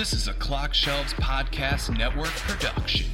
This is a Clock Shelves Podcast Network production.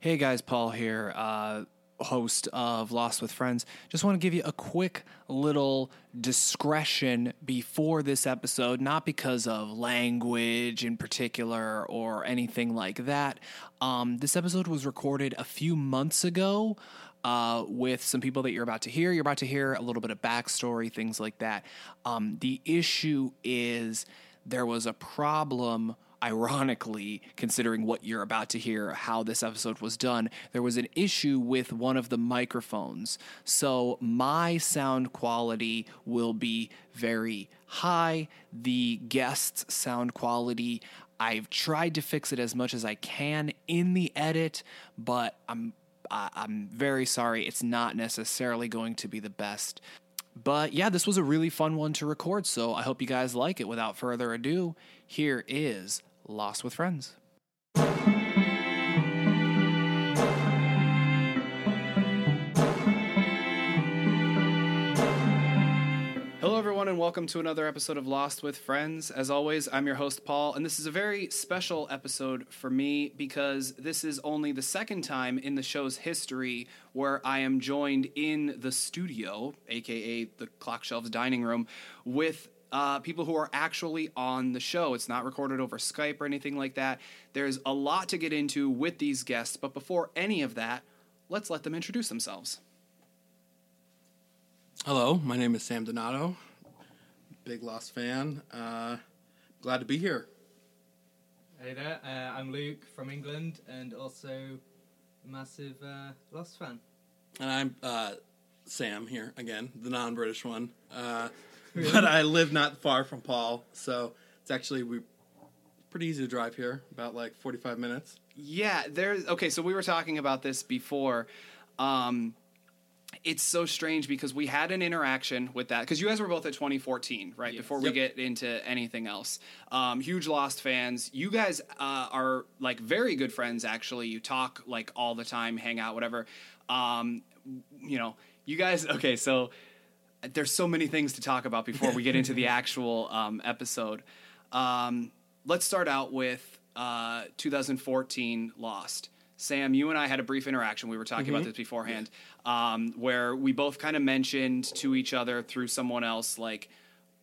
Hey guys, Paul here, uh, host of Lost with Friends. Just want to give you a quick little discretion before this episode, not because of language in particular or anything like that. Um, this episode was recorded a few months ago. Uh, with some people that you're about to hear. You're about to hear a little bit of backstory, things like that. Um, the issue is there was a problem ironically, considering what you're about to hear, how this episode was done, there was an issue with one of the microphones. So my sound quality will be very high. The guest's sound quality, I've tried to fix it as much as I can in the edit, but I'm I'm very sorry. It's not necessarily going to be the best. But yeah, this was a really fun one to record, so I hope you guys like it. Without further ado, here is Lost with Friends. Hello, everyone, and welcome to another episode of Lost with Friends. As always, I'm your host, Paul, and this is a very special episode for me because this is only the second time in the show's history where I am joined in the studio, aka the Clock Shelves dining room, with uh, people who are actually on the show. It's not recorded over Skype or anything like that. There's a lot to get into with these guests, but before any of that, let's let them introduce themselves. Hello, my name is Sam Donato. Big Lost fan. Uh, glad to be here. Hey there, uh, I'm Luke from England and also a massive uh, Lost fan. And I'm uh, Sam here again, the non-British one. Uh, but I live not far from Paul, so it's actually we pretty easy to drive here, about like 45 minutes. Yeah, there's okay. So we were talking about this before. Um, it's so strange because we had an interaction with that because you guys were both at 2014 right? Yes. before we Yep. get into anything else. Um, huge lost fans. You guys uh, are like very good friends actually. You talk like all the time hang out whatever. Um, you know you guys okay so there's so many things to talk about before we get into the actual um, episode. Um, let's start out with uh, 2014 lost sam you and i had a brief interaction. We were talking about this beforehand um, where we both kind of mentioned to each other through someone else like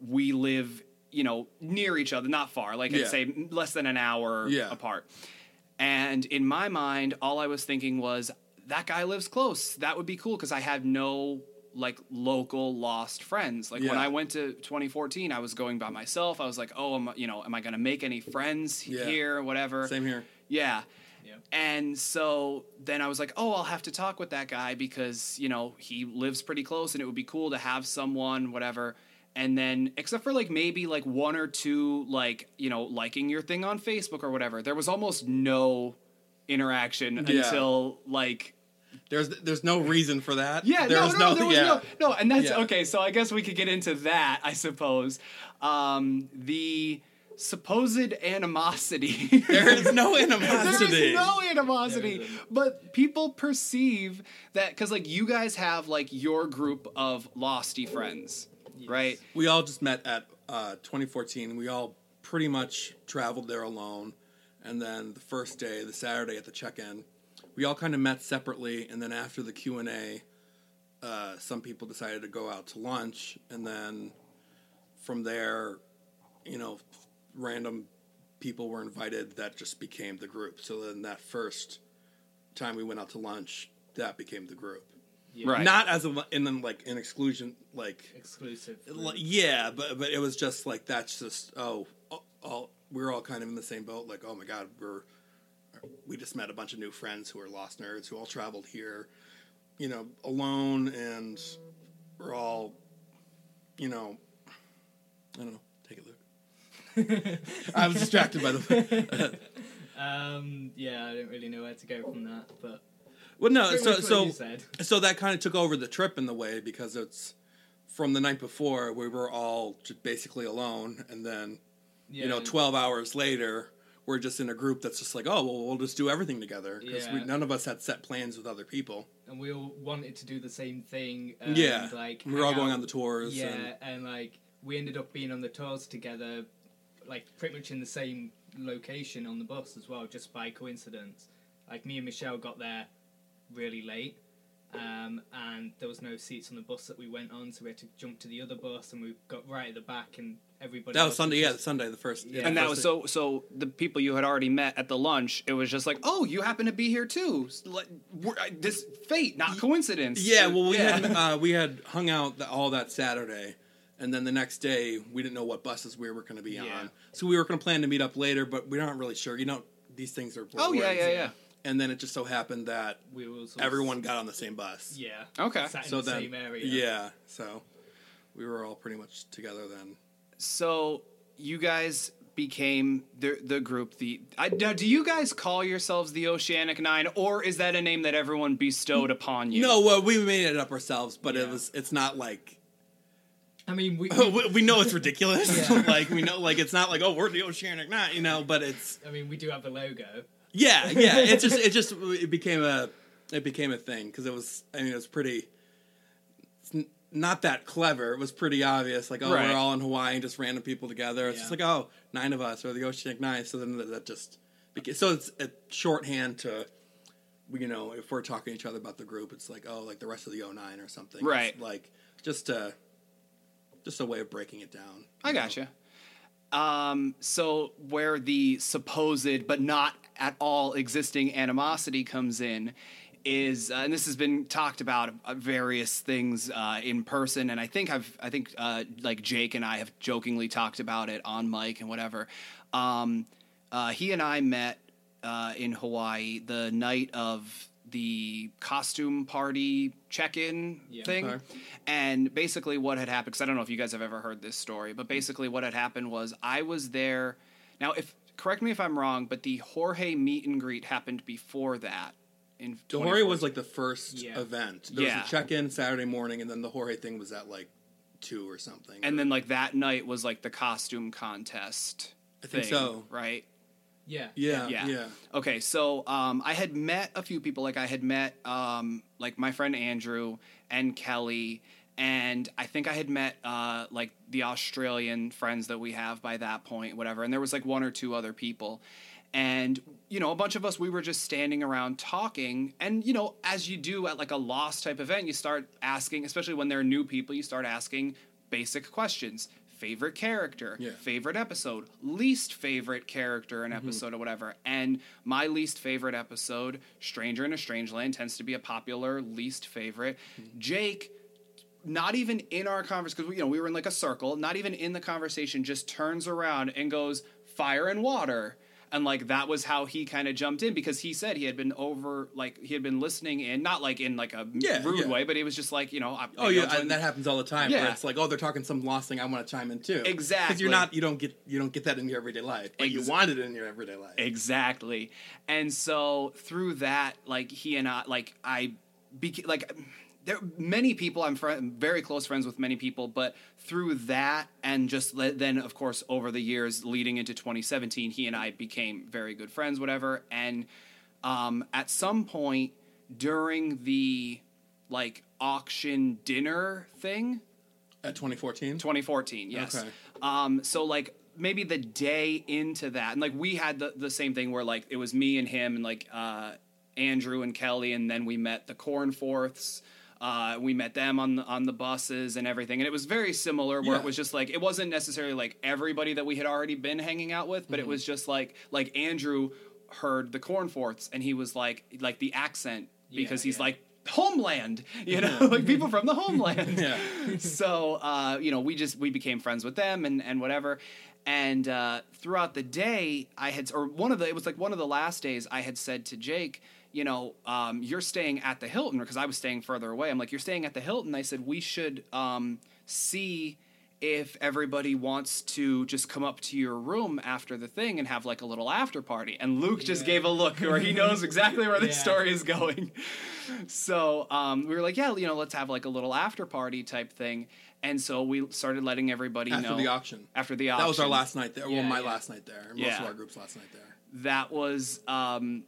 we live you know near each other not far like i'd say less than an hour Yeah. apart. And in my mind all i was thinking was that guy lives close. That would be cool because i have no like local lost friends. Like when i went to 2014 i was going by myself. I was like oh am, I- you know am i going to make any friends Yeah. here whatever? Same here. yeah. And so then I was like, oh, I'll have to talk with that guy because, you know, he lives pretty close and it would be cool to have someone, whatever. And then, except for like maybe like one or two, like, you know, liking your thing on Facebook or whatever, there was almost no interaction Yeah. until like There's there's no reason for that. yeah, There's no, no, there was yeah. no, no, and that's Yeah. okay. So I guess we could get into that, I suppose. Um, the supposed animosity. There is no animosity. There is no animosity, There isn't. but people perceive that because like you guys have like your group of losty friends, Yes. right? We all just met at uh, 2014. We all pretty much traveled there alone. And then the first day, the Saturday at the check-in, we all kind of met separately. And then after the Q and A, uh, some people decided to go out to lunch. And then from there, you know, random people were invited that just became the group. So then that first time we went out to lunch, that became the group. Yeah. Right. Not as a in then like an exclusion like Exclusive. like, yeah, but but it was just like that's just oh, all, all we're all kind of in the same boat. Like oh my god, we're we just met a bunch of new friends who are lost nerds who all traveled here, you know, alone, and we're all, you know, I don't know. Take it, Luke. I was distracted by the. um, yeah, I don't really know where to go from that, but well, no, so so so that kind of took over the trip in the way because it's from the night before we were all just basically alone, and then Yeah, you know, 12 hours later, we're just in a group that's just like, oh, well, we'll just do everything together because Yeah. none of us had set plans with other people. and we all wanted to do the same thing. Yeah, like we were all hang going out- on the tours. Yeah, and, and like we ended up being on the tours together, like pretty much in the same location on the bus as well, just by coincidence. Like me and Michelle got there really late, um, and there was no seats on the bus that we went on, so we had to jump to the other bus, and we got right at the back, and everybody. That was else Sunday. Yeah, Sunday, the first. Yeah. And that was so. So the people you had already met at the lunch, it was just like, oh, you happen to be here too. Like, we're- This fate, not coincidence. Yeah, well, we Yeah. had uh, we had hung out the, all that Saturday, and then the next day we didn't know what buses we were going to be Yeah. on, so we were going to plan to meet up later, but we aren't really sure. You know, these things are. Oh yeah, words. yeah, yeah. And then it just so happened that we were sort of- everyone got on the same bus. Yeah. Okay. Sat in So the then, same area. yeah, so we were all pretty much together then. So you guys became the the group. The I, now, do you guys call yourselves the Oceanic Nine, or is that a name that everyone bestowed upon you? No, well, we made it up ourselves, but it was. It's not like I mean, we. we, we know it's ridiculous. Yeah. like we know, like it's not like oh we're the Oceanic Nine, you know. But it's I mean, we do have the logo. yeah, yeah. It just it just it became a it became a thing because it was. I mean, it was pretty. It's n- not that clever. It was pretty obvious. Like oh, Right. we're all in Hawaii and just random people together. It's just like oh, nine of us or the Oceanic Nine. So then that just became, so it's a shorthand to. You know, if we're talking to each other about the group, it's like, oh, like the rest of the 09 or something. It's Right. like just a, just a way of breaking it down. I gotcha. Um, so where the supposed but not at all existing animosity comes in is, uh, and this has been talked about uh, various things uh, in person, and I think I've, I think uh, like Jake and I have jokingly talked about it on mic and whatever. Um, uh, he and I met uh, in Hawaii the night of the costume party check-in Yeah. thing. Okay. And basically, what had happened, because I don't know if you guys have ever heard this story, but basically, what had happened was I was there. Now, if correct me if I'm wrong, but the Jorge meet and greet happened before that. In The Jorge was like the first Yeah. event. There Yeah. was a check-in Saturday morning, and then the Jorge thing was at like two or something. and then like that night was like the costume contest. I think thing, so. Right. Yeah. yeah, Yeah. yeah, Okay, so um, I had met a few people. Like I had met um, like my friend Andrew and Kelly, and I think I had met uh, like the Australian friends that we have by that point, whatever. And there was like one or two other people, and you know a bunch of us we were just standing around talking. And you know, as you do at like a lost type event, you start asking, especially when there are new people, you start asking basic questions. Favorite character, Yeah. favorite episode, least favorite character and mm-hmm. episode or whatever. And my least favorite episode, Stranger in a Strange Land, tends to be a popular least favorite. Mm-hmm. Jake, not even in our conversation, because you know we were in like a circle, not even in the conversation, just turns around and goes fire and water. And like that was how he kind of jumped in because he said he had been over, like he had been listening in, not like in like a Yeah, rude yeah. way, but it was just like you know. I, Oh maybe yeah, and that happens all the time. Yeah. Where it's like, oh, they're talking some lost thing. I want to chime in too. Exactly because you're not, you don't get, you don't get that in your everyday life. But you want it in your everyday life. Exactly. And so through that, like he and I, like I, beca- like there many people I'm very close friends with many people, but through that and just le- then of course over the years leading into 2017, he and I became very good friends, whatever. And um, at some point during the like auction dinner thing, At 2014. 2014, yes. Okay. Um, so like maybe the day into that, and like we had the the same thing where like it was me and him and like uh, Andrew and Kelly, and then we met the Cornforths. Uh, we met them on the, on the buses and everything, and it was very similar. Where Yeah. it was just like it wasn't necessarily like everybody that we had already been hanging out with, but it was just like like Andrew heard the Cornforths, and he was like like the accent because Yeah, he's yeah. like homeland, you know, like people from the homeland Yeah. so uh, you know we just we became friends with them and and whatever and uh, throughout the day i had or one of the it was like one of the last days i had said to jake you know um, you're staying at the hilton because i was staying further away i'm like you're staying at the hilton i said we should um, see if everybody wants to just come up to your room after the thing and have like a little after party and luke just Yeah. gave a look where he knows exactly where this Yeah. story is going so um, we were like, yeah, you know, let's have like a little after party type thing. And so we started letting everybody After know the auction. After the auction, That was our last night there. well, my yeah. last night there. Most Yeah. of our group's last night there. That was um,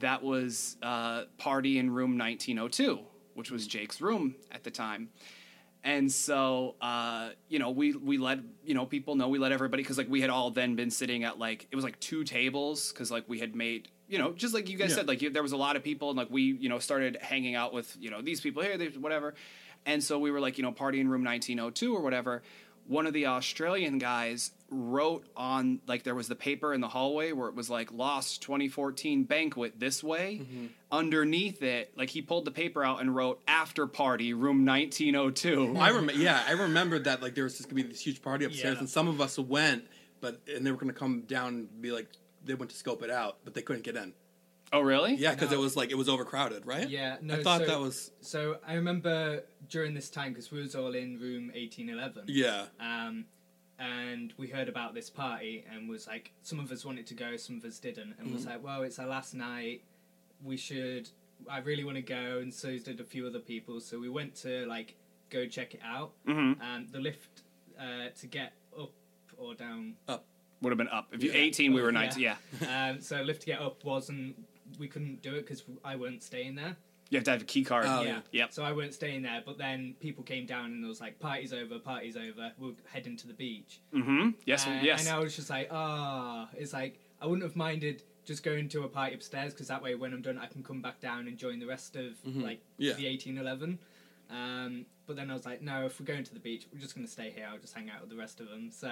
that was uh, party in room 1902, which was Jake's room at the time. And so, uh, you know, we we let you know people know we let everybody because like we had all then been sitting at like it was like two tables because like we had made you know just like you guys Yeah. said like you, there was a lot of people and like we you know started hanging out with you know these people here these whatever, and so we were like you know party in room 1902 or whatever. One of the Australian guys wrote on like there was the paper in the hallway where it was like lost 2014 banquet this way mm-hmm. underneath it like he pulled the paper out and wrote after party room 1902 I remember. Yeah, I remembered that. Like there was just gonna be this huge party upstairs, Yeah. and some of us went, but and they were gonna come down and be like they went to scope it out, but they couldn't get in. oh really Yeah, because No. it was like it was overcrowded, right? Yeah, no. I thought so, that was So I remember during this time because we was all in room eighteen eleven. yeah. Um, and we heard about this party and was like, some of us wanted to go, some of us didn't, and Mm-hmm. was like, well, it's our last night. We should. I really want to go, and so did a few other people. So we went to like go check it out. mm-hmm. Um, the lift uh, to get up or down. Up would have been up if you Yeah. 18 we were Yeah. 19 yeah um, so lift to get up wasn't. We couldn't do it because I weren't staying there. You have to have a key card Oh, yeah. Yep. So I weren't staying there, but then people came down and it was like, "Party's over, party's over. We're heading to the beach." mm-hmm yes Uh, yes And I was just like, ah, it's like I wouldn't have minded just going to a party upstairs because that way, when I'm done, I can come back down and join the rest of like Yeah. the eighteen eleven. Um, but then I was like, no, if we're going to the beach, we're just going to stay here. I'll just hang out with the rest of them. So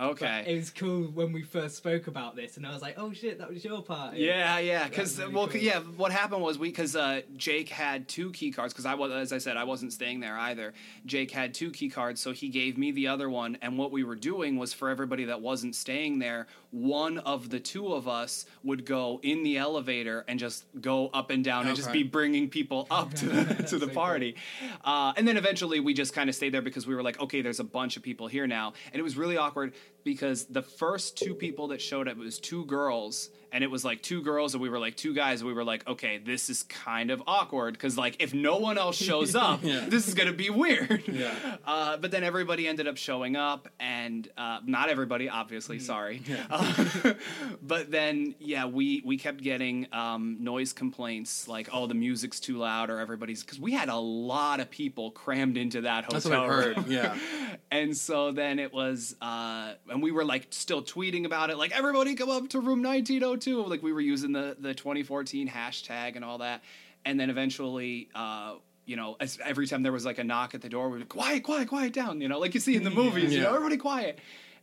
okay but it was cool when we first spoke about this, and I was like, oh shit, that was your party. Yeah, yeah, because really well, cool. yeah. What happened was we because uh, Jake had two key cards because I was as I said I wasn't staying there either. Jake had two key cards, so he gave me the other one. And what we were doing was for everybody that wasn't staying there, one of the two of us would go in the elevator and just go up and down and just be bringing people up to the, to the So cool. party. Uh, and then eventually we just kind of stayed there because we were like, okay, there's a bunch of people here now, and it was really awkward because the first two people that showed up it was two girls and it was like two girls and we were like two guys and we were like okay this is kind of awkward because like if no one else shows up Yeah. this is gonna be weird Yeah. uh, but then everybody ended up showing up and uh, not everybody obviously Mm-hmm. sorry uh, but then yeah we we kept getting um, noise complaints like oh the music's too loud or everybody's because we had a lot of people crammed into that hotel That's what I've room. heard. Yeah. And so then it was, uh, and we were like still tweeting about it, like everybody come up to room 1902. Like we were using the the 2014 hashtag and all that. And then eventually, uh, you know, as, every time there was like a knock at the door, we would quiet, quiet, quiet down. You know, like you see in the movies. You know, everybody quiet.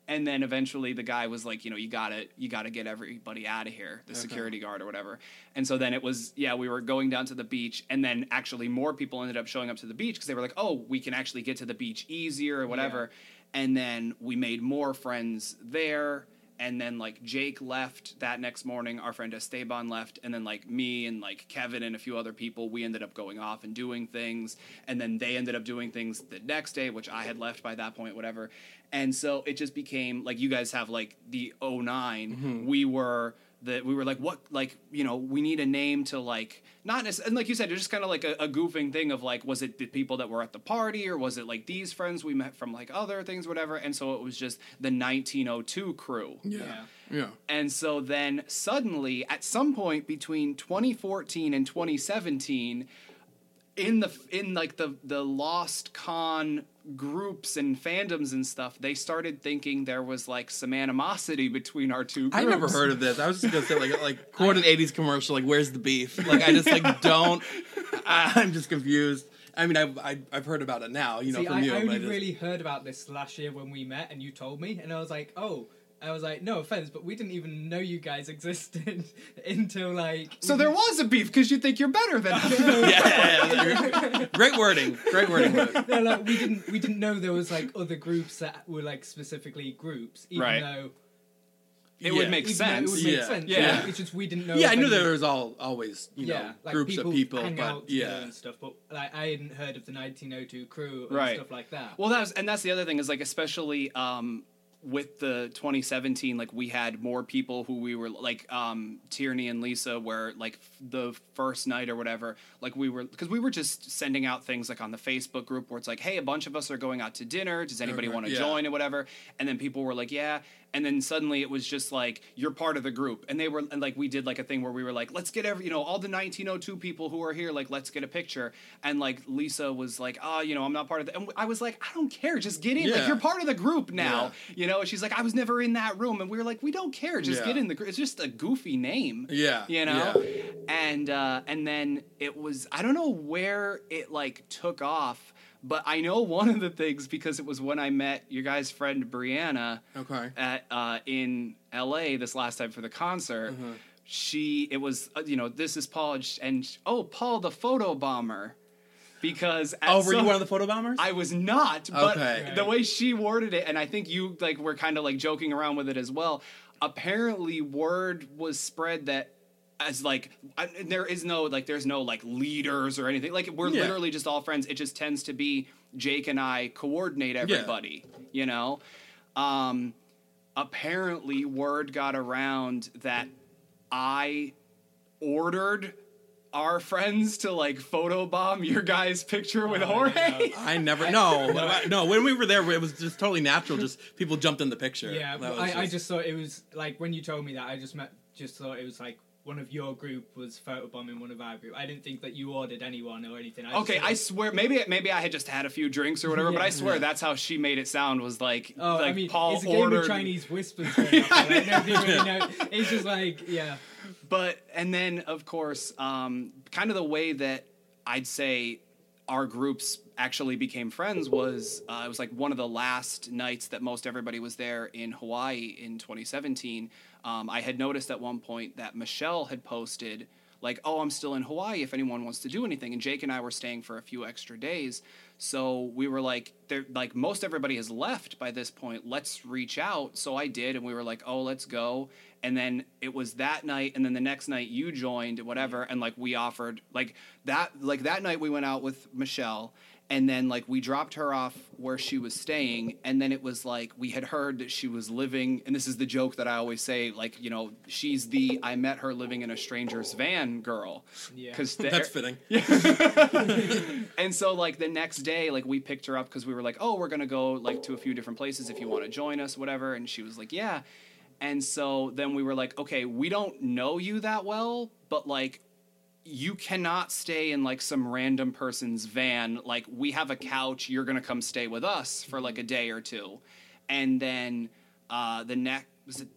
And then eventually the guy was like, you know, you gotta you gotta get everybody out of here, the security guard or whatever. And so then it was, yeah, we were going down to the beach, and then actually more people ended up showing up to the beach because they were like, oh, we can actually get to the beach easier or whatever. And then we made more friends there. And then like Jake left that next morning, our friend Esteban left, and then like me and like Kevin and a few other people, we ended up going off and doing things, and then they ended up doing things the next day, which I had left by that point, whatever. And so it just became like you guys have like the 9 mm-hmm. we were the we were like what like you know we need a name to like not necess- and like you said it's just kind of like a, a goofing thing of like was it the people that were at the party or was it like these friends we met from like other things whatever and so it was just the 1902 crew Yeah. Yeah. and so then suddenly, at some point between 2014 and 2017, in the in like the the Lost Con groups and fandoms and stuff, they started thinking there was like some animosity between our two groups. I never heard of this. I was just gonna say like like quoted '80s commercial. Like, where's the beef? Like, I just like don't. I, I'm just confused. I mean, I've I, I've heard about it now. You know, See, from I, you. I but only just- really heard about this last year when we met and you told me, and I was like, oh. I was like, no offense, but we didn't even know you guys existed until like. So there was a beef because you think you're better than us. yeah, great wording. Great wording. Luke. no, like we didn't we didn't know there was like other groups that were like specifically groups, even Right. though It Yeah. would make even though sense. It would make Yeah. sense. Yeah. Yeah. It's just we didn't know. Yeah, I knew any- there was all always you know like groups people of people, hang but out together yeah, and stuff. But like I hadn't heard of the 1902 crew and Right. stuff like that. Well, that's and that's the other thing is like especially um, with the 2017 like we had more people who we were like um Tierney and Lisa were like f- the first night or whatever like we were because we were just sending out things like on the Facebook group where it's like hey a bunch of us are going out to dinner. Does anybody Okay, want to yeah. join? or whatever. And then people were like yeah and then suddenly it was just like you're part of the group. And they were and like we did like a thing where we were like let's get every you know all the 1902 people who are here like let's get a picture. And like Lisa was like oh you know I'm not part of the and I was like I don't care just get in. Like you're part of the group now you know? She's like I was never in that room. And we were like we don't care just Yeah. get in the group. It's just a goofy name Yeah, you know? Yeah. and uh and then it was I don't know where it like took off but I know one of the things because it was when I met your guy's friend Brianna Okay. at uh, in L.A. this last time for the concert. Mm-hmm. She it was uh, you know this is Paul and, sh- and sh- oh Paul the photo bomber because at Oh, were you one of the photo bombers? I was not, but Okay. the way she worded it, and I think you like were kind of like joking around with it as well. Apparently, word was spread that as like I, there is no like there's no like leaders or anything. Like we're Yeah. literally just all friends. It just tends to be Jake and I coordinate everybody. You know. Um, apparently, word got around that I ordered our friends to like photobomb your guy's picture with Jorge. I never no no when we were there it was just totally natural just people jumped in the picture Yeah, That but was I, I just thought it was like when you told me that I just met, just thought it was like one of your group was photobombing one of our group. I didn't think that you ordered anyone or anything. I Okay, I swear maybe maybe I had just had a few drinks or whatever, but I Yeah. swear that's how she made it sound was like Oh, like I mean, Paul it's a game of Chinese whispers. Going up, like, nobody really know. It's just like, yeah, but and then of course um, kind of the way that i'd say our groups actually became friends was uh, it was like one of the last nights that most everybody was there in hawaii in 2017 um, i had noticed at one point that michelle had posted like oh i'm still in hawaii if anyone wants to do anything. And jake and i were staying for a few extra days. So we were like there like most everybody has left by this point. Let's reach out. So i did and we were like oh let's go. And then it was that night and then the next night you joined whatever and like we offered like that like that night we went out with michelle and then like we dropped her off where she was staying and then it was like we had heard that she was living and this is the joke that i always say like you know she's the i met her living in a stranger's van girl. Yeah. because that's fitting. And so like the next day like we picked her up because we were like oh we're gonna go like to a few different places if you want to join us whatever and she was like yeah. And so then we were like okay we don't know you that well but like you cannot stay in like some random person's van like we have a couch you're gonna come stay with us for like a day or two. And then uh the next was it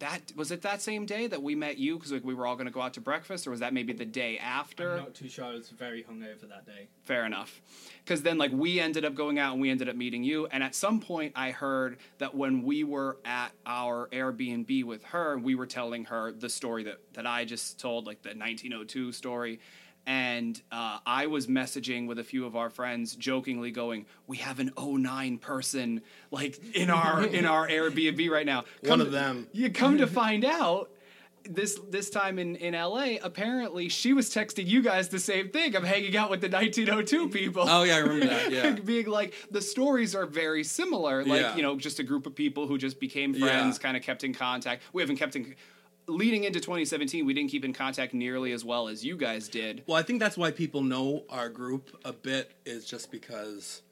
that was it that same day that we met you because like we were all gonna go out to breakfast or was that maybe the day after I'm not too sure. I was very hungover that day. fair enough because then like we ended up going out and we ended up meeting you and at some point i heard that when we were at our airbnb with her we were telling her the story that, that i just told like the 1902 story and uh, i was messaging with a few of our friends jokingly going we have an 09 person like in our in our airbnb right now One of to- them. you come to find out this this time in, in LA, apparently she was texting you guys the same thing. I'm hanging out with the 1902 people. oh yeah I remember that yeah Being like the stories are very similar. Like Yeah. you know, just a group of people who just became Yeah. friends, kind of kept in contact. We haven't kept in. Leading into 2017, we didn't keep in contact nearly as well as you guys did. well I think that's why people know our group a bit is just because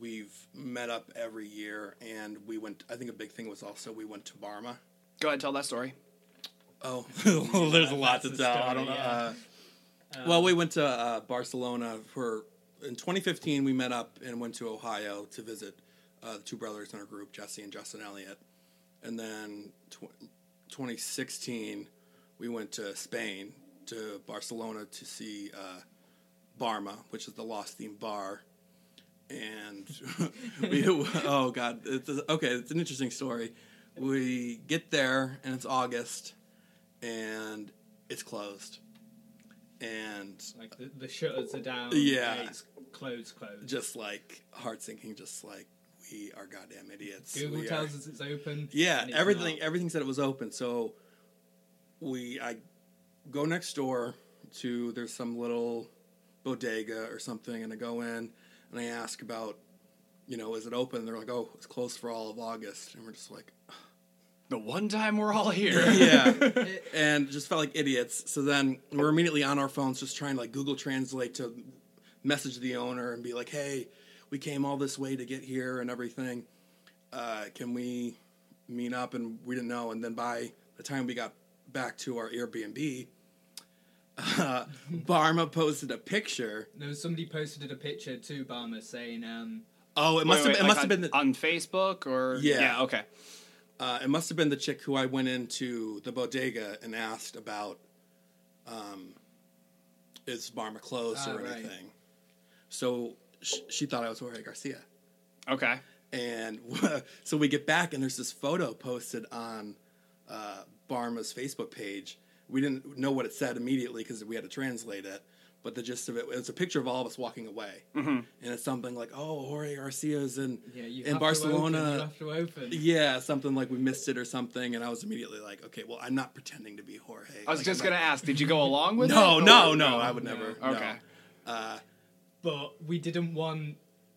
we've met up every year and we went I think a big thing was also we went to Barma Go ahead, tell that story. Oh, well, there's a lot to tell. the I don't know. story, Uh, yeah. well, we went to uh, Barcelona for in 2015. We met up and went to Ohio to visit uh, the two brothers in our group, Jesse and Justin Elliott. And then tw- 2016, we went to Spain to Barcelona to see uh, Barma, which is the Lost Theme bar. And we, oh god, it's okay. It's an interesting story. We get there and it's August, and it's closed, and Like the, the shutters are down. Yeah. It's closed, closed. just like heart sinking, just like we are goddamn idiots. Google We tells are- us it's open. Yeah, it's everything not. everything said it was open. So we I go next door to there's some little bodega or something and I go in and I ask about you know, is it open? They're like, oh, it's closed for all of August, and we're just like, The one time we're all here. yeah, and just felt like idiots. So then we're immediately on our phones, just trying to like Google Translate to message the owner and be like, hey, we came all this way to get here and everything. Uh, can we meet up? And we didn't know. And then by the time we got back to our Airbnb, uh, Barma posted a picture. No, somebody posted a picture to Barma saying, um, Oh, it must Wait, have wait, it must like have been the, on Facebook or Yeah. okay. Uh, it must have been the chick who I went into the bodega and asked about, um, is Barma closed Ah, or right. anything. So sh- she thought I was Jorge Garcia. Okay. And so we get back, and there's this photo posted on uh, Barma's Facebook page. We didn't know what it said immediately because we had to translate it. But the gist of it, it's a picture of all of us walking away. Mm-hmm. And it's something like, oh, Jorge Garcia's in, "Yeah, you in have Barcelona. To open, you have to open." Yeah, something like we missed it or something, and I was immediately like, okay, well, I'm not pretending to be Jorge. I was Like, just I'm gonna not- ask, did you go along with No, it? no, or- no, I would no. never. Okay. No. Uh, But we didn't want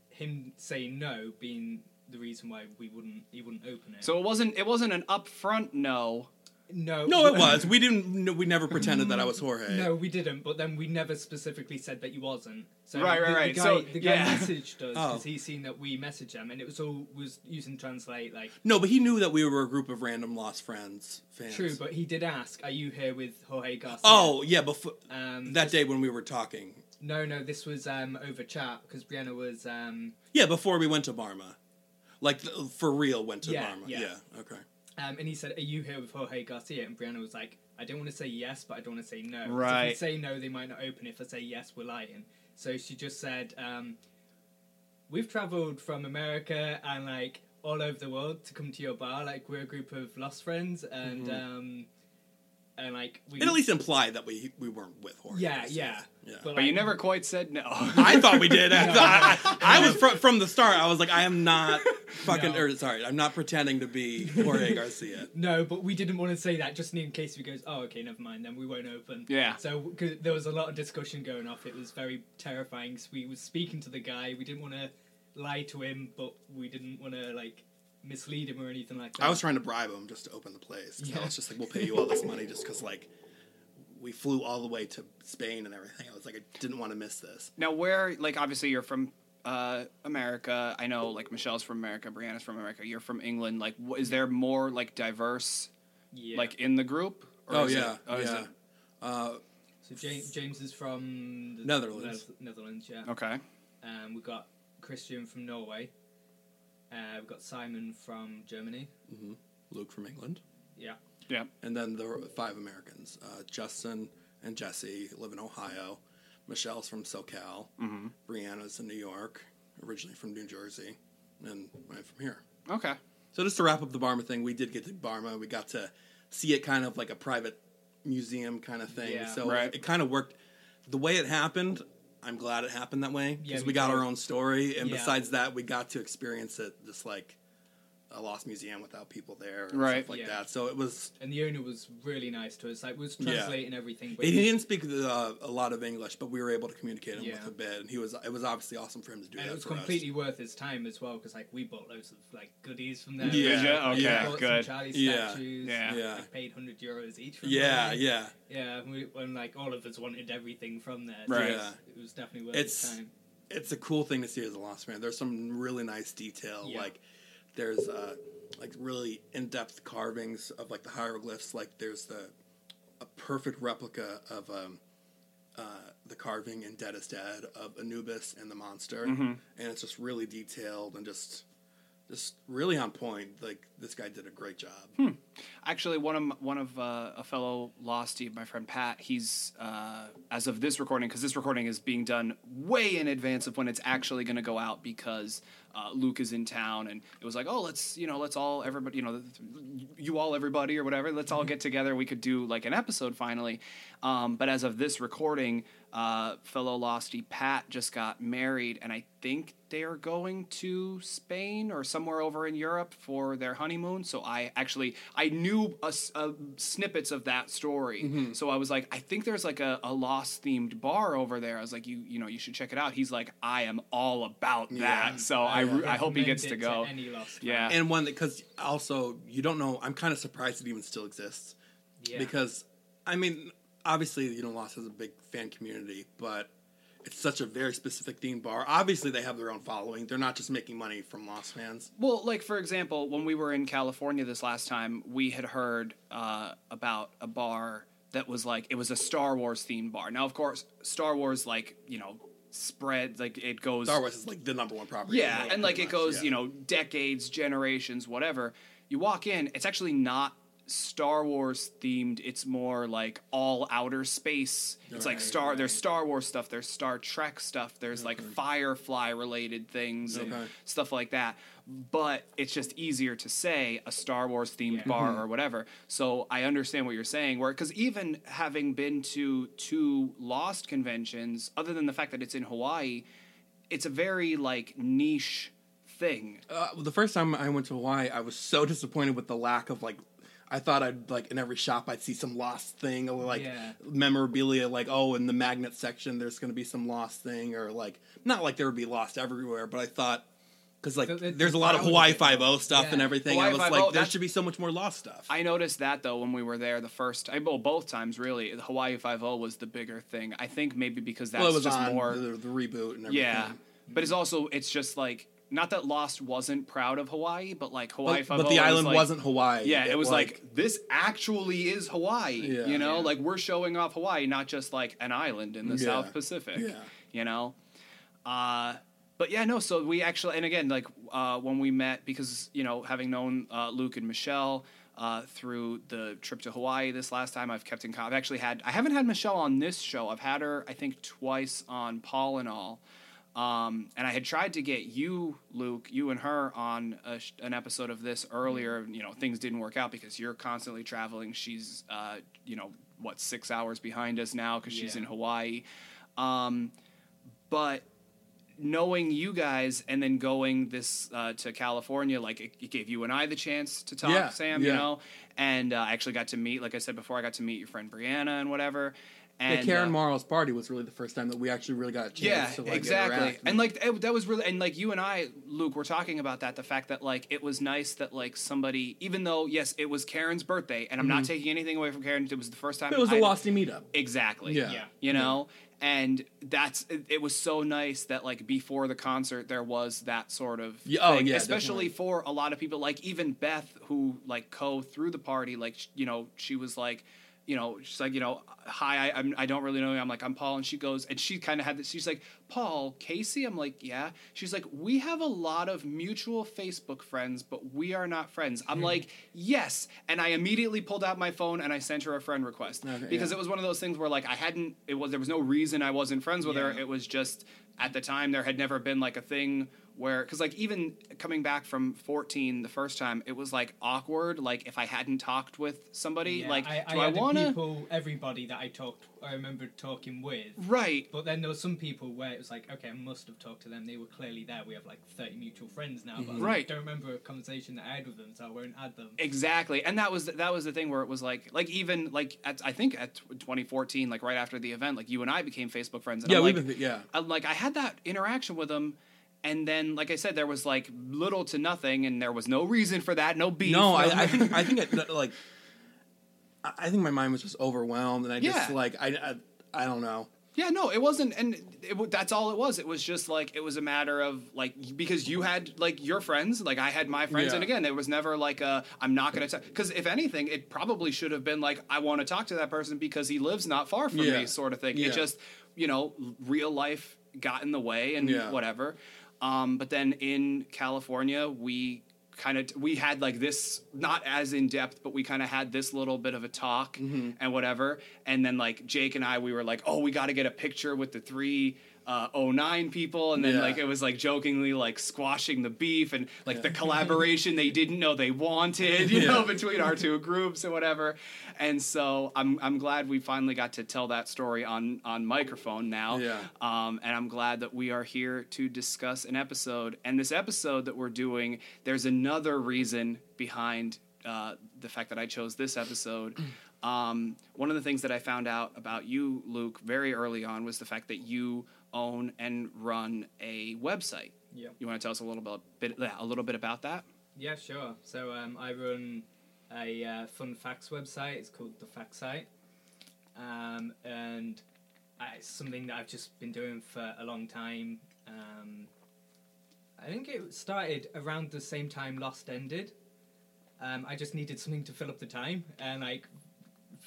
him saying no being the reason why we wouldn't he wouldn't open it. So it wasn't it wasn't an upfront no. no, no, it was. We didn't. no, We never pretended that I was Jorge. No, we didn't. But then we never specifically said that you wasn't. So Right, right, the, right. The guy, So, the guy yeah. messaged us Oh. because he seen that we messaged him, and it was all was using translate like. No, but he knew that we were a group of random lost friends fans. True, but he did ask, "Are you here with Jorge Garcia?" oh yeah, before um, that day when we were talking. No, no, this was um, over chat because Brianna was. Um, Yeah, before we went to Barma, like for real went to Yeah, Barma. yeah. yeah, okay. Um, and he said, "Are you here with Jorge Garcia?" And Brianna was like, "I don't want to say yes, but I don't want to say no. 'Cause If Right. we say no, they might not open. If I say yes, we're lying." So she just said, um, "We've travelled from America and like all over the world to come to your bar. Like we're a group of lost friends, and um, and like we It at least implied that we we weren't with Jorge. yeah, Garcia. yeah, yeah. But you never quite said no. I thought we did. I, thought- I, I was from, from the start. I was like, I am not fucking. No. Or sorry, I'm not pretending to be Jorge Garcia. No, but we didn't want to say that just in case he goes, oh, okay, never mind, then we won't open. Yeah. So cause there was a lot of discussion going off. It was very terrifying terrifying. 'cause we was speaking to the guy. We didn't want to lie to him, but we didn't want to like mislead him or anything like that. I was trying to bribe him just to open the place. 'cause I Yeah. was just like, we'll pay you all this money just because like we flew all the way to Spain and everything. I was like, I didn't want to miss this. now where like obviously you're from uh, America. I know like Michelle's from America, Brianna's from America. You're from England. Like, wh- is there more like diverse yeah. like in the group? Or Oh is it- yeah, oh, is yeah. it- Uh, so James, James is from the Netherlands. Netherlands, yeah. Okay. Um, we've got Christian from Norway. Uh, we've got Simon from Germany. Luke from England, Yeah. Yeah. and then there were five Americans. Uh, Justin and Jesse live in Ohio. Michelle's from SoCal. Mm-hmm. Brianna's in New York, originally from New Jersey, and I'm from here. Okay. So just to wrap up the Barma thing, we did get to Barma. We got to see it kind of like a private museum kind of thing. Yeah. so Right. it, kind of worked. The way it happened, I'm glad it happened that way because me we got our own story, and Yeah. besides that, we got to experience it just like a lost museum without people there, and Right. Stuff like Yeah. that. So it was. And the owner was really nice to us. Like, was Yeah. translating everything. But He didn't speak uh, a lot of English, but we were able to communicate him Yeah. with a bit, and he was. It was obviously awesome for him to do and that it was for us. completely worth his time as well because like we bought loads of like goodies from there. Yeah, Did ya? Okay, yeah. We bought good. Some Charlie Yeah, statues. yeah. Yeah. Like, paid hundred euros each. For Yeah, them. yeah. yeah. And we, when like all of us wanted everything from there. Right. So Yeah. It was definitely worth It's- his time. it's a cool thing to see as a lost fan. There's some really nice detail. Yeah. Like there's uh like really in depth carvings of like the hieroglyphs. Like there's the a perfect replica of um uh, the carving in Dead is Dead of Anubis and the monster, Mm-hmm. and it's just really detailed and just just really on point. Like this guy did a great job. Hmm. Actually, one of one of uh, a fellow Losty, my friend Pat, he's uh, as of this recording because this recording is being done way in advance of when it's actually going to go out because uh, Luke is in town and it was like, oh, let's you know, let's all everybody, you know, you all everybody or whatever, let's all get together. We could do like an episode finally. Um, but as of this recording, uh, fellow Losty Pat just got married, and I think they are going to Spain or somewhere over in Europe for their honeymoon. So I actually I I knew a, s- a snippets of that story, Mm-hmm. so I was like, I think there's like a, a lost themed bar over there. I was like, you you know, you should check it out. He's like, I am all about that. Yeah. So I re- I hope he gets to go. any lost Yeah. and one that because also you don't know. I'm kind of surprised it even still exists Yeah. because I mean, obviously, you know, Lost has a big fan community, but it's such a very specific themed bar. Obviously, they have their own following. They're not just making money from Lost fans. Well, like for example, when we were in California this last time, we had heard uh, about a bar that was like it was a Star Wars themed bar. Now, of course, Star Wars like you know spread like it goes. Star Wars is like the number one property. Yeah, and like it much, goes, yeah. you know, decades, generations, whatever. You walk in, it's actually not Star Wars themed. It's more like all outer space. It's like Right, Star. There's Star Wars stuff. There's Star Trek stuff. There's like Firefly related things and stuff like that. But it's just easier to say a Star Wars themed Yeah. bar Mm-hmm. or whatever. So I understand what you're saying. Where because even having been to two Lost conventions, other than the fact that it's in Hawaii, it's a very like niche thing. Uh, the first time I went to Hawaii, I was so disappointed with the lack of like. I thought I'd like in every shop I'd see some lost thing or like Yeah. memorabilia, like oh in the magnet section there's going to be some lost thing or like not like there would be lost everywhere, but I thought because like The- the- there's a lot of Hawaii Five O stuff yeah. and everything. Hawaii I was 5-0, like there should be so much more lost stuff. I noticed that though when we were there the first, I well both times really. The Hawaii Five O was the bigger thing. I think maybe because that's well, it was just more. the, the reboot and everything. yeah, but it's also it's just like not that Lost wasn't proud of Hawaii, but like Hawaii but, but the island like- wasn't Hawaii. Yeah, it, was like, this actually is Hawaii. Yeah. you know, Yeah. like we're showing off Hawaii, not just like an island in the Yeah. South Pacific. Yeah. You know? Uh but yeah, no, so we actually and again, like uh when we met because, you know, having known uh Luke and Michelle uh, through the trip to Hawaii this last time, I've kept in contact. I've actually had I haven't had Michelle on this show. I've had her I think twice on Paul and all. Um, and I had tried to get you, Luke, you and her on a, an episode of this earlier. You know, things didn't work out because you're constantly traveling. She's, uh, you know, what six hours behind us now because she's Yeah. in Hawaii. Um, but knowing you guys and then going this uh, to California, like it, it gave you and I the chance to talk, Yeah, Sam. You know, and uh, I actually got to meet, like I said before, I got to meet your friend Brianna and whatever. And yeah, Karen uh, Morrow's party was really the first time that we actually really got a chance yeah, to like exactly. interact. And like it, that was really and like you and I, Luke, were talking about that. The fact that like it was nice that like somebody, even though yes, it was Karen's birthday, and I'm not taking anything away from Karen. It was the first time Mm-hmm. it was a I- Losty meetup. Exactly. Yeah. Yeah. You know, and that's it, it was so nice that like before the concert there was that sort of Yeah, oh, thing, yeah, especially definitely. for a lot of people like even Beth who like co through the party like sh- you know she was like you know she's like you know hi I, I'm I don't really know you. I'm like I'm Paul. And she goes and she kind of had this she's like Paul Casey? I'm like yeah. She's like we have a lot of mutual Facebook friends but we are not friends. I'm hmm. like yes. And I immediately pulled out my phone and I sent her a friend request Okay, because yeah. it was one of those things where like I hadn't it was there was no reason I wasn't friends with her. It was just at the time there had never been like a thing where because like even coming back from 14 the first time it was like awkward like if I hadn't talked with somebody Yeah, like I, do I I, want to people, everybody that I talked, I remember talking with. right But then there were some people where it was like, okay, I must have talked to them. They were clearly there. We have like 30 mutual friends now. But mm-hmm. I Right. don't remember a conversation that I had with them, so I won't add them. Exactly, and that was that was the thing where it was like like even like at, I think at 2014, like right after the event, like you and I became Facebook friends. And Yeah, I'm like, been yeah. I'm like I had that interaction with him, and then like I said, there was like little to nothing, and there was no reason for that, no beef. No, I, um, I think I think it, like I think my mind was just overwhelmed, and I just Yeah. like I, I I don't know. Yeah, no, it wasn't, and it, that's all it was. It was just like it was a matter of like because you had like your friends, like I had my friends, Yeah. and again, there was never like a I'm not going to talk because if anything, it probably should have been like I want to talk to that person because he lives not far from Yeah. me, sort of thing. It just you know real life got in the way and Yeah. whatever. Um, but then in California, we kind of we had like this not as in depth but we kind of had this little bit of a talk Mm-hmm. and whatever and then like jake and i we were like oh we got to get a picture with the three uh, 09 people and then Yeah. like it was like jokingly like squashing the beef and like the collaboration they didn't know they wanted you know between our two groups and whatever and so i'm i'm glad we finally got to tell that story on on microphone now Yeah. um, and I'm glad that we are here to discuss an episode. And this episode that we're doing, there's another reason behind uh, the fact that I chose this episode. Um, one of the things that I found out about you, Luke, very early on was the fact that you own and run a website. Yeah. You want to tell us a little bit, bit a little bit about that? Yeah, sure. So um, I run a uh, fun facts website. It's called the Fact Site, um, and it's something that I've just been doing for a long time. Um, I think it started around the same time Lost ended. Um, I just needed something to fill up the time and like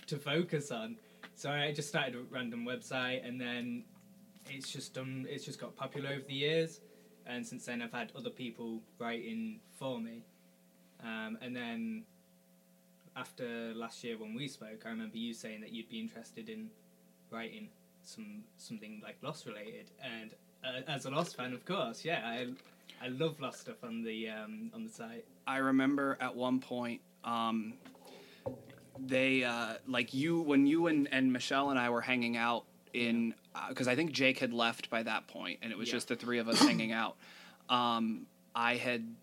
to focus on. So I just started a random website, and then it's just done. It's just got popular over the years, and since then I've had other people writing for me. Um, and then after last year when we spoke, I remember you saying that you'd be interested in writing some something like Lost related, and uh, as a Lost fan, of course, yeah, I I love Lost stuff on the um, on the site. I remember at one point, um, they uh, like you when you and, and Michelle and I were hanging out in because I think Jake had left by that point, and it was Yeah. just the three of us hanging out. Um, I had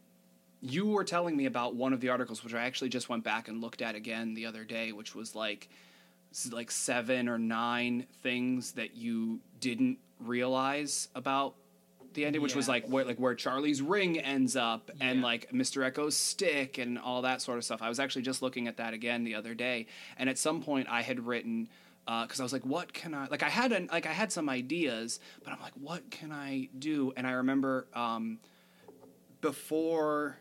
you were telling me about one of the articles, which I actually just went back and looked at again the other day, which was like like seven or nine things that you didn't realize about the ending, which was like where like where Charlie's ring ends up and like Mr. Eko's stick and all that sort of stuff. I was actually just looking at that again the other day, and at some point I had written because I was like, what can I like? I had an, like I had some ideas, but I'm like, what can I do? And I remember um, before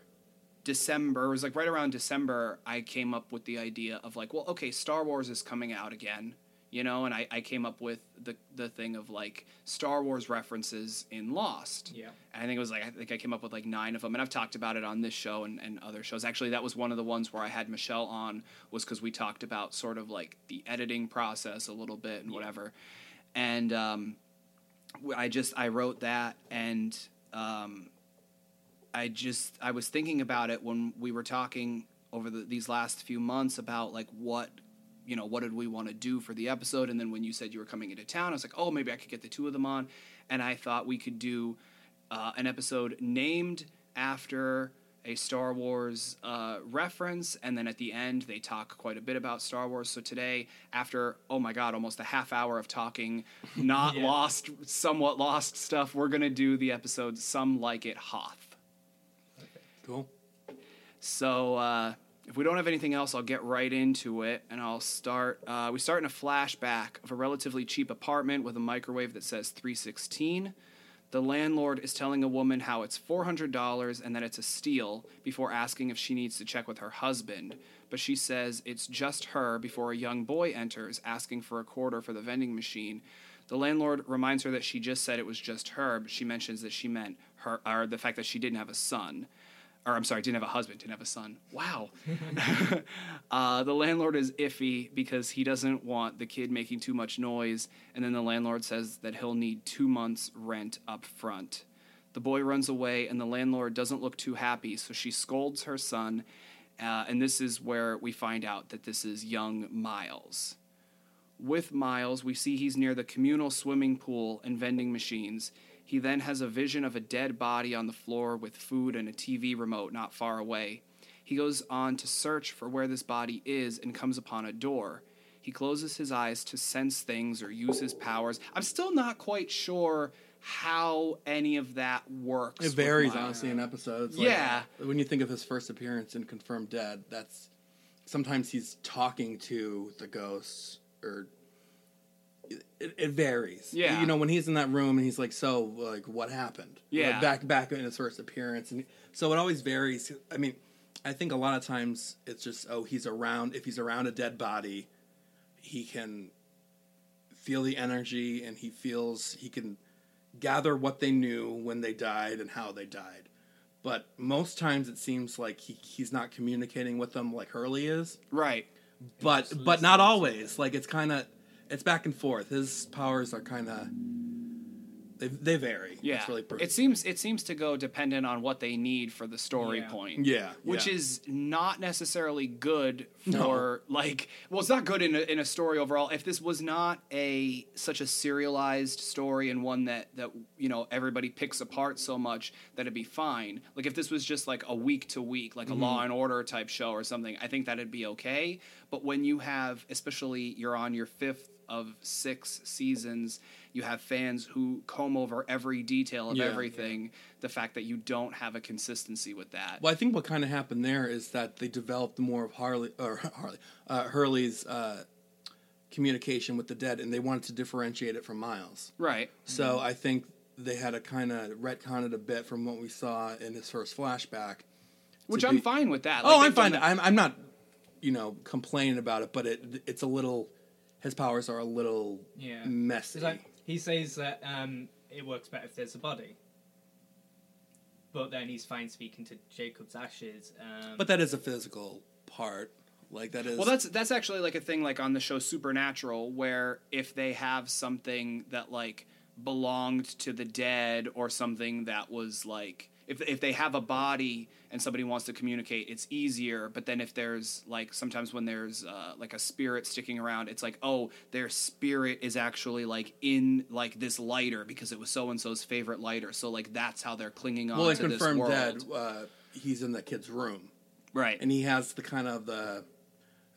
December, it was like right around December, I came up with the idea of like, well, okay, Star Wars is coming out again, you know, and I, I came up with the the thing of like Star Wars references in Lost. Yeah. And I think it was like I think I came up with like nine of them, and I've talked about it on this show and, and other shows. Actually, that was one of the ones where I had Michelle on was because we talked about sort of like the editing process a little bit and whatever. And um, I just I wrote that and um, I just I was thinking about it when we were talking over the, these last few months about like what you know what did we want to do for the episode and then when you said you were coming into town I was like oh maybe I could get the two of them on and I thought we could do uh, an episode named after a Star Wars uh, reference, and then at the end they talk quite a bit about Star Wars. So today, after oh my god, almost a half hour of talking, not Yeah. lost, somewhat lost stuff, we're gonna do the episode "Some Like It Hoth." Cool. So uh, if we don't have anything else, I'll get right into it, and I'll start. Uh, we start in a flashback of a relatively cheap apartment with a microwave that says 316. The landlord is telling a woman how it's $400 and that it's a steal before asking if she needs to check with her husband. But she says it's just her before a young boy enters asking for a quarter for the vending machine. The landlord reminds her that she just said it was just her, but she mentions that she meant her, or the fact that she didn't have a son or I'm sorry, didn't have a husband, didn't have a son. Wow. uh, the landlord is iffy because he doesn't want the kid making too much noise, and then the landlord says that he'll need two months' rent up front. The boy runs away, and the landlord doesn't look too happy, so she scolds her son, uh, and this is where we find out that this is young Miles. With Miles, we see he's near the communal swimming pool and vending machines. He then has a vision of a dead body on the floor with food and a TV remote not far away. He goes on to search for where this body is and comes upon a door. He closes his eyes to sense things or use his powers. I'm still not quite sure how any of that works. It varies honestly in episodes. Yeah. When you think of his first appearance in Confirmed Dead, that's sometimes he's talking to the ghosts or it, it varies. Yeah. You know, when he's in that room and he's like, "So, like, what happened?" Yeah. Like, back back in his first appearance, and so it always varies. I mean, I think a lot of times it's just, oh, he's around. If he's around a dead body, he can feel the energy, and he feels he can gather what they knew when they died and how they died. But most times it seems like he, he's not communicating with them like Hurley is. Right. But but not always. Like it's kind of it's back and forth. His powers are kind of They, they vary. Yeah, It's really pretty. it seems it seems to go dependent on what they need for the story Yeah. point. Yeah, which yeah. is not necessarily good for No. like. Well, it's not good in a, in a story overall. If this was not a such a serialized story and one that that you know everybody picks apart so much that it'd be fine. Like if this was just like a week to week, like a mm-hmm. Law and Order type show or something, I think that'd be okay. But when you have, especially you're on your fifth of six seasons, you have fans who comb over every detail of Yeah. everything. The fact that you don't have a consistency with that. Well, I think what kind of happened there is that they developed more of Harley or Harley uh, Hurley's uh, communication with the dead, and they wanted to differentiate it from Miles. Right. So I think they had to kind of retcon it a bit from what we saw in his first flashback. Which I'm be- fine with that. oh, I'm fine. I'm I'm not, you know, complaining about it, but it it's a little. His powers are a little Yeah. messy. Like he says that um, it works better if there's a body, but then he's fine speaking to Jacob's ashes. Um, but that is a physical part. Like that is. Well, that's that's actually like a thing like on the show Supernatural, where if they have something that like belonged to the dead or something that was like if if they have a body and somebody wants to communicate, it's easier. But then if there's like sometimes when there's uh, like a spirit sticking around, it's like oh their spirit is actually like in like this lighter because it was so and so's favorite lighter. So like that's how they're clinging on well, this confirmed world. that uh, he's in the kid's room. right? and he has the kind of the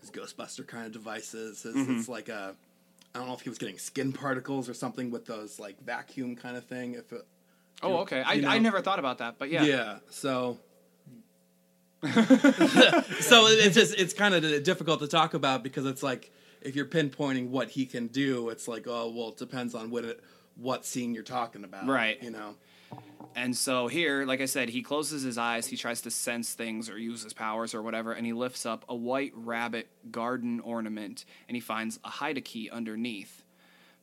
his Ghostbuster kind of devices. It's, Mm-hmm. it's like a I don't know if he was getting skin particles or something with those like vacuum kind of thing. If it, oh, okay. I, know- I never thought about that, but yeah, yeah. so. so it's just it's kind of difficult to talk about because it's like if you're pinpointing what he can do, it's like oh well, it depends on what it what scene you're talking about, Right. You know, And so here, like I said, he closes his eyes, he tries to sense things or use his powers or whatever, and he lifts up a white rabbit garden ornament and he finds a hide key underneath.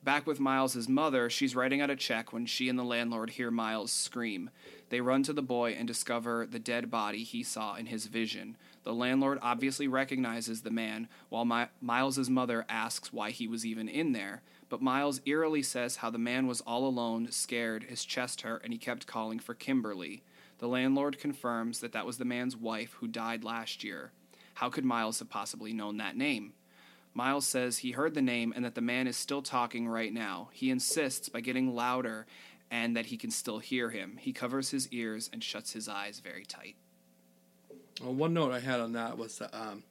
Back with Miles' mother, she's writing out a check when she and the landlord hear Miles scream. They run to the boy and discover the dead body he saw in his vision. The landlord obviously recognizes the man, while Mi- Miles' mother asks why he was even in there. But Miles eerily says how the man was all alone, scared, his chest hurt, and he kept calling for Kimberly. The landlord confirms that that was the man's wife who died last year. How could Miles have possibly known that name? Miles says he heard the name and that the man is still talking right now. He insists by getting louder and that he can still hear him. He covers his ears and shuts his eyes very tight. Well, one note I had on that was the, um,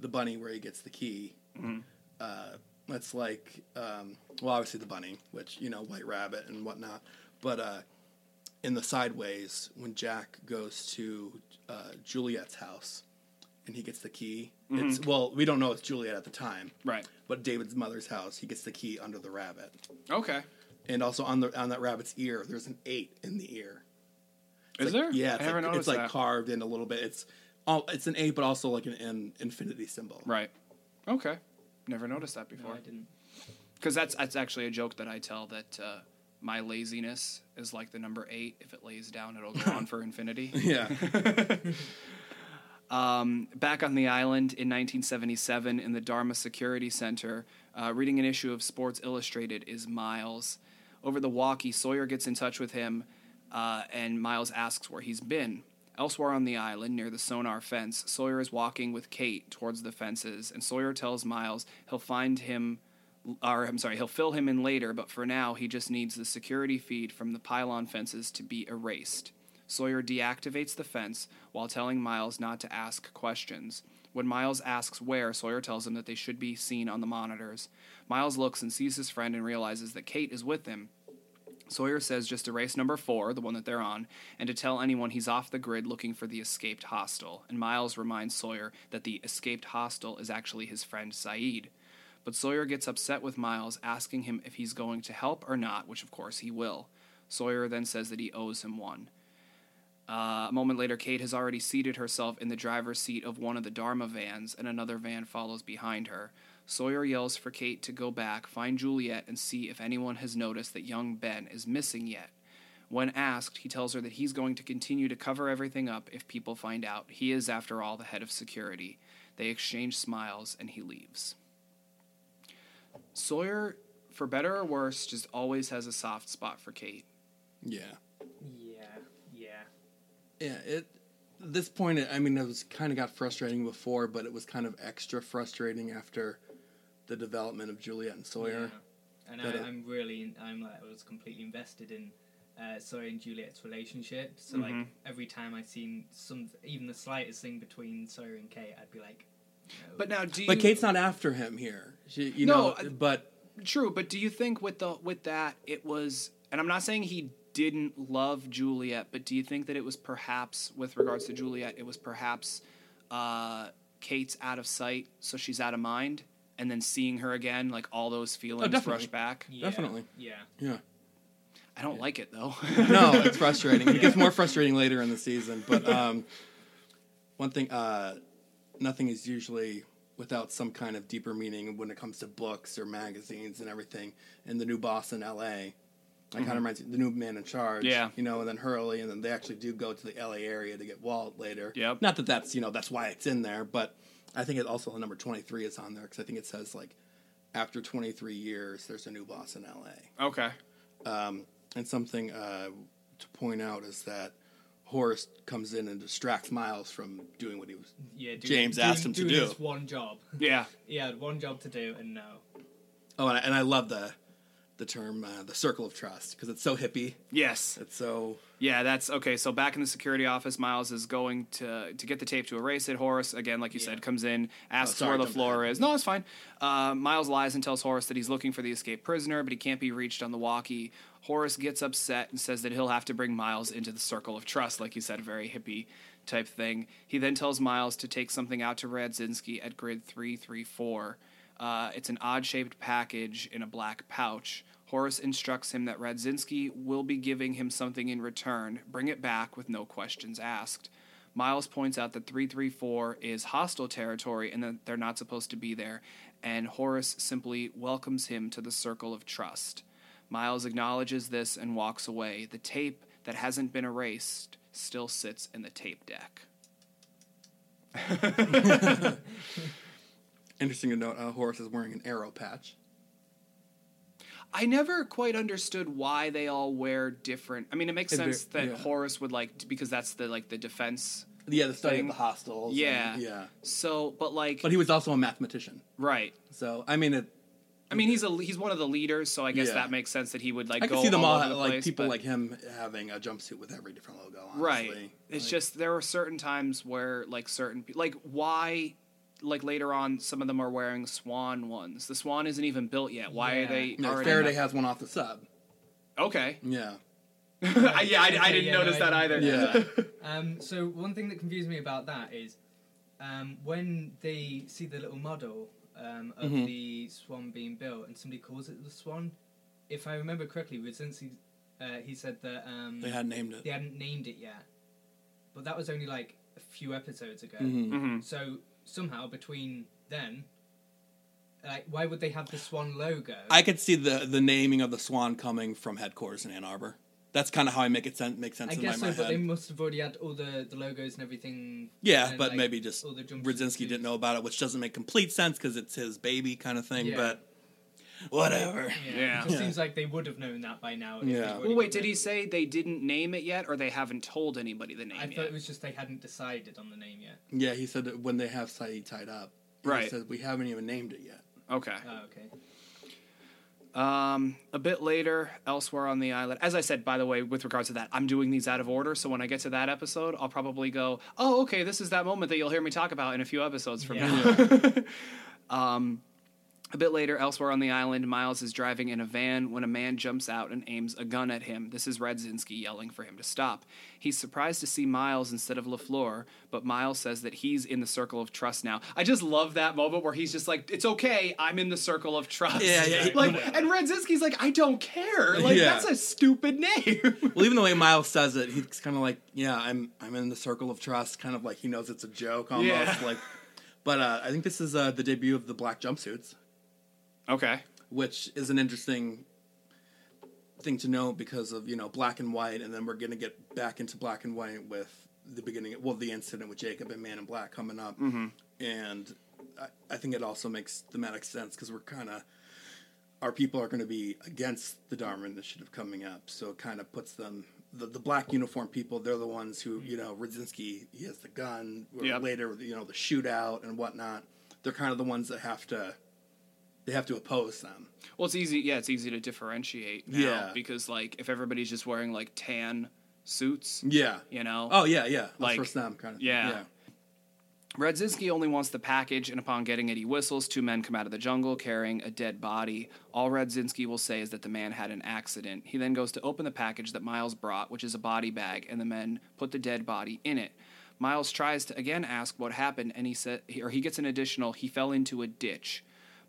the bunny where he gets the key. Mm-hmm. Uh, that's like, um, well, obviously the bunny, which you know, White Rabbit and whatnot. But uh, in the sideways, when Jack goes to uh, Juliet's house and he gets the key, it's well, we don't know it's Juliet at the time, Mm-hmm. Right. but David's mother's house, he gets the key under the rabbit, Okay. And also on the on that rabbit's ear, there's an eight in the ear. Is Like- there? Yeah, it's never like, noticed it's like carved in a little bit. It's all it's an eight, but also like an, an infinity symbol. Right. Okay. Never noticed that no, before. I didn't. Because that's that's actually a joke that I tell that uh, my laziness is like the number eight. If it lays down, it'll go on for infinity. Yeah, Um, back on the island in 1977 in the Dharma Security Center, uh, reading an issue of Sports Illustrated is Miles. Over the walkie, Sawyer gets in touch with him, uh, and Miles asks where he's been. Elsewhere on the island, near the sonic fence, Sawyer is walking with Kate towards the fences, and Sawyer tells Miles he'll find him, or I'm sorry, he'll fill him in later, but for now, he just needs the security feed from the pylon fences to be erased. Sawyer deactivates the fence while telling Miles not to ask questions. When Miles asks where, Sawyer tells him that they should be seen on the monitors. Miles looks and sees his friend and realizes that Kate is with him. Sawyer says just erase number four, the one that they're on, and to tell anyone he's off the grid looking for the escaped hostile. And Miles reminds Sawyer that the escaped hostile is actually his friend Sayid. But Sawyer gets upset with Miles, asking him if he's going to help or not, which of course he will. Sawyer then says that he owes him one. Uh, a moment later, Kate has already seated herself in the driver's seat of one of the Dharma vans, and another van follows behind her. Sawyer yells for Kate to go back, find Juliet, and see if anyone has noticed that young Ben is missing yet. When asked, he tells her that he's going to continue to cover everything up if people find out. He is, after all, the head of security. They exchange smiles, and he leaves. Sawyer, for better or worse, just always has a soft spot for Kate. Yeah. Yeah, it. At this point, I mean, it was kind of got frustrating before, but it was kind of extra frustrating after the development of Juliet and Sawyer. Yeah. And I, I'm really, I'm like, I was completely invested in uh, Sawyer and Juliet's relationship. So like Mhm. every time I seen some, even the slightest thing between Sawyer and Kate, I'd be like, no. But now, do you? But Kate's not after him here. She, you No, know, but True, but do you think with the with that it was and I'm not saying he didn't love Juliet, but do you think that it was perhaps with regards to Juliet, it was perhaps uh, Kate's out of sight, so she's out of mind, and then seeing her again, like all those feelings definitely. rush back. Yeah, definitely. Yeah. yeah. I don't like it though. no, it's frustrating. It gets more frustrating later in the season. But um, one thing, uh, nothing is usually without some kind of deeper meaning when it comes to books or magazines and everything. And the new boss in L.A. That kind of reminds me the new man in charge. Yeah. you know, and then Hurley, and then they actually do go to the L.A. area to get Walt later. Yep. Not that that's you know that's why it's in there, but I think it also the number twenty three is on there because I think it says like after twenty three years there's a new boss in L.A. okay. Um, and something uh, to point out is that Horace comes in and distracts Miles from doing what he was. Yeah. Doing, James doing, asked him to do. His one job. Yeah. He had one job to do, and no. Oh, and I, and I love the the term uh, the circle of trust because it's so hippie. Yes. It's so Yeah, that's okay. So back in the security office, Miles is going to to get the tape to erase it. Horace, again, like you Yeah. said, comes in, asks sorry, where the floor is. No, it's fine. Uh, Miles lies and tells Horace that he's looking for the escaped prisoner, but he can't be reached on the walkie. Horace gets upset and says that he'll have to bring Miles into the circle of trust, like you said, a very hippie type thing. He then tells Miles to take something out to Radzinski at grid 334. Uh, it's an odd shaped package in a black pouch. Horace instructs him that Radzinski will be giving him something in return. Bring it back with no questions asked. Miles points out that 334 is hostile territory and that they're not supposed to be there, and Horace simply welcomes him to the circle of trust. Miles acknowledges this and walks away. The tape that hasn't been erased still sits in the tape deck. interesting to note. Uh, Horace is wearing an arrow patch. I never quite understood why they all wear different. I mean, it makes sense that yeah. Horace would like because that's the like the defense. Yeah, the study Thing. of the hostels. and- Yeah. yeah. So, but like, But he was also a mathematician, right? so I mean, it. I mean, he's a he's one of the leaders, so I guess Yeah. that makes sense that he would like I go can see them all over the like place, people but- like him having a jumpsuit with every different logo. Honestly. right. It's Like- just there are certain times where like certain pe- like why. Like later on, some of them are wearing Swan ones. The Swan isn't even built yet. Why are they No, already? Faraday has one off the sub. okay. Yeah. yeah, I, I didn't yeah, no, notice I that either. Yeah. Um, so one thing that confused me about that is um, when they see the little model um, of Mhm. the swan being built, and somebody calls it the swan. If I remember correctly, Radzinski, uh, he said that um, They hadn't named it. they hadn't named it yet, but that was only like a few episodes ago. Mhm. hmm So somehow between then, like, why would they have the swan logo? I could see the the naming of the swan coming from headquarters in Ann Arbor. That's kind of how I make it sense make sense I in guess my, so, my but they must have already had all the, the logos and everything. Yeah, and, but like, maybe just all the Brzezinski didn't know about it, which doesn't make complete sense because it's his baby kind of thing. Yeah. But whatever. Yeah, Yeah. it just Yeah. seems like they would have known that by now. if Yeah. Well, wait, did he say they didn't name it yet, or they haven't told anybody the name yet? I yet? thought it was just they hadn't decided on the name yet. Yeah, he said that when they have Sayid tied up, Right. he Right. said we haven't even named it yet. Okay. Oh, okay. Um, a bit later, elsewhere on the island. As I said, by the way, with regards to that, I'm doing these out of order. So when I get to that episode, I'll probably go, "Oh, okay, this is that moment that you'll hear me talk about in a few episodes from now." um, a bit later, elsewhere on the island, Miles is driving in a van when a man jumps out and aims a gun at him. This is Radzinski yelling for him to stop. He's surprised to see Miles instead of LaFleur, but Miles says that he's in the circle of trust now. I just love that moment where he's just like, "It's okay, I'm in the circle of trust." Yeah, yeah, like, and Radzinski's like, "I don't care." Like, Yeah. that's a stupid name. Well, even the way Miles says it, he's kind of like, "Yeah, I'm I'm in the circle of trust," kind of like he knows it's a joke almost. Yeah. Like, but uh, I think this is uh, the debut of the black jumpsuits. Okay. which is an interesting thing to note because of you know black and white, and then we're gonna get back into black and white with the beginning, well, the incident with Jacob and Man in Black coming up, mm-hmm. and I, I think it also makes thematic sense because we're kind of our people are going to be against the Dharma Initiative coming up, so it kind of puts them. The, the black uniform people, they're the ones who, you know, Radzinski, he has the gun. Yep. Later, you know, the shootout and whatnot. They're kind of the ones that have to, they have to oppose them. Well, it's easy. Yeah, it's easy to differentiate. Now Yeah. because like if everybody's just wearing like tan suits, Yeah. you know. Oh yeah, yeah. Like Like, first them kind of. yeah. yeah. Radzinski only wants the package, and upon getting it, he whistles. Two men come out of the jungle carrying a dead body. All Radzinski will say is that the man had an accident. He then goes to open the package that Miles brought, which is a body bag, and the men put the dead body in it. Miles tries to again ask what happened, and he said, or he gets an additional. He fell into a ditch.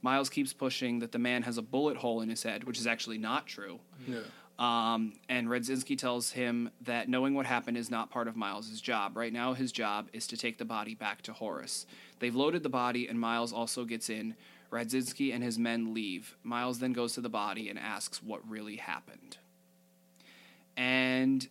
Miles keeps pushing that the man has a bullet hole in his head, which is actually not true. yeah. Um, and Radzinski tells him that knowing what happened is not part of Miles's job. Right now, his job is to take the body back to Horace. They've loaded the body, and Miles also gets in. Radzinski and his men leave. Miles then goes to the body and asks what really happened. And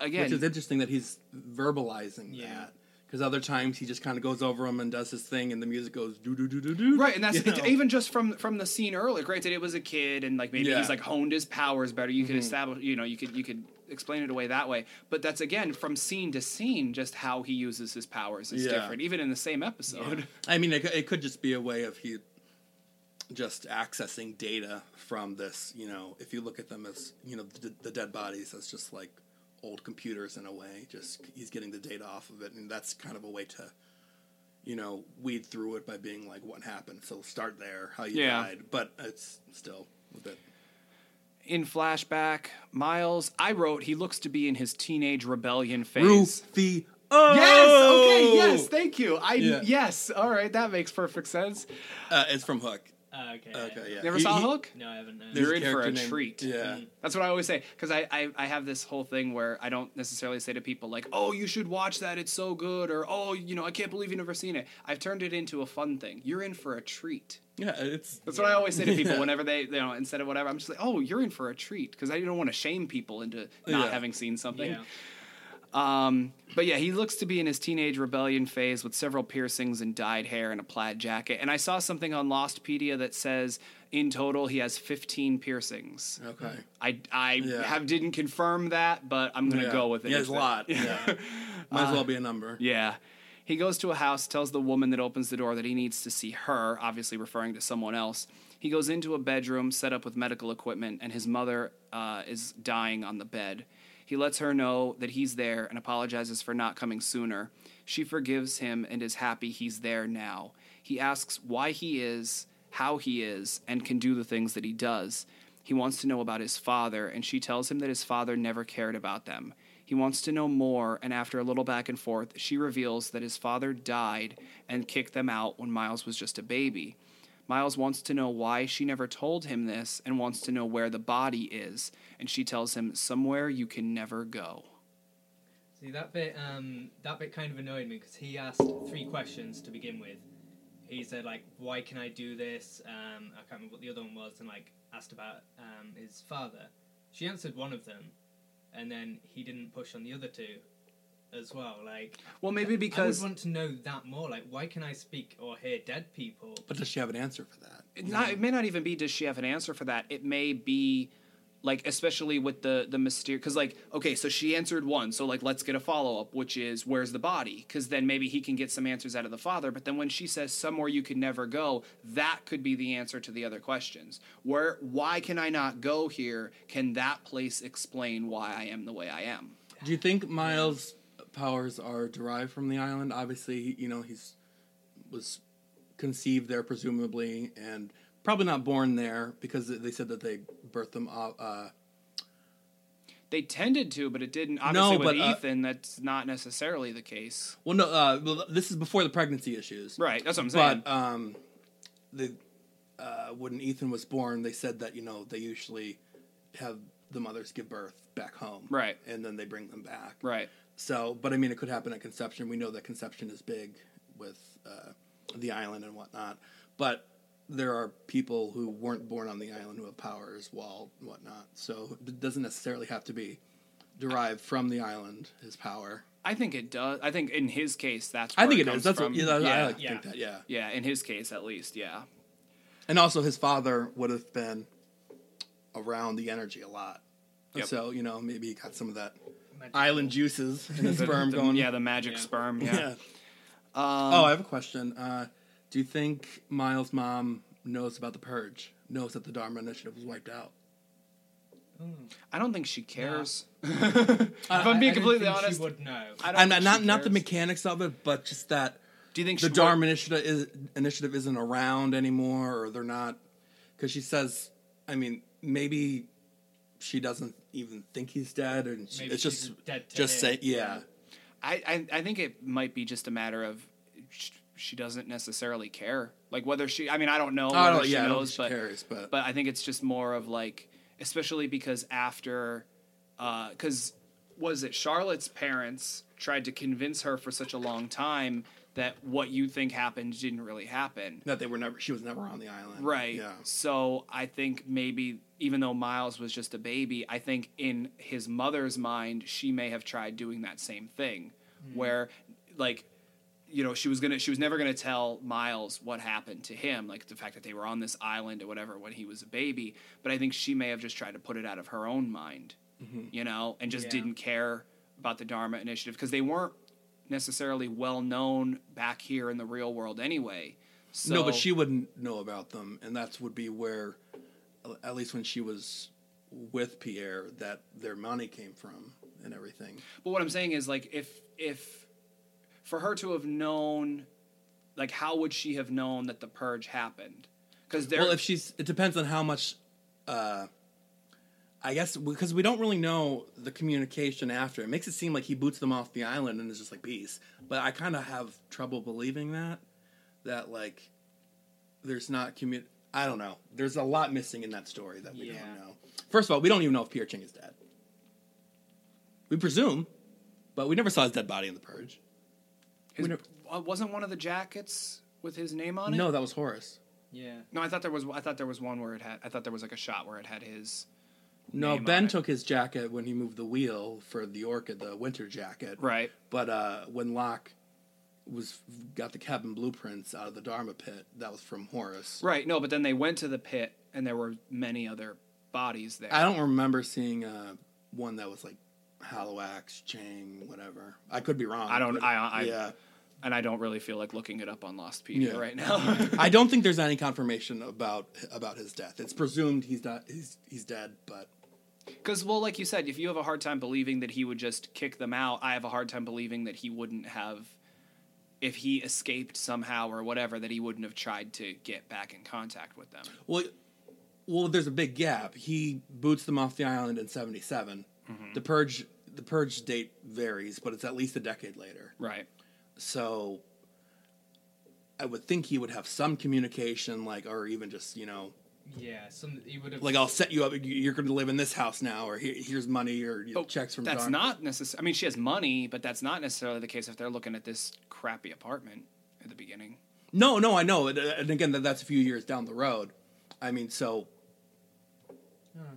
again, Which is interesting that he's verbalizing Yeah. that. Because other times he just kind of goes over them and does his thing, and the music goes do do do do do. Right, and that's know? even just from from the scene earlier. Granted, it was a kid, and like maybe Yeah. Mm-hmm. he's like honed his powers better. You could establish, you know, you could you could explain it away that way. But that's again from scene to scene, just how he uses his powers is Yeah. different, even in the same episode. I mean, it, could- it could just be a way of he just accessing data from this. You know, if you look at them as you know the, the dead bodies as just like old computers in a way. Just he's getting the data off of it, and that's kind of a way to. You know, weed through it by being like, "What happened?" So start there, how you Yeah. died, but it's still a bit. In flashback, Miles, I wrote he looks to be in his teenage rebellion phase. Rufio. Oh, Yes. Okay. Yes. Thank you. I Yeah. yes. All right. That makes perfect sense. Uh, it's from Hook. Uh, okay. Okay, yeah. You ever He- saw he- Hook? No, I haven't. No. There's You're in for character a named- treat. Yeah. That's what I always say because I, I I have this whole thing where I don't necessarily say to people like, "Oh, you should watch that; it's so good," or "Oh, you know, I can't believe you've never seen it." I've turned it into a fun thing. You're in for a treat. Yeah, it's That's what I always say to people Yeah. whenever they, you know, instead of whatever, I'm just like, "Oh, you're in for a treat," because I don't want to shame people into not Yeah. having seen something. Yeah. Um, but yeah, he looks to be in his teenage rebellion phase with several piercings and dyed hair and a plaid jacket. And I saw something on Lostpedia that says in total he has 15 piercings. okay. I, I Yeah. have didn't confirm that, but I'm gonna Yeah. go with it. Yeah, it's a lot. Yeah, might as well be a number. Yeah. He goes to a house, tells the woman that opens the door that he needs to see her, obviously referring to someone else. He goes into a bedroom set up with medical equipment, and his mother uh, is dying on the bed. He lets her know that he's there and apologizes for not coming sooner. She forgives him and is happy he's there now. He asks why he is, how he is, and can do the things that he does. He wants to know about his father, and she tells him that his father never cared about them. He wants to know more, and after a little back and forth, she reveals that his father died and kicked them out when Miles was just a baby. Miles wants to know why she never told him this and wants to know where the body is, and she tells him, Somewhere you can never go. See that bit. Um, that bit kind of annoyed me because he asked three questions to begin with. He said like, "Why can I do this?" Um, I can't remember what the other one was, and like asked about um, his father. She answered one of them, and then he didn't push on the other two, as well. Like, Well, maybe I because would want to know that more. Like, why can I speak or hear dead people? But does she have an answer for that? it, not, it may not even be does she have an answer for that. It may be like especially with the the mysterious because like okay so she answered one so like let's get a follow-up which is where's the body because then maybe he can get some answers out of the father but then when she says somewhere you can never go that could be the answer to the other questions where why can i not go here can that place explain why i am the way i am Do you think Miles' powers are derived from the island? Obviously, you know he's was conceived there presumably, and probably not born there because they said that they birthed them off. Uh, they tended to but it didn't obviously with but, uh, ethan that's not necessarily the case well, no, uh, well, this is before the pregnancy issues, right that's what i'm saying But um, the uh, when Ethan was born, they said that you know they usually have the mothers give birth back home, Right. and then they bring them back, right So, but I mean, it could happen at conception. We know that conception is big with uh, the island and whatnot. But there are people who weren't born on the island who have power as well, and whatnot. So it doesn't necessarily have to be derived from the island. His power. I think it does. I think in his case, that's. I think it comes is. That's from. what. Yeah, I yeah, like yeah. think that. Yeah. yeah. In his case, at least, yeah. And also, his father would have been around the energy a lot. Yep. So, you know, maybe he got some of that Magical. island juices in his sperm The- going. yeah, the magic Yeah. sperm. Yeah. Yeah. oh, I have a question. Uh, do you think Miles' mom knows about the purge? Knows that the Dharma Initiative was wiped out? I don't think she cares. Uh, if I- I'm being I don't completely think honest, she would know. I don't I'm think not not, she not the mechanics of it, but just that Do you think the Dharma initiative is initiative isn't around anymore, or they're not because she says, I mean, maybe she doesn't even think he's dead, and she, Maybe it's she's just dead to just him. say yeah. I, I I think it might be just a matter of sh- she doesn't necessarily care. Like whether she, I mean, I don't know I don't, she yeah, I don't knows, think she but cares, but, but I think it's just more of like, especially because after, uh, because was it Charlotte's parents tried to convince her for such a long time that what you think happened didn't really happen. that they were never she was never on the island, Right. Yeah, So I think maybe even though Miles was just a baby, I think in his mother's mind, she may have tried doing that same thing, mm-hmm. where like you know she was gonna she was never gonna tell Miles what happened to him, like the fact that they were on this island or whatever when he was a baby. But I think she may have just tried to put it out of her own mind, mm-hmm. you know, and just Yeah. didn't care about the Dharma Initiative because they weren't necessarily well known back here in the real world anyway. So, no, but she wouldn't know about them, and that would be where, at least when she was with Pierre, that their money came from and everything. But what I'm saying is like if if for her to have known like how would she have known that the purge happened? Cuz there Well, if she's, it depends on how much. Uh, I guess because we don't really know the communication after. It makes it seem like he boots them off the island and is just like peace. But I kind of have trouble believing that. That like, there's not commu. I don't know. There's a lot missing in that story that we Yeah. don't know. First of all, we don't even know if Pierre Chang is dead. We presume, but we never saw his dead body in the purge. his, we never- uh, wasn't one of the jackets with his name on it? No, that was Horace. Yeah. No, I thought there was I thought there was one where it had I thought there was like a shot where it had his No, Ben took his jacket when he moved the wheel for the Orchid, the winter jacket. Right. But uh, when Locke was got the cabin blueprints out of the Dharma pit, that was from Horace. Right. No, but then they went to the pit and there were many other bodies there. I don't remember seeing uh, one that was like Halliwax, Chang, whatever. I could be wrong. I don't- I- I- yeah. and I don't really feel like looking it up on Lostpedia Yeah. right now. I don't think there's any confirmation about about his death. It's presumed he's not he's he's dead, but Because, well, like you said, if you have a hard time believing that he would just kick them out, I have a hard time believing that he wouldn't have, if he escaped somehow or whatever, that he wouldn't have tried to get back in contact with them. well, well, there's a big gap. He boots them off the island in '77. Mm-hmm. The purge the purge date varies, but it's at least a decade later. Right. So I would think he would have some communication, like, or even just you know, Yeah. Some he would have like I'll set you up. You're going to live in this house now, or Here, here's money, or you know, But checks from. That's Dharma. not necessary. I mean, she has money, but that's not necessarily the case if they're looking at this crappy apartment at the beginning. No, no, I know, and and again, that's a few years down the road. I mean, so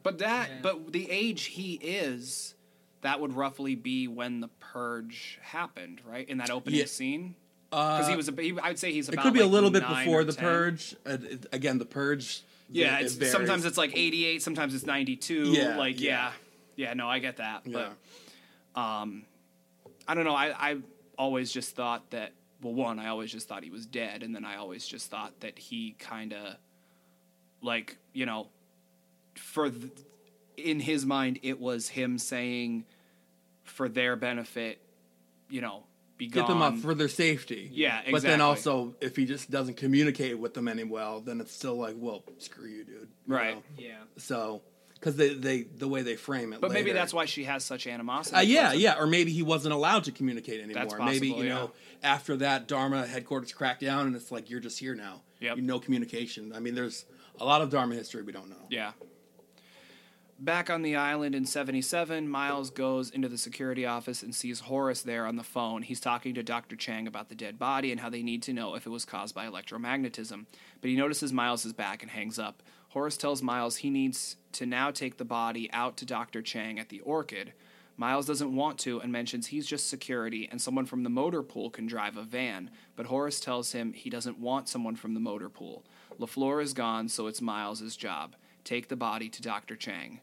But that, Yeah. but the age he is, that would roughly be when the purge happened, right? In that opening Yeah. scene, because uh, he was. A, he, I'd say he's it could be a little bit before the 10. purge. Uh, again, the purge. Yeah, it it's, varies. sometimes it's like 88, sometimes it's 92. Yeah, like yeah. yeah. yeah, no, I get that. yeah. But um, I don't know. I I always just thought that. Well, one, I always just thought he was dead, and then I always just thought that he kind of, like you know, for th- in his mind, it was him saying, for their benefit, you know, be Get them up for their safety. Yeah, But then also, if he just doesn't communicate with them any well, then it's still like, well, screw you, dude. You Right. know? Yeah. So, because they, they the way they frame it. but maybe that's why she has such animosity. Uh, yeah, yeah, or maybe he wasn't allowed to communicate anymore. That's maybe you yeah. know after that Dharma headquarters cracked down, and it's like you're just here now. Yep. You no communication. I mean, there's a lot of Dharma history we don't know. Yeah. Back on the island in 77, Miles goes into the security office and sees Horace there on the phone. He's talking to Dr. Chang about the dead body and how they need to know if it was caused by electromagnetism. But he notices Miles is back and hangs up. Horace tells Miles he needs to now take the body out to Dr. Chang at the Orchid. Miles doesn't want to and mentions he's just security and someone from the motor pool can drive a van, but Horace tells him he doesn't want someone from the motor pool. LaFleur is gone, so it's Miles' job. Take the body to Dr. Chang.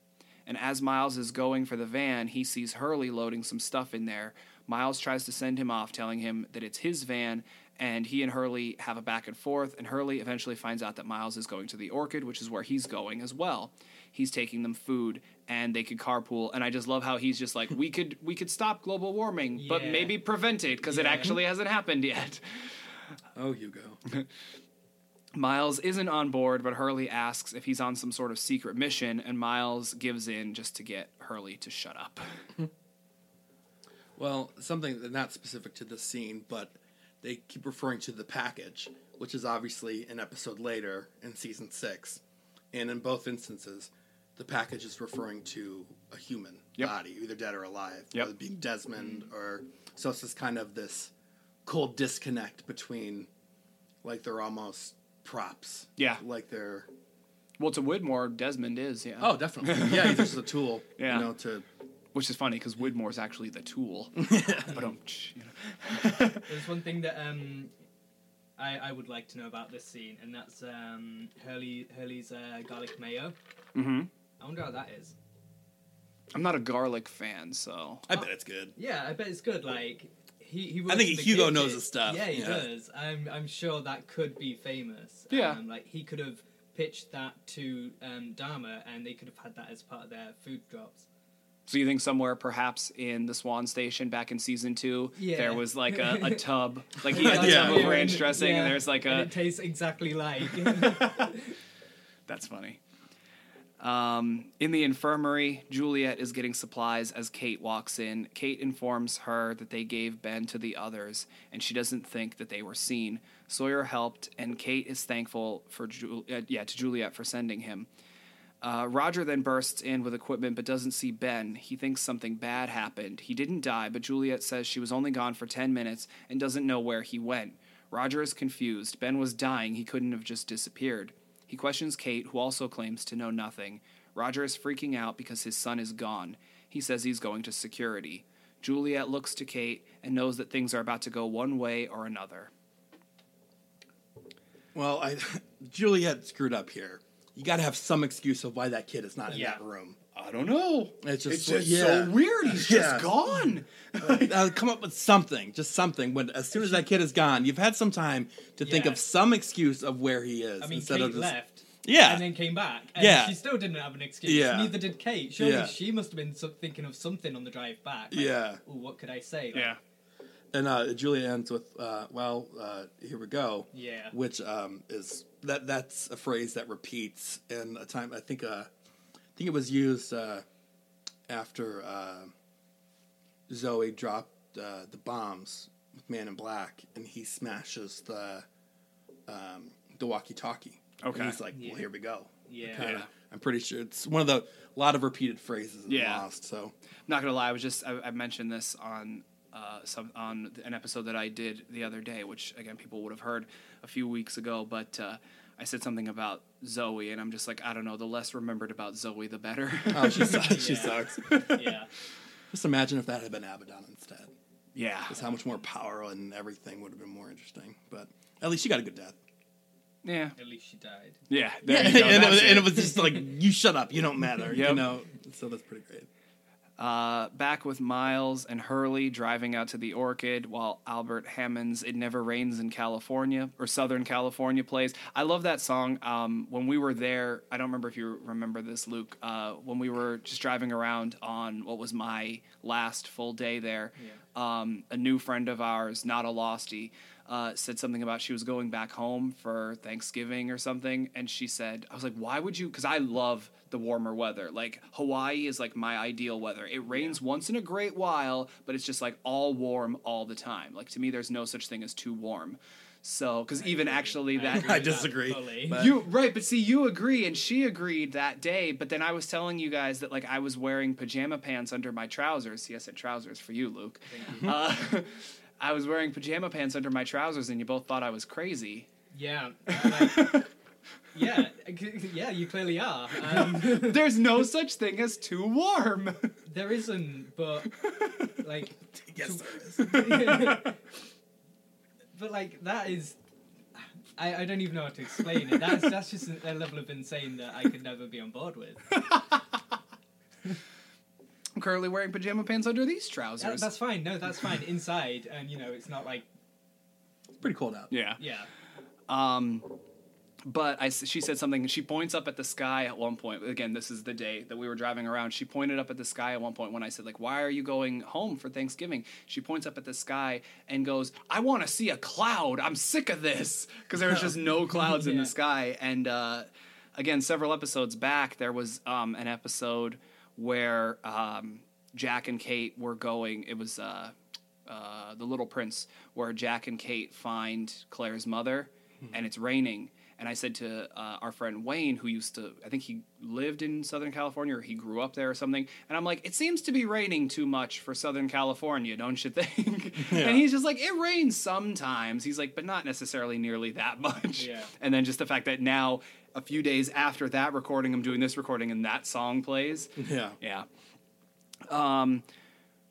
And as Miles is going for the van, he sees Hurley loading some stuff in there. Miles tries to send him off, telling him that it's his van, and he and Hurley have a back and forth, and Hurley eventually finds out that Miles is going to the Orchid, which is where he's going as well. He's taking them food, and they could carpool. And I just love how he's just like, we could we could stop global warming, but maybe prevent it because it actually hasn't happened yet. Oh, Hugo. Miles isn't on board, but Hurley asks if he's on some sort of secret mission, and Miles gives in just to get Hurley to shut up. Well, something not specific to this scene, but they keep referring to the package, which is obviously an episode later in season six, and in both instances, the package is referring to a human Yep. body, either dead or alive, Yep. whether being Desmond or so. It's just kind of this cold disconnect between, like they're almost props. Yeah. like they're Well, to Widmore, Desmond is, yeah. oh, definitely, yeah. He's just a tool, Yeah. you know, to Which is funny because Widmore's actually the tool. but um, you know. There's one thing that um, I, I would like to know about this scene, and that's um, Hurley Hurley's uh, garlic mayo. Mhm. I wonder how that is. I'm not a garlic fan, so I bet it's good. Yeah, I bet it's good. Like he, he works think Hugo kitchen. knows his stuff, Yeah, he yeah. does. I'm I'm sure that could be famous. Yeah. Um, like he could have pitched that to um, Dharma, and they could have had that as part of their food drops. So you think somewhere, perhaps in the Swan Station back in season two, Yeah. there was like a, a tub, like he had a Yeah. tub of ranch dressing, Yeah, and there's like and a. it tastes exactly like. That's funny. Um, in the infirmary, Juliet is getting supplies as Kate walks in. Kate informs her that they gave Ben to the others, and she doesn't think that they were seen. Sawyer helped, and Kate is thankful for Ju- uh, yeah to Juliet for sending him. Uh, Roger then bursts in with equipment but doesn't see Ben. He thinks something bad happened. He didn't die, but Juliet says she was only gone for 10 minutes and doesn't know where he went. Roger is confused. Ben was dying. He couldn't have just disappeared. He questions Kate, who also claims to know nothing. Roger is freaking out because his son is gone. He says he's going to security. Juliet looks to Kate and knows that things are about to go one way or another. Well, I Juliet screwed up here. You got to have some excuse of why that kid is not in Yeah. that room. I don't know. It's just, It's just yeah. so weird. He's Yeah. just gone. Uh, come up with something, just something. When as soon as that kid is gone, you've had some time to think of some excuse of where he is I mean, instead Kate of just left. Yeah. And then came back. And Yeah. she still didn't have an excuse. Yeah. Neither did Kate. Surely Yeah. she must have been thinking of something on the drive back. Like, Yeah. Ooh, what could I say? Like, Yeah. And uh, Julia ends with, uh, "Well, uh, here we go," Yeah. which um, is that that's a phrase that repeats in a time. I think uh, I think it was used uh, after uh, Zoe dropped uh, the bombs with Man in Black, and he smashes the um, the walkie-talkie. Okay. and he's like, Yeah. "Well, here we go." Yeah. Kinda. I'm pretty sure it's one of the a lot of repeated phrases in Yeah. Lost. So I'm not gonna lie, I was just I, I mentioned this on uh, some on an episode that I did the other day, which again people would have heard a few weeks ago. But uh, I said something about Zoe, and I'm just like I don't know. The less remembered about Zoe, the better. oh, she sucks. she Yeah. sucks. yeah. Just imagine if that had been Abaddon instead. yeah, Just how much more power and everything would have been more interesting. But at least she got a good death. yeah, At least she died. yeah. Yeah, you go. and, it That's was, and it. it was just like, you shut up, you don't matter. You know, so that's pretty great. Uh, back with Miles and Hurley driving out to the Orchid while Albert Hammond's "It Never Rains in California" or Southern California plays. I love that song. Um, when we were there, I don't remember if you remember this, Luke. Uh, when we were just driving around on what was my last full day there, um, a new friend of ours, not a lostie, uh, said something about she was going back home for Thanksgiving or something, and she said, "I was like, why would you?" Because I love the warmer weather. Like Hawaii is like my ideal weather. It rains once in a great while, but it's just like all warm all the time. Like to me, there's no such thing as too warm. So, because even actually that agree I with that disagree, you right, but see, you agree, and she agreed that day. But then I was telling you guys that like I was wearing pajama pants under my trousers. Yes, I said trousers for you, Luke. Uh, I was wearing pajama pants under my trousers, and you both thought I was crazy. Yeah. Like, yeah. Yeah, you clearly are. Um, There's no such thing as too warm. there isn't, but like, Yes, to- there is. but like that is. I, I don't even know how to explain it. That's that's just a level of insane that I could never be on board with. I'm currently wearing pajama pants under these That, trousers. that's fine. No, that's fine. Inside, and you know, it's not like It's pretty cold out. yeah. yeah. Um, but I, she said something. She points up at the sky at one point. Again, this is the day that we were driving around. She pointed up at the sky at one point when I said, like, why are you going home for Thanksgiving? She points up at the sky and goes, I want to see a cloud. I'm sick of this because there was just no clouds in the sky. And uh, again, several episodes back, there was um, an episode where um, Jack and Kate were going. It was uh, uh, the Little Prince, where Jack and Kate find Claire's mother, and it's raining. And I said to uh, our friend Wayne, who used to, I think he lived in Southern California or he grew up there or something. And I'm like, it seems to be raining too much for Southern California, don't you think? And he's just like, it rains sometimes. He's like, but not necessarily nearly that much. Yeah. And then just the fact that now, a few days after that recording, I'm doing this recording and that song plays. Yeah. Yeah. Um,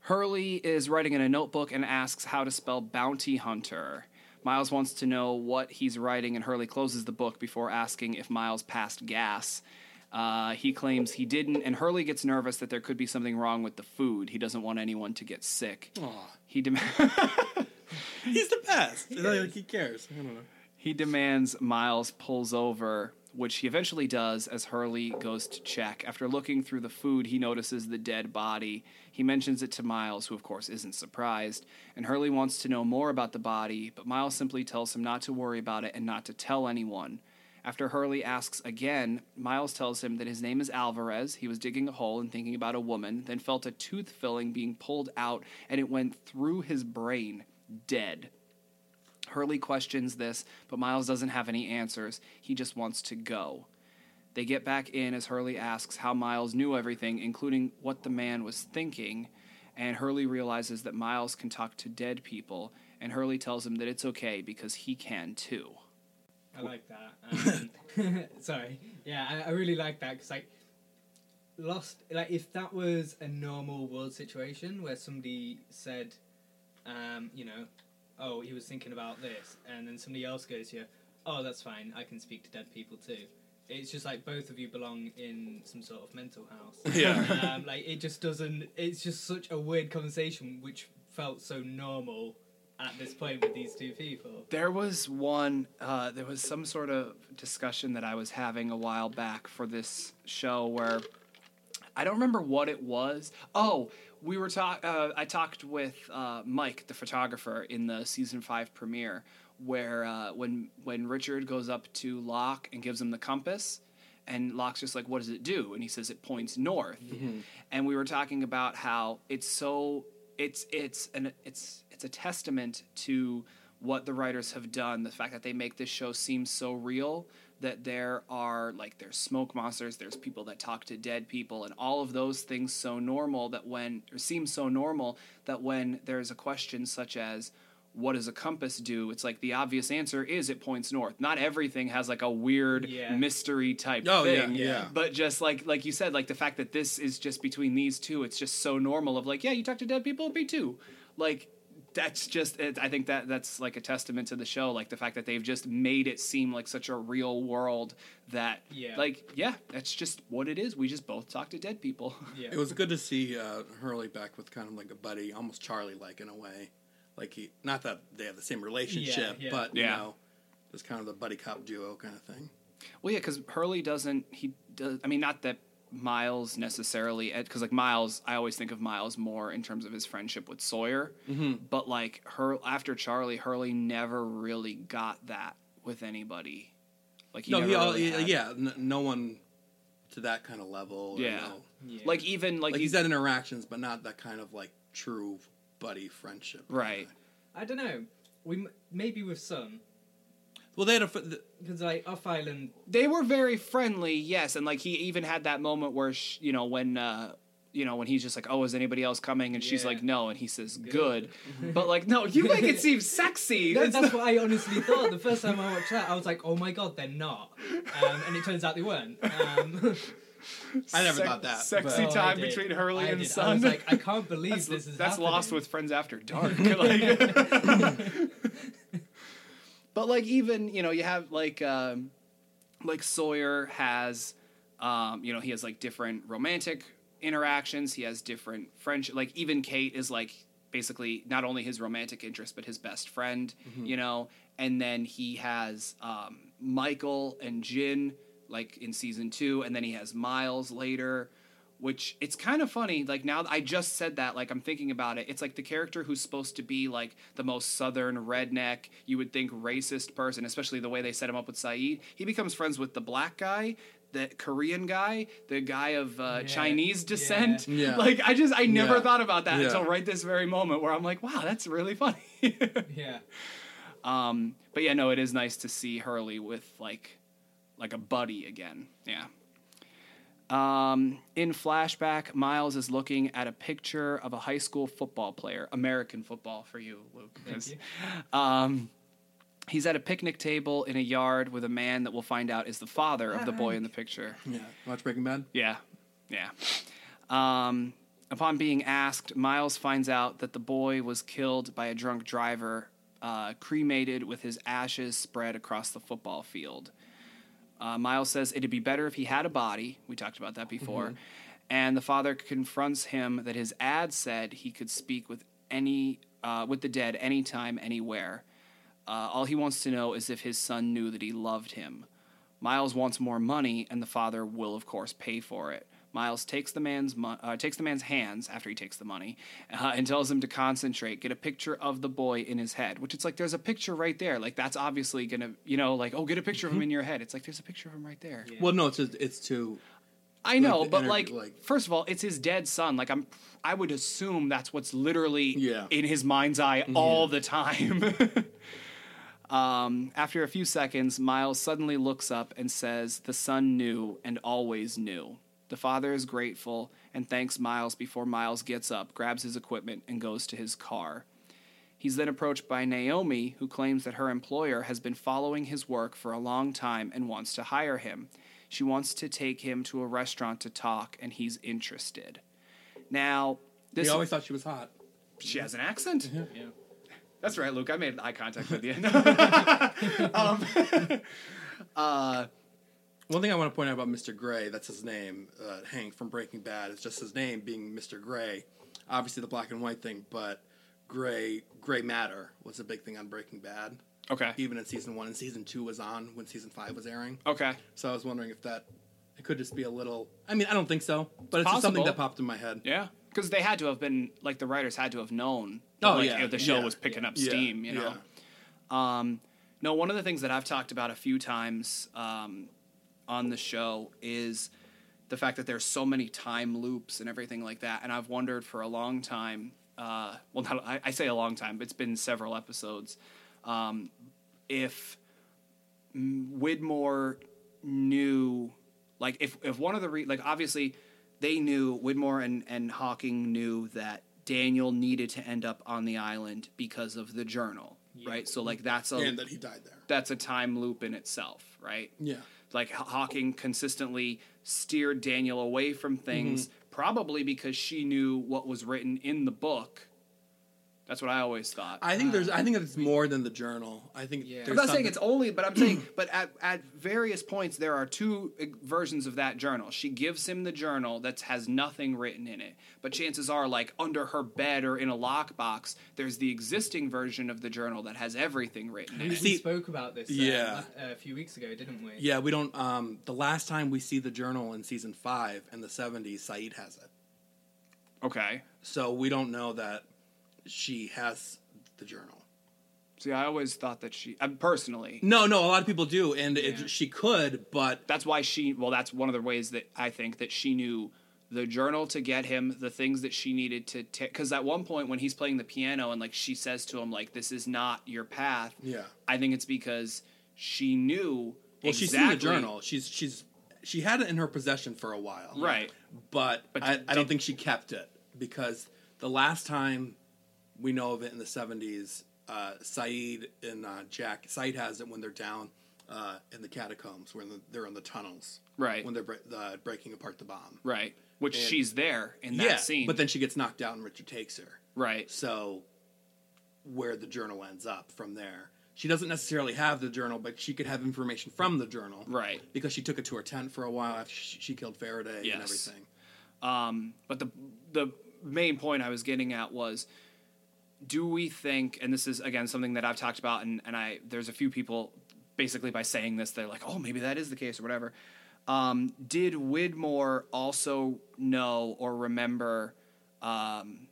Hurley is writing in a notebook and asks how to spell bounty hunter. Miles wants to know what he's writing, and Hurley closes the book before asking if Miles passed gas. Uh, he claims he didn't, and Hurley gets nervous that there could be something wrong with the food. He doesn't want anyone to get sick. Aw. He dem- He's the best. Like, he cares. I don't know. He demands Miles pulls over, which he eventually does as Hurley goes to check. After looking through the food, he notices the dead body. He mentions it to Miles, who of course isn't surprised, and Hurley wants to know more about the body, but Miles simply tells him not to worry about it and not to tell anyone. After Hurley asks again, Miles tells him that his name is Alvarez. He was digging a hole and thinking about a woman, then felt a tooth filling being pulled out, and it went through his brain, dead. Hurley questions this, but Miles doesn't have any answers. He just wants to go. They get back in as Hurley asks how Miles knew everything, including what the man was thinking, and Hurley realizes that Miles can talk to dead people, and Hurley tells him that it's okay because he can too. I like that. Um, sorry. Yeah, I, I really like that because like lost. Like if that was a normal world situation where somebody said, um, you know, oh, he was thinking about this, and then somebody else goes here, oh, that's fine. I can speak to dead people too. It's just like both of you belong in some sort of mental house. Yeah. um, like it just doesn't. It's just such a weird conversation, which felt so normal at this point with these two people. There was one, uh, there was some sort of discussion that I was having a while back for this show where I don't remember what it was. Oh, we were talk. Uh, I talked with uh, Mike, the photographer, in the season five premiere, where uh, when when Richard goes up to Locke and gives him the compass, and Locke's just like, "What does it do?" And he says it points north. And we were talking about how it's so it's it's an it's it's a testament to what the writers have done. The fact that they make this show seem so real that there are like there's smoke monsters, there's people that talk to dead people, and all of those things so normal that when or seem so normal that when there's a question such as what does a compass do? It's like the obvious answer is it points north. Not everything has like a weird Yeah. mystery type Oh, yeah, thing. yeah. But just like like you said, like the fact that this is just between these two, it's just so normal. Of like, yeah, you talk to dead people, me too. Like that's just. It, I think that that's like a testament to the show. Like the fact that they've just made it seem like such a real world that, Yeah. like, yeah, that's just what it is. We just both talk to dead people. Yeah. It was good to see uh, Hurley back with kind of like a buddy, almost Charlie like in a way. Like he, not that they have the same relationship, yeah. but you Yeah. know, it's kind of the buddy cop duo kind of thing. Well, yeah, because Hurley doesn't. He does. I mean, not that Miles necessarily, because like Miles, I always think of Miles more in terms of his friendship with Sawyer. Mm-hmm. But like her after Charlie, Hurley never really got that with anybody. Like he no, never he, all, really had- yeah, n- no one to that kind of level. or Yeah. no- Yeah. Like even like, like he's he's had interactions, but not that kind of like true buddy friendship. right. I don't know. We maybe with some Well, they had a. f- th- because like off island. They were very friendly, yes, and like he even had that moment where sh- you know when. uh you know, when he's just like, "Oh, is anybody else coming?" and she's like, "No," and he says, "Good,", but like, no, you make it seem sexy. No, that's not- what I honestly thought. The first time I watched that, I was like, "Oh my god, they're not," um, and it turns out they weren't. Um, I never Sec- thought that. sexy but- time Oh, between Hurley I and did. I Sun. was like, I can't believe that's this is that's Lost with Friends After Dark. like, but like even you know you have like um, like Sawyer has um, you know he has like different romantic interactions. He has different friendship. Like even Kate is like basically not only his romantic interest but his best friend. You know, and then he has um, Michael and Jin like in season two, and then he has Miles later which it's kind of funny like now i just said that like i'm thinking about it it's like the character who's supposed to be like the most southern redneck you would think racist person especially the way they set him up with Sayid he becomes friends with the black guy the korean guy the guy of uh, Yeah, chinese descent yeah. Yeah. like i just i never Yeah. thought about that Yeah. until right this very moment where i'm like wow that's really funny Yeah. um but yeah no it is nice to see hurley with like like a buddy again yeah um, in flashback, Miles is looking at a picture of a high school football player, American football for you, Luke. You. Um, he's at a picnic table in a yard with a man that we'll find out is the father of the boy in the picture. Yeah. Watch Breaking Bad. Yeah, yeah. Um, upon being asked, Miles finds out that the boy was killed by a drunk driver, uh, cremated with his ashes spread across the football field. Uh, Miles says it'd be better if he had a body. We talked about that before. And the father confronts him that his ad said he could speak with any uh, with the dead anytime, anywhere. Uh, all he wants to know is if his son knew that he loved him. Miles wants more money, and the father will, of course, pay for it. Miles takes the man's mo- uh, takes the man's hands after he takes the money, uh, and tells him to concentrate, get a picture of the boy in his head. Which it's like there's a picture right there. Like that's obviously gonna, you know, like oh, get a picture of him in your head. It's like there's a picture of him right there. Yeah. Well, no, it's just, it's to I know, Like but energy, like, like- first of all, it's his dead son. Like I'm, I would assume that's what's literally Yeah. in his mind's eye all the time. um, after a few seconds, Miles suddenly looks up and says, "The son knew and always knew." The father is grateful and thanks Miles before Miles gets up, grabs his equipment, and goes to his car. He's then approached by Naomi, who claims that her employer has been following his work for a long time and wants to hire him. She wants to take him to a restaurant to talk, and he's interested. Now, this we always thought she was hot. she has an accent. Yeah. That's right, Luke. I made eye contact with you. um, uh, One thing I want to point out about Mr. Gray, that's his name, uh, Hank from Breaking Bad. It's just his name being Mr. Gray. Obviously the black and white thing, but gray gray matter was a big thing on Breaking Bad. okay. Even in season one and season two was on when season five was airing. Okay. So I was wondering if that it could just be a little. I mean, I don't think so, but it's just something that popped in my head. Yeah. Because they had to have been like the writers had to have known. Oh, like, yeah, the show yeah, was picking up Yeah, steam. You know. yeah. Um, no, one of the things that I've talked about a few times um, on the show is the fact that there's so many time loops and everything like that, and I've wondered for a long time. Uh, well, not I, I say a long time, but it's been several episodes. Um, if Widmore knew, like, if if one of the re- like obviously they knew Widmore and and Hawking knew that Daniel needed to end up on the island because of the journal, right? So like that's a And that he died there. that's a time loop in itself, right? Yeah. Like Hawking consistently steered Daniel away from things, Mm-hmm. probably because she knew what was written in the book. That's what I always thought. I think there's. I think it's more than the journal. I think. Yeah. I'm not saying it's only, but I'm saying, but at, at various points, there are two uh, versions of that journal. She gives him the journal that has nothing written in it, but chances are, like under her bed or in a lockbox, there's the existing version of the journal that has everything written in We it. See- spoke about this uh, Yeah. la- a few weeks ago, didn't we? Yeah, we don't. Um, the last time we see the journal in season five in the '70s, Sayid has it. Okay. So we don't know that she has the journal. See, I always thought that she, uh, personally, No, no, a lot of people do, and Yeah. it, she could, but that's why she well that's one of the ways that i think that she knew the journal to get him the things that she needed to take because at one point when he's playing the piano and like she says to him like this is not your path yeah. i think it's because she knew Well, she's exactly, seen the journal. She's she's she had it in her possession for a while, right But, But I, did- I don't think she kept it because the last time we know of it in the '70s, uh, Sayid and uh, Jack Sayid has it when they're down uh, in the catacombs when the, they're in the tunnels. Right. When they're bre- uh, breaking apart the bomb. Right. Which And- she's there in that yeah, scene. but then she gets knocked out and Richard takes her. right. So, where the journal ends up from there. She doesn't necessarily have the journal, but she could have information from the journal. Right. Because she took it to her tent for a while after she, she killed Faraday and everything. Um, but the the main point I was getting at was, do we think? And this is again something that I've talked about, and and I there's a few people basically by saying this they're like, oh maybe that is the case or whatever. Um, did Widmore also know or remember um,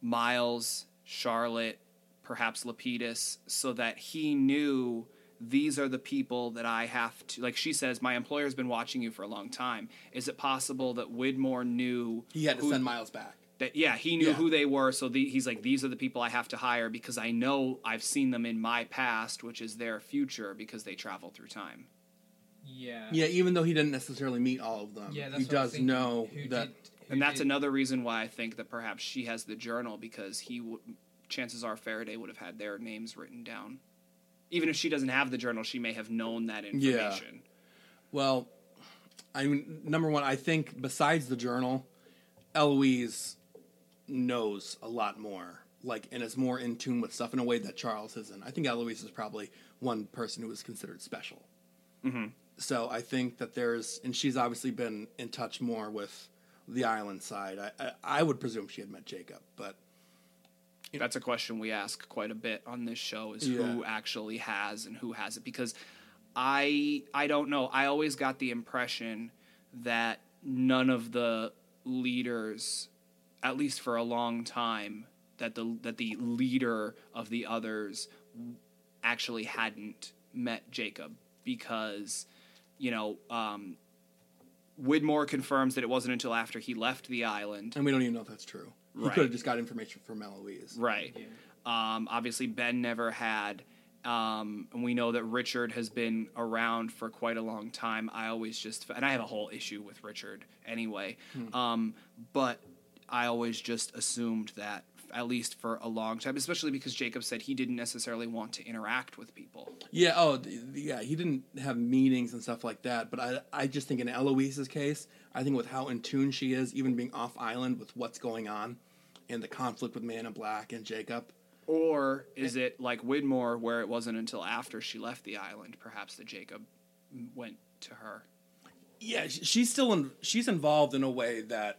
Miles, Charlotte, perhaps Lapidus, so that he knew these are the people that I have to like she says my employer's been watching you for a long time. Is it possible that Widmore knew He had to who- send Miles back. That yeah, he knew Yeah. who they were, so the, he's like these are the people I have to hire because I know I've seen them in my past, which is their future because they travel through time. Yeah. Yeah, even though he didn't necessarily meet all of them, Yeah, he what I was does know Who that. did- And that's did- another reason why I think that perhaps she has the journal because he w- chances are Faraday would have had their names written down. Even if she doesn't have the journal, she may have known that Yeah. information. Well, I mean, number one, I think besides the journal, Eloise knows a lot more, like, and is more in tune with stuff in a way that Charles isn't. I think Eloise is probably one person who is considered special. Mm-hmm. So I think that there's, and she's obviously been in touch more with the island side. I, I, I would presume she had met Jacob, but That's a question we ask quite a bit on this show is Yeah. who actually has and who has it? because I I don't know. I always got the impression that none of the leaders at least for a long time that the that the leader of the others actually hadn't met Jacob because you know um Widmore confirms that it wasn't until after he left the island and we don't even know if that's true. He Right. could have just got information from Eloise. Right. Um, obviously, Ben never had. Um, and we know that Richard has been around for quite a long time. I always just, and I have a whole issue with Richard anyway. Um, but I always just assumed that, at least for a long time, especially because Jacob said he didn't necessarily want to interact with people. Yeah. Oh, yeah. He didn't have meetings and stuff like that. But I, I just think in Eloise's case, I think with how in tune she is, even being off island with what's going on, and the conflict with Man in Black and Jacob. Or is it like Widmore, where it wasn't until after she left the island, perhaps, that Jacob went to her? Yeah, she's still in. She's involved in a way that,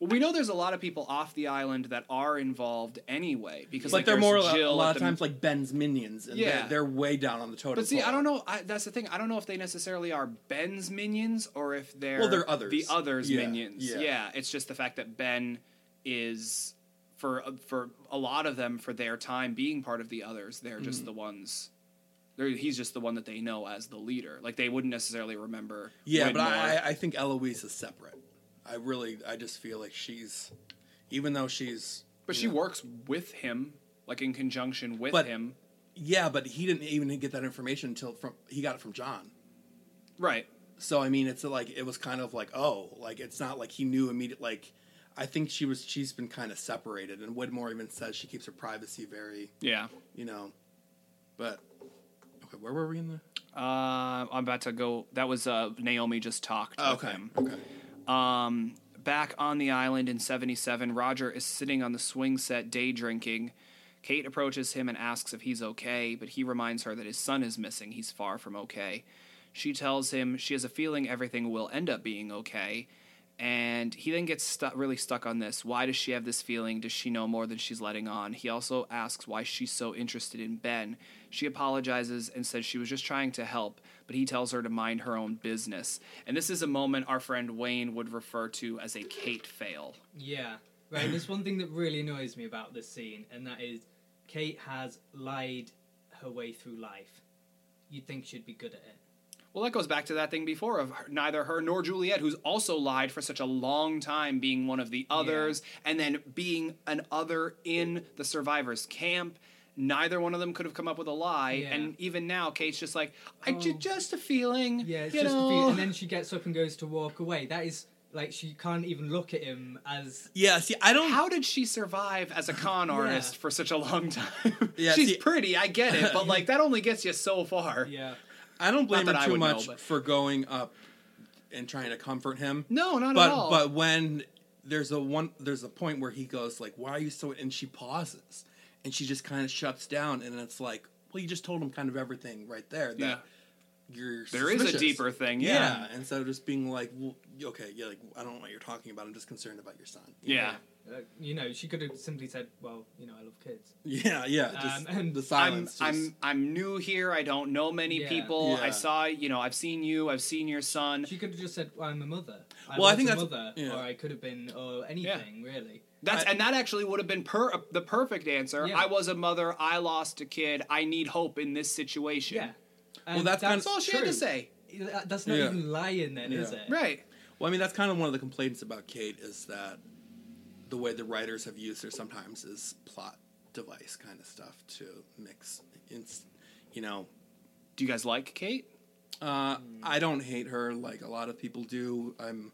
Well, we know there's a lot of people off the island that are involved anyway because but like, they're more Jill a lot of the- times like Ben's minions, and Yeah. they're, they're way down on the totem. But see, I don't know. I, that's the thing. I don't know if they necessarily are Ben's minions or if they're Well, they're others. the others' Yeah, minions. yeah. it's just the fact that Ben is for for a lot of them for their time being part of the others. They're just Mm-hmm. the ones. He's just the one that they know as the leader. Like they wouldn't necessarily remember. Yeah, but I- I think Eloise is separate. I really, I just feel like she's, even though she's, but she know- works with him, like in conjunction with But- him. Yeah, but he didn't even get that information until from he got it from John. Right. So I mean, it's like it was kind of like oh, like it's not like he knew immediate. Like I think she was she's been kind of separated, and Widmore even says she keeps her privacy very, Yeah. you know. But okay, where were we in the? Uh, I'm about to go. That was uh, Naomi just talked okay, okay. Um, back on the island in 77, Roger is sitting on the swing set day drinking. Kate approaches him and asks if he's okay, but he reminds her that his son is missing. He's far from okay. She tells him she has a feeling everything will end up being okay. And he then gets stu- really stuck on this. Why does she have this feeling? Does she know more than she's letting on? He also asks why she's so interested in Ben. She apologizes and says she was just trying to help, but he tells her to mind her own business. And this is a moment our friend Wayne would refer to as a Kate fail. Yeah, right. There's one thing that really annoys me about this scene, and that is Kate has lied her way through life. You'd think she'd be good at it. Well, that goes back to that thing before of her, neither her nor Juliet, who's also lied for such a long time, being one of the others, and then being an other in the survivors' camp. Neither one of them could have come up with a lie, Yeah. and even now, Kate's just like, "I Oh. ju- just a feeling." Yeah, it's you just know? a few, and then she gets up and goes to walk away. That is like she can't even look at him as Yeah, see, I don't. How did she survive as a con artist for such a long time? Yeah, She's see- pretty, I get it, but like that only gets you so far. yeah. I don't blame her too would know, much but- for going up and trying to comfort him. No, not but at all. but when there's a one there's a point where he goes like, "Why are you so?" and she pauses, and she just kind of shuts down, and it's like, well, you just told him kind of everything right there. That Yeah. You're There is a deeper thing, Yeah. yeah. Instead of just being like, well, okay, yeah, like I don't know what you're talking about. I'm just concerned about your son. You yeah. Uh, you know, she could have simply said, "Well, you know, I love kids." Yeah. Yeah. Just Um, and the silence. I'm silence. I'm I'm new here. I don't know many Yeah. people. I saw you know I've seen you. I've seen your son. She could have just said, well, "I'm a mother." I Well, I think a that's- mother, yeah. or I could have been, or anything really. That's I- and that actually would have been per the perfect answer. Yeah. I was a mother. I lost a kid. I need hope in this situation. Yeah. Well, And that's kind That's all she had to say. That's not Yeah. even lying, then, is it? Right. Well, I mean, that's kind of one of the complaints about Kate is that the way the writers have used her sometimes is plot device kind of stuff to mix. In, you know, Do you guys like Kate? uh, I don't hate her like a lot of people do. I'm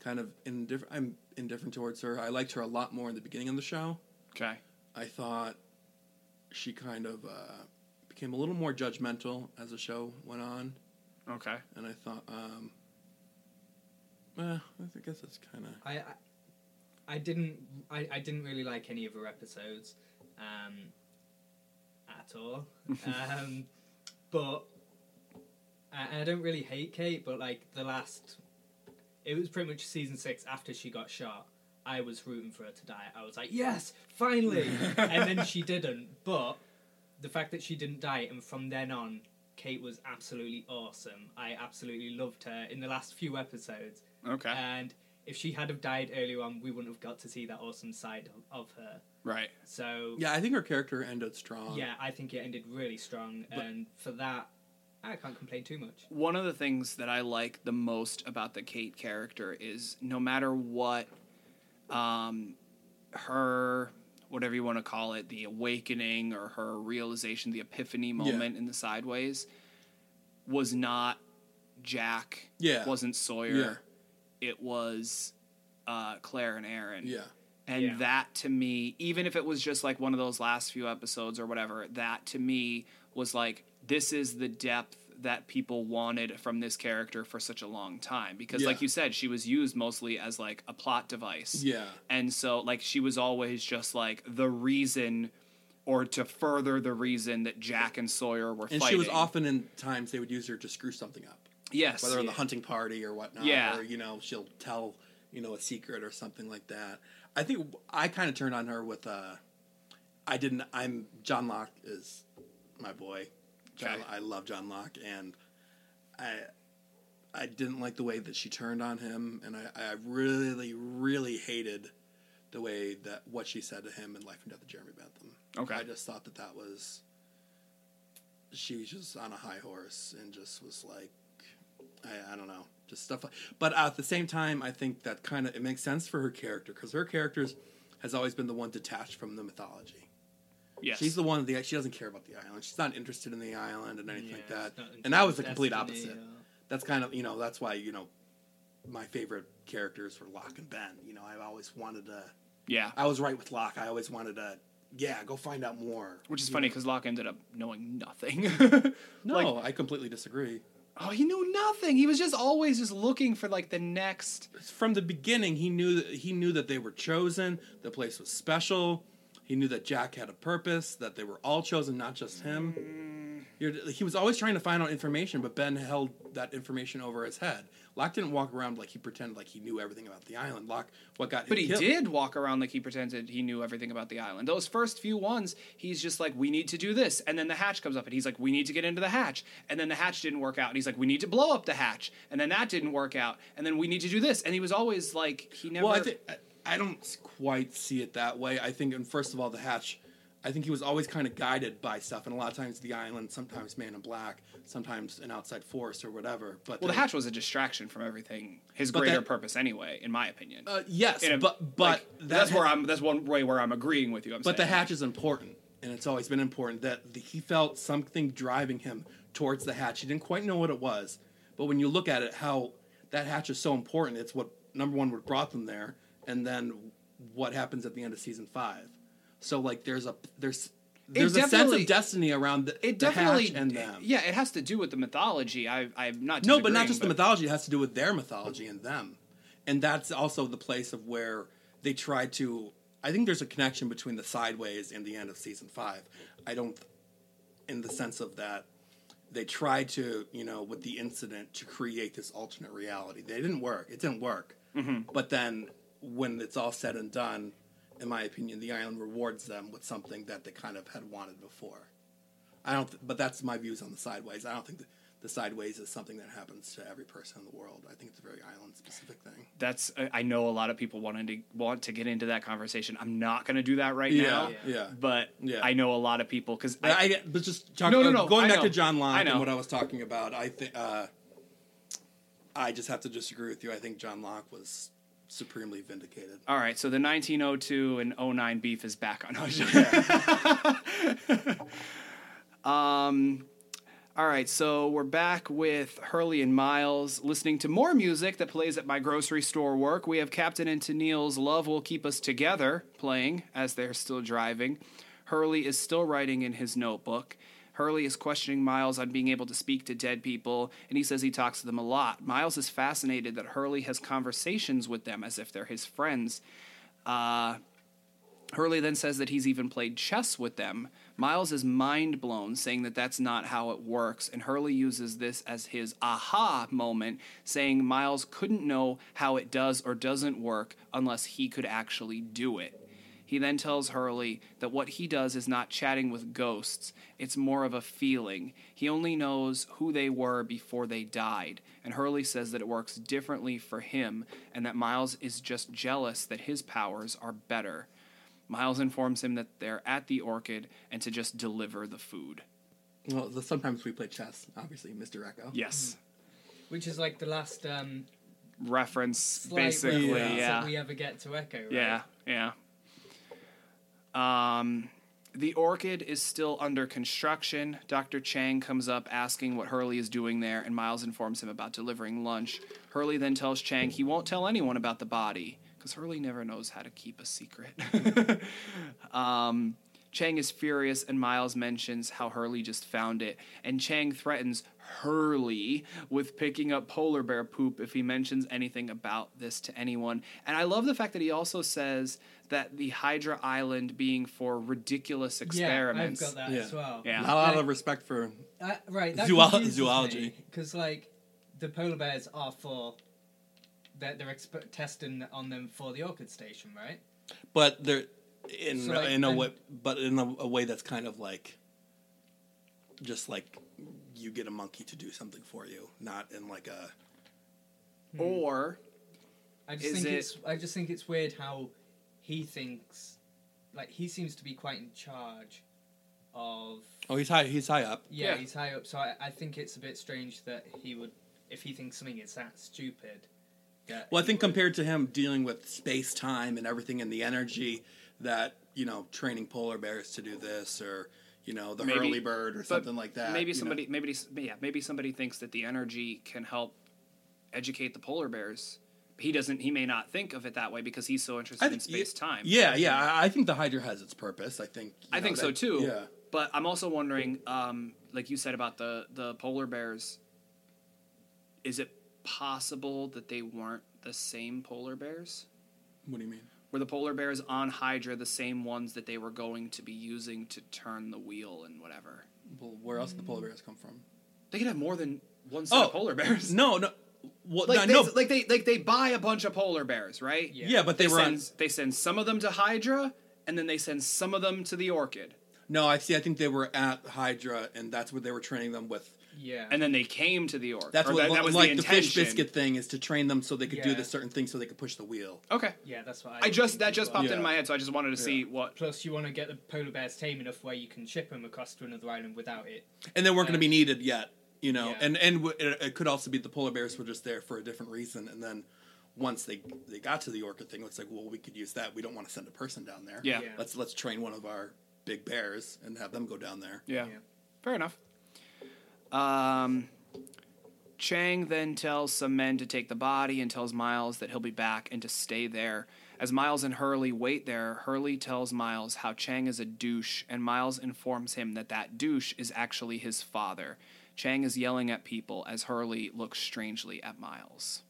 kind of indifferent. I'm indifferent towards her. I liked her a lot more in the beginning of the show. Okay. I thought she kind of uh, became a little more judgmental as the show went on, Okay. and I thought, um, eh, I guess that's kind of I, I, I didn't, I, I didn't really like any of her episodes, um, at all. um, but I, I don't really hate Kate, but like the last, it was pretty much season six after she got shot. I was rooting for her to die. I was like, yes, finally, and then she didn't. But the fact that she didn't die, and from then on, Kate was absolutely awesome. I absolutely loved her in the last few episodes. Okay. And if she had have died earlier on, we wouldn't have got to see that awesome side of, of her. right. So yeah. I think her character ended strong. yeah, I think it ended really strong, and for that, I can't complain too much. One of the things that I like the most about the Kate character is no matter what um, her, whatever you want to call it, the awakening or her realization, the epiphany moment in the sideways was not Jack, Yeah. wasn't Sawyer, it was uh, Claire and Aaron. Yeah. And Yeah. that to me, even if it was just like one of those last few episodes or whatever, that to me was like, this is the depth that people wanted from this character for such a long time. Because, Yeah. like you said, she was used mostly as like a plot device. Yeah. And so, like, she was always just like the reason or to further the reason that Jack and Sawyer were And fighting. she was often in times they would use her to screw something up, Yes. whether in the hunting party or whatnot. Yeah. Or you know she'll tell you know a secret or something like that. I think I kind of turned on her with uh, I didn't. I'm John Locke is my boy. John, Okay. I love John Locke, and I I didn't like the way that she turned on him, and I, I really really hated the way that what she said to him in Life and Death of Jeremy Bentham. Okay. I just thought that that was she was just on a high horse and just was like I, I don't know just stuff like but at the same time i think that kind of it makes sense for her character because her characters has always been the one detached from the mythology yes. she's the one that she doesn't care about the island she's not interested in the island and anything like that and that was the complete opposite that's kind of you know that's why you know my favorite characters were Locke and Ben. You know, I've always wanted to. yeah. I was right with Locke. I always wanted to. Yeah, go find out more. Which is funny because Locke ended up knowing nothing. No, like- I completely disagree. Oh, he knew nothing. He was just always just looking for like the next. from the beginning he knew that he knew that they were chosen the place was special he knew that jack had a purpose that they were all chosen not just him You're, he was always trying to find out information but ben held that information over his head. Locke didn't walk around like he pretended like he knew everything about the island. Locke what got him? But he killed- did walk around like he pretended he knew everything about the island. Those first few ones, he's just like, "We need to do this," and then the hatch comes up, and he's like, "We need to get into the hatch," and then the hatch didn't work out, and he's like, "We need to blow up the hatch," and then that didn't work out, and then we need to do this, and he was always like, he never. well i I- i don't quite see it that way. I think and first of all the hatch I think he was always kind of guided by stuff, and a lot of times the island, sometimes Man in Black, sometimes an outside force or whatever. But well, the hatch was a distraction from everything. His greater that- purpose, anyway, in my opinion. Uh, yes, a- but but like, that that's where I'm. That's one way where I'm agreeing with you. I'm But the hatch is important, and it's always been important that the, he felt something driving him towards the hatch. He didn't quite know what it was, but when you look at it, how that hatch is so important. It's what number one what brought them there, and then what happens at the end of season five. So like there's a there's there's a sense of destiny around the, It the definitely, hatch and them. yeah, it has to do with the mythology. I, I'm not No, but not just the mythology. It has to do with their mythology and them, and that's also the place of where they try to. I think there's a connection between the sideways and the end of season five. I don't, in the sense of that, they tried to, you know, with the incident to create this alternate reality. They didn't work. It didn't work. Mm-hmm. But then, when it's all said and done, in my opinion, the island rewards them with something that they kind of had wanted before. I don't, th- but that's my views on the sideways. I don't think the sideways is something that happens to every person in the world. I think it's a very island specific thing. That's I- I know a lot of people wanted to want to get into that conversation. I'm not going to do that right Yeah, now. yeah. But Yeah. I know a lot of people because I, get- but just talk, No, no, uh, no, going I back know. to John Locke I and what I was talking about, I think uh, I just have to disagree with you. I think John Locke was supremely vindicated. all right. So the 1902 and 09 beef is back on. um. All right, so we're back with Hurley and Miles listening to more music that plays at my grocery store work. We have Captain and Tennille's Love Will Keep Us Together playing as they're still driving. Hurley is still writing in his notebook. Hurley is questioning Miles on being able to speak to dead people, and he says he talks to them a lot. Miles is fascinated that Hurley has conversations with them as if they're his friends. Uh, Hurley then says that he's even played chess with them. Miles is mind blown, saying that that's not how it works, and Hurley uses this as his aha moment, saying Miles couldn't know how it does or doesn't work unless he could actually do it. He then tells Hurley that what he does is not chatting with ghosts, it's more of a feeling. He only knows who they were before they died, and Hurley says that it works differently for him and that Miles is just jealous that his powers are better. Miles informs him that they're at the orchid and to just deliver the food. Well, the, sometimes we play chess, obviously, Mr. Eko. Yes. Which is like the last um, Reference, basically, reference yeah. that we ever get to Eko. Right? Yeah, yeah. Um, the orchid is still under construction. Dr. Chang comes up asking what Hurley is doing there, and Miles informs him about delivering lunch. Hurley then tells Chang he won't tell anyone about the body because Hurley never knows how to keep a secret. um, Chang is furious, and Miles mentions how Hurley just found it. And Chang threatens Hurley with picking up polar bear poop if he mentions anything about this to anyone. And I love the fact that he also says that the Hydra Island being for ridiculous experiments. Yeah, I've got that Yeah. as well. Yeah. A lot Like- of respect for. Uh, right, that Zool- zoology. Because like the polar bears are for they're, they're exp- testing on them for the orchid station, right? But they're in So, like, in a I'm- way, but in a, a way that's kind of like, just like you get a monkey to do something for you, not in like a. Or I just Is think it- it's I just think it's weird how he thinks like he seems to be quite in charge of Oh, he's high. He's high up. yeah, Yeah. he's high up so I, I think it's a bit strange that he would if he thinks something is that stupid that Well, I think would- compared to him dealing with space time and everything and the energy that you know training polar bears to do this or you know the Maybe- Hurley bird or something like that. Maybe you know. somebody, maybe yeah, maybe somebody thinks that the energy can help educate the polar bears. He doesn't. He may not think of it that way because he's so interested in space time. Yeah, yeah. I- I think the Hydra has its purpose. I think. I know, think so too. Yeah. But I'm also wondering, um, like you said about the the polar bears, is it possible that they weren't the same polar bears? What do you mean? Were the polar bears on Hydra the same ones that they were going to be using to turn the wheel and whatever? Well, where else did the polar bears come from? They could have more than one set Oh, of polar bears. No, no. Well, like no, they, no. like they like they buy a bunch of polar bears, right? Yeah. yeah, but they, They were on. send they send some of them to Hydra, and then they send some of them to the Orchid, No, I see. I think they were at Hydra, and that's where they were training them with. yeah and then they came to the Orchid. That's Or what that, that was like the the, fish biscuit thing is to train them so they could do the certain thing so they could push the wheel. Okay, yeah that's what I, I just that just well. popped Yeah. into my head, so I just wanted to see what. Plus, you want to get the polar bears tame enough where you can ship them across to another island without it. and they weren't going to be um, needed yet, you know. Yeah. And and w- it, it could also be the polar bears were just there for a different reason, and then once they they got to the Orchid thing, it's like, well, we could use that. We don't want to send a person down there. Yeah. Yeah. Let's let's train one of our big bears and have them go down there. Yeah. Yeah. Fair enough. Um, Chang then tells some men to take the body and tells Miles that he'll be back and to stay there. As Miles and Hurley wait there, Hurley tells Miles how Chang is a douche, and Miles informs him that that douche is actually his father. Chang is yelling at people as Hurley looks strangely at Miles.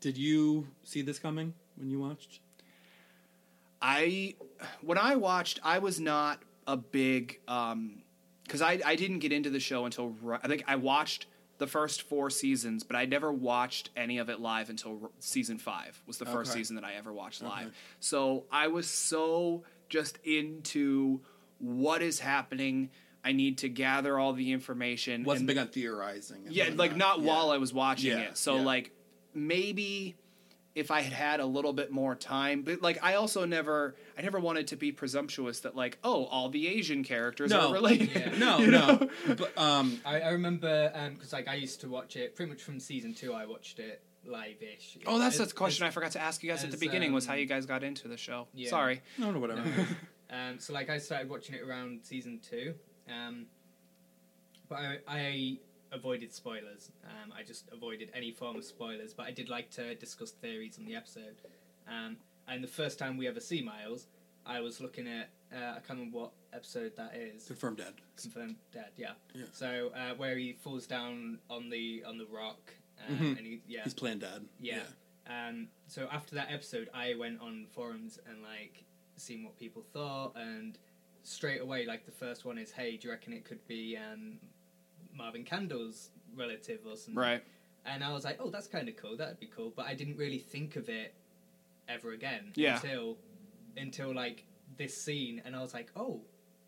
Did you see this coming when you watched? I when I watched, I was not a big um because I I didn't get into the show until ri- I think I watched the first four seasons, but I never watched any of it live until season five was the first Okay. season that I ever watched live. So I was so just into what is happening. I need to gather all the information. Wasn't and- big on theorizing. and yeah, like whatnot. not Yeah. while I was watching Yeah, it. So yeah. like maybe if I had had a little bit more time, but like I also never, I never wanted to be presumptuous that like, oh, all the Asian characters No. are related. Yeah. No, You know? no. But um, I, I remember because like I used to watch it pretty much from season two. I watched it live-ish. Oh, that's As- the question I forgot to ask you guys at the as, beginning was how um, you guys got into the show. yeah. Sorry. no, no, whatever. Um, so like I started watching it around season two, um, but I, I avoided spoilers. Um, I just avoided any form of spoilers. But I did like to discuss theories on the episode. Um, and the first time we ever see Miles, I was looking at uh, I can't remember what episode that is. Confirmed dead. Confirmed dead. Yeah. Yeah. So uh, where he falls down on the on the rock, um, Mhm. and he yeah He's playing dead. yeah. Um, so after that episode, I went on forums and like seen what people thought, and straight away, like the first one is, "Hey, do you reckon it could be um, Marvin Candle's relative or something?" Right. And I was like, "Oh, that's kind of cool. That'd be cool." But I didn't really think of it ever again Yeah. until until like this scene, and I was like, "Oh."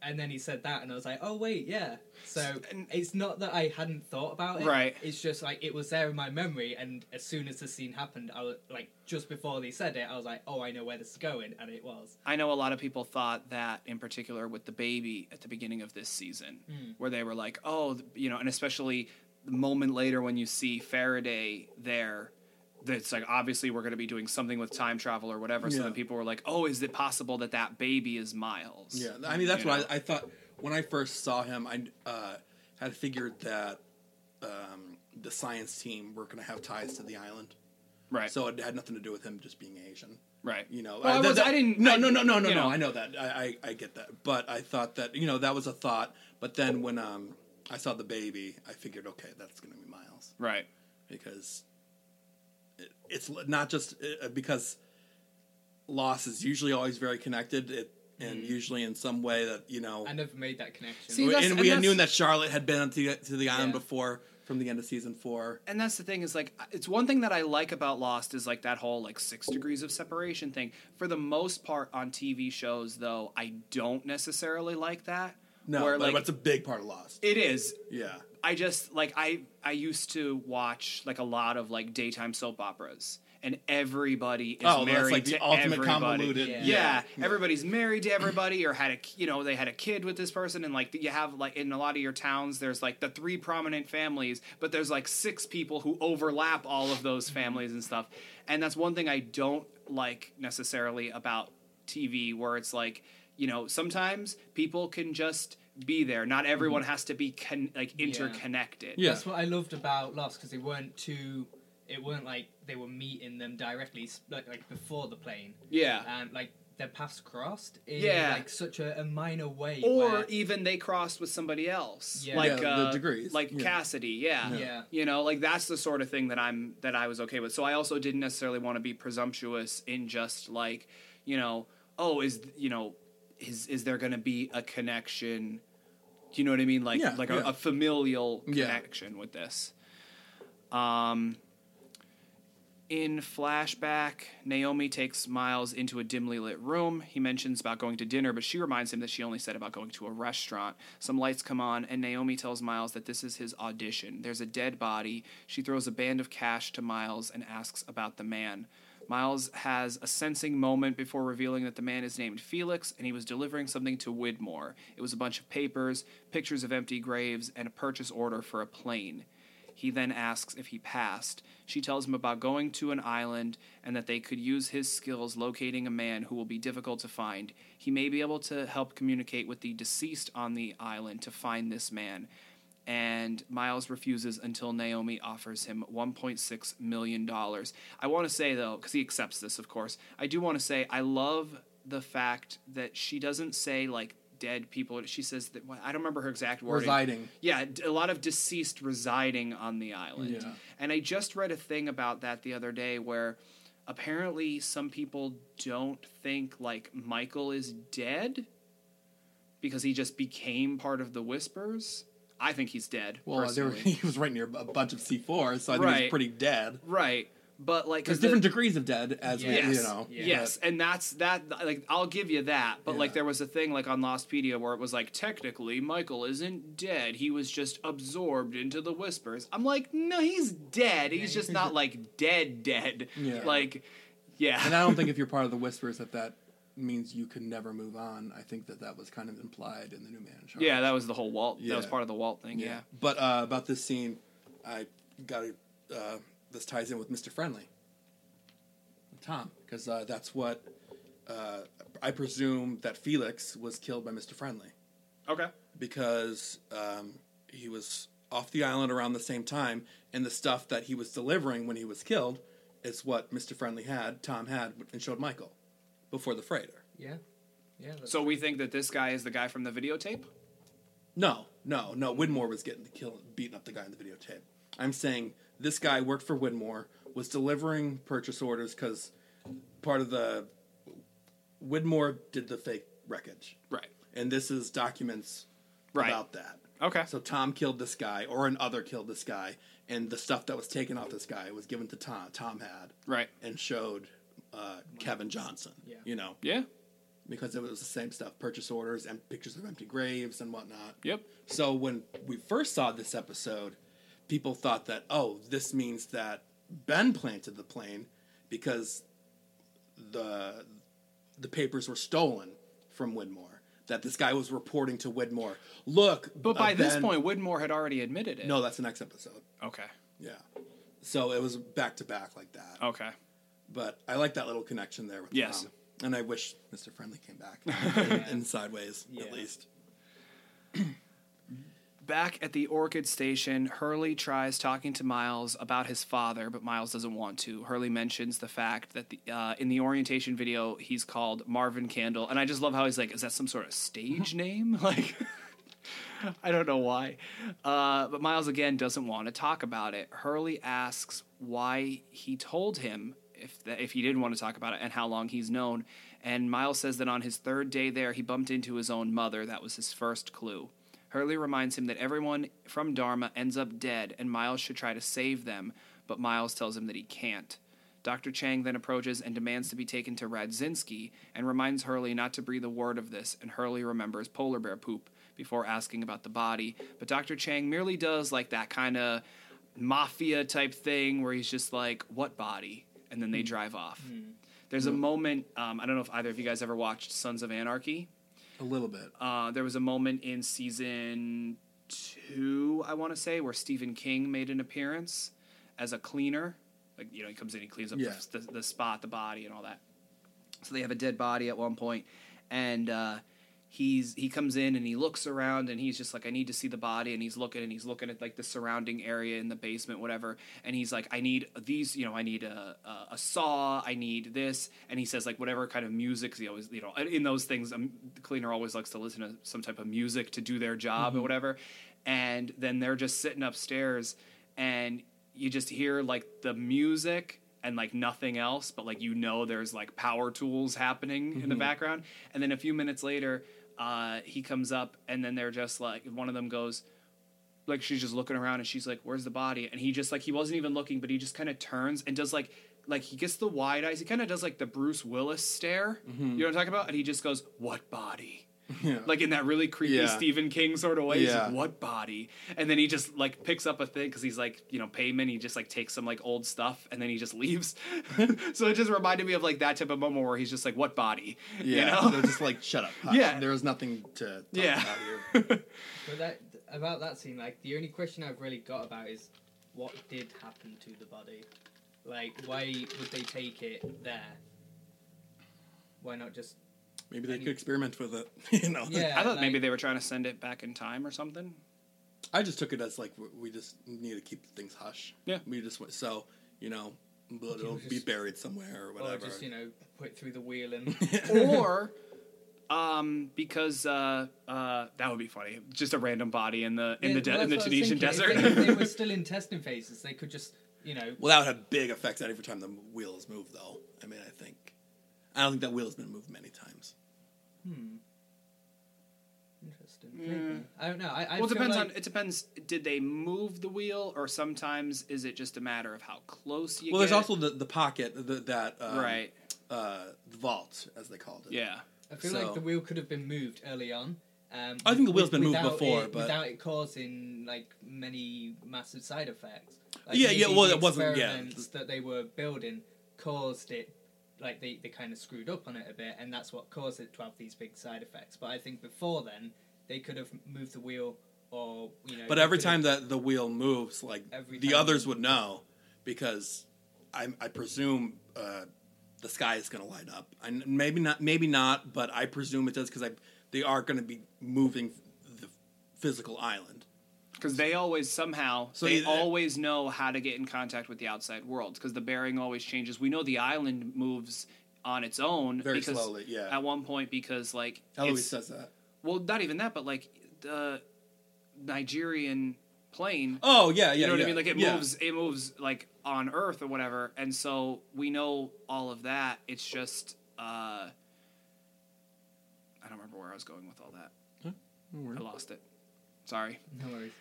And then he said that, and I was like, "Oh wait, yeah." So it's not that I hadn't thought about it. Right. It's just like it was there in my memory, and as soon as the scene happened, I was like, just before they said it, I was like, "Oh, I know where this is going," and it was. I know a lot of people thought that, in particular, with the baby at the beginning of this season, Mm. where they were like, "Oh, you know," and especially the moment later when you see Faraday there, that's like obviously we're going to be doing something with time travel or whatever. So Yeah. then people were like, "Oh, is it possible that that baby is Miles?" Yeah, I mean that's You what? I, I thought when I first saw him. I uh, had figured that um, the science team were going to have ties to the island, Right. so it had nothing to do with him just being Asian. right. You know, Well, I that- was- that- I didn't- No, I- no, no, no, no, no. know. I know that. I, I, I get that. But I thought that you know that was a thought. But then when um, I saw the baby, I figured, okay, that's going to be Miles Right. because it's not just uh, because loss is usually always very connected. It and Mm. usually in some way that you know. I never made that connection. See, and and we that's- knew that Charlotte had been to the, to the island Yeah. before from the end of season four. and that's the thing is like it's one thing that I like about Lost is like that whole like six degrees of separation thing. For the most part on TV shows, though, I don't necessarily like that. No, where but like it's a big part of Lost. it is. yeah, I just like I I used to watch like a lot of like daytime soap operas, and everybody is oh, married that's like the to ultimate everybody. convoluted. Yeah. Yeah, everybody's married to everybody, or had a you know they had a kid with this person, and like you have like in a lot of your towns, there's like the three prominent families, but there's like six people who overlap all of those families and stuff, and that's one thing I don't like necessarily about TV, where it's like you know sometimes people can just be there. Not everyone has to be con- like interconnected. Yeah. That's what I loved about Lost because they weren't too. It weren't like they were meeting them directly, like like before the plane, yeah. and like their paths crossed in Yeah. like such a, a minor way. or where- even they crossed with somebody else Yeah. like Yeah, the uh, degrees. like Yeah. cassidy yeah. Yeah. you know like that's the sort of thing that i'm that i was okay with so i also didn't necessarily want to be presumptuous in just like you know oh is you know is is there going to be a connection do you know what i mean like Yeah, like yeah. A, a familial Yeah. connection with this um in flashback, Naomi takes Miles into a dimly lit room. He mentions about going to dinner, but she reminds him that she only said about going to a restaurant. Some lights come on, and Naomi tells Miles that this is his audition. There's a dead body. She throws a band of cash to Miles and asks about the man. Miles has a sensing moment before revealing that the man is named Felix and he was delivering something to Widmore. It was a bunch of papers, pictures of empty graves, and a purchase order for a plane. He then asks if he passed. She tells him about going to an island and that they could use his skills locating a man who will be difficult to find. He may be able to help communicate with the deceased on the island to find this man. And Miles refuses until Naomi offers him 1.6 million dollars. I want to say though, because he accepts this, of course. I do want to say I love the fact that she doesn't say like dead people. She says that I don't remember her exact wording. Residing. Yeah, a lot of deceased residing on the island. Yeah. And I just read a thing about that the other day where apparently some people don't think like Michael is dead because he just became part of the Whispers. I think he's dead. Well, there, he was right near a bunch of C4, so I think Right. he's pretty dead. right. But like, There's the- different degrees of dead, as we, you know. Yeah. Yes, and that's that. Like, I'll give you that. But like, there was a thing like on Lostpedia where it was like, technically, Michael isn't dead. He was just absorbed into the whispers. I'm like, no, he's dead. He's just not like dead, dead. Yeah. Like, yeah. And I don't think if you're part of the Whispers that that means you can never move on. I think that that was kind of implied in the New Man Charge. yeah, that was the whole Walt. That was part of the Walt thing. Yeah. But uh, about this scene, I got to. Uh, this ties in with Mr. Friendly, Tom, because uh, that's what uh, I presume that Felix was killed by Mr. Friendly Okay. because um, he was off the island around the same time, and the stuff that he was delivering when he was killed is what Mr. Friendly had, Tom had, and showed Michael before the freighter. Yeah. Yeah. So we think that this guy is the guy from the videotape. No, no, no. Widmore was getting the kill, beating up the guy in the videotape. I'm saying this guy worked for Widmore, was delivering purchase orders because part of the Widmore did the fake wreckage, Right. and this is documents Right. about that. Okay. So Tom killed this guy, or another killed this guy, and the stuff that was taken off this guy was given to Tom. Tom had Right. and showed uh, Kevin Johnson. Yeah. You know, Yeah. because it was the same stuff: purchase orders and pictures of empty graves and whatnot. Yep. So when we first saw this episode, people thought that oh, this means that Ben planted the plane because the the papers were stolen from Widmore. That this guy was reporting to Widmore. Look, But by uh, this Ben-" point, Widmore had already admitted it. no, that's the next episode. Okay. Yeah, so it was back to back like that. Okay. But I like that little connection there with. Yes. Tom. And I wish Mr. Friendly came back in Sideways Yeah. at least. Back at the Orchid Station, Hurley tries talking to Miles about his father, but Miles doesn't want to. Hurley mentions the fact that the, uh, in the orientation video, he's called Marvin Candle, and I just love how he's like, "Is that some sort of stage name?" Like, I don't know why. Uh, but Miles again doesn't want to talk about it. Hurley asks why he told him if if he didn't want to talk about it and how long he's known. And Miles says that on his third day there, he bumped into his own mother. That was his first clue. Hurley reminds him that everyone from Dharma ends up dead and Miles should try to save them, but Miles tells him that he can't. Dr. Chang then approaches and demands to be taken to Radzinski and reminds Hurley not to breathe a word of this, and Hurley remembers polar bear poop before asking about the body. But Dr. Chang merely does like that kind of mafia type thing where he's just like, What body? And then they drive off. There's a moment, um, I don't know if either of you guys ever watched Sons of Anarchy. A little bit. Uh, there was a moment in season two, I want to say, where Stephen King made an appearance as a cleaner. Like you know, he comes in, he cleans up Yeah. the, the, the spot, the body, and all that. So they have a dead body at one point, and uh, he's he comes in and he looks around and he's just like, I need to see the body, and he's looking and he's looking at like the surrounding area in the basement, whatever, and he's like, I need these, you know, I need a a, a saw, I need this, and he says like whatever kind of music he always, you know, in those things, um, the cleaner always likes to listen to some type of music to do their job or whatever, and then they're just sitting upstairs and you just hear like the music and like nothing else but like you know there's like power tools happening in the background and then a few minutes later uh, he comes up and then they're just like one of them goes like she's just looking around and she's like where's the body? And he just like he wasn't even looking but he just kind of turns and does like like he gets the wide eyes. He kind of does like the bruce willis stare. You know what i'm talking about? And he just goes what body Yeah. like in that really creepy Yeah. Stephen King sort of way. He's Yeah. like, what body? And then he just like picks up a thing because he's like, you know, payment. He just like takes some like old stuff and then he just leaves. so it just reminded me of like that type of moment where he's just like, what body? yeah. You know? They're just like, shut up. hush. Yeah. There was nothing to talk Yeah. about here. But that about that scene, like the only question I've really got about is what did happen to the body? Like, why would they take it there? Why not just? Maybe they Any- could experiment with it. You know. Yeah, I thought like- maybe they were trying to send it back in time or something. I just took it as like we- we just need to keep things hush. Yeah. We just went so you know but it'll be buried somewhere or Or whatever. just you know put it through the wheel and or um, because uh, uh, that would be funny. Just a random body in the in Yeah, the de- well, in the that's what I was Tunisian desert. If they, if they were still in testing phases, they could just you know well, that would have big effects every time the wheels move, though. I mean, I think I don't think that wheel has been moved many times. Hmm. Interesting. Maybe. I don't know. I, I well, it depends like, on. It depends. Did they move the wheel, or sometimes is it just a matter of how close you? well, there's also the the pocket the, that um, right. uh, the vault as they called it. Yeah. I feel so- like the wheel could have been moved early on. Um, I think the wheel's with- been moved without before, it, but- without it causing like many massive side effects. Like, Yeah, yeah, well, the it wasn't- yeah. that they were building caused it. Like they, they kind of screwed up on it a bit, and that's what caused it to have these big side effects. But I think before then, they could have moved the wheel, or you know. But every time that the wheel moves, like Every the others would know, because I, I presume uh, the sky is going to light up. I, maybe not, maybe not, but I presume it does because they are going to be moving the physical island. Because they always somehow So they you- always know how to get in contact with the outside world because the bearing always changes. We know the island moves on its own Very because slowly, yeah. At one point, because like Eloise it's- says that. well, not even that, but like the Nigerian plane. Oh yeah, yeah. you know what yeah, I mean? Like it yeah. moves, it moves like on Earth or whatever, and so we know all of that. It's just uh, I don't remember where I was going with all that. I lost it. Sorry. No worries.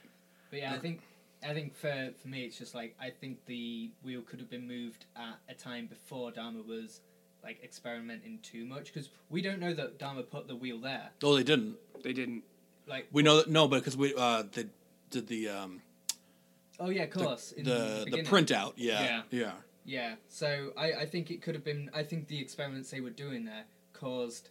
But yeah, I think I think for for me, it's just like I think the wheel could have been moved at a time before Dharma was like experimenting too much because we don't know that Dharma put the wheel there. Oh, they didn't. They didn't. Like, We know that no, but because we uh, they did the um, oh yeah, of the course, in the, the beginning. printout. Yeah, Yeah. yeah. Yeah, so I, I think it could have been. I think the experiments they were doing there caused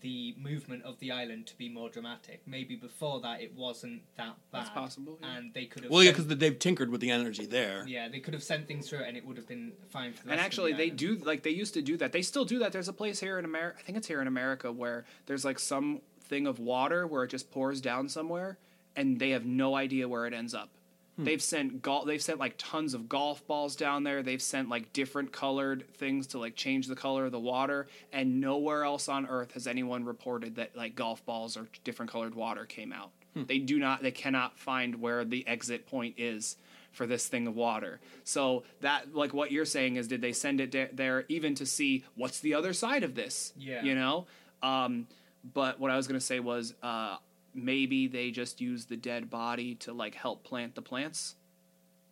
the movement of the island to be more dramatic. Maybe before that it wasn't that bad. That's possible, yeah. And they could have. Well, yeah, because they've tinkered with the energy there. yeah, they could have sent things through it, and it would have been fine for the And rest of actually, the they island. do like they used to do that. They still do that. There's a place here in America. I think it's here in America where there's like some thing of water where it just pours down somewhere, and they have no idea where it ends up. They've sent golf. They've sent like tons of golf balls down there. They've sent like different colored things to like change the color of the water. And nowhere else on Earth has anyone reported that like golf balls or different colored water came out. They do not. They cannot find where the exit point is for this thing of water. So that like what you're saying is did they send it there even to see what's the other side of this? Yeah. You know? Um but what I was going to say was uh maybe they just use the dead body to like help plant the plants.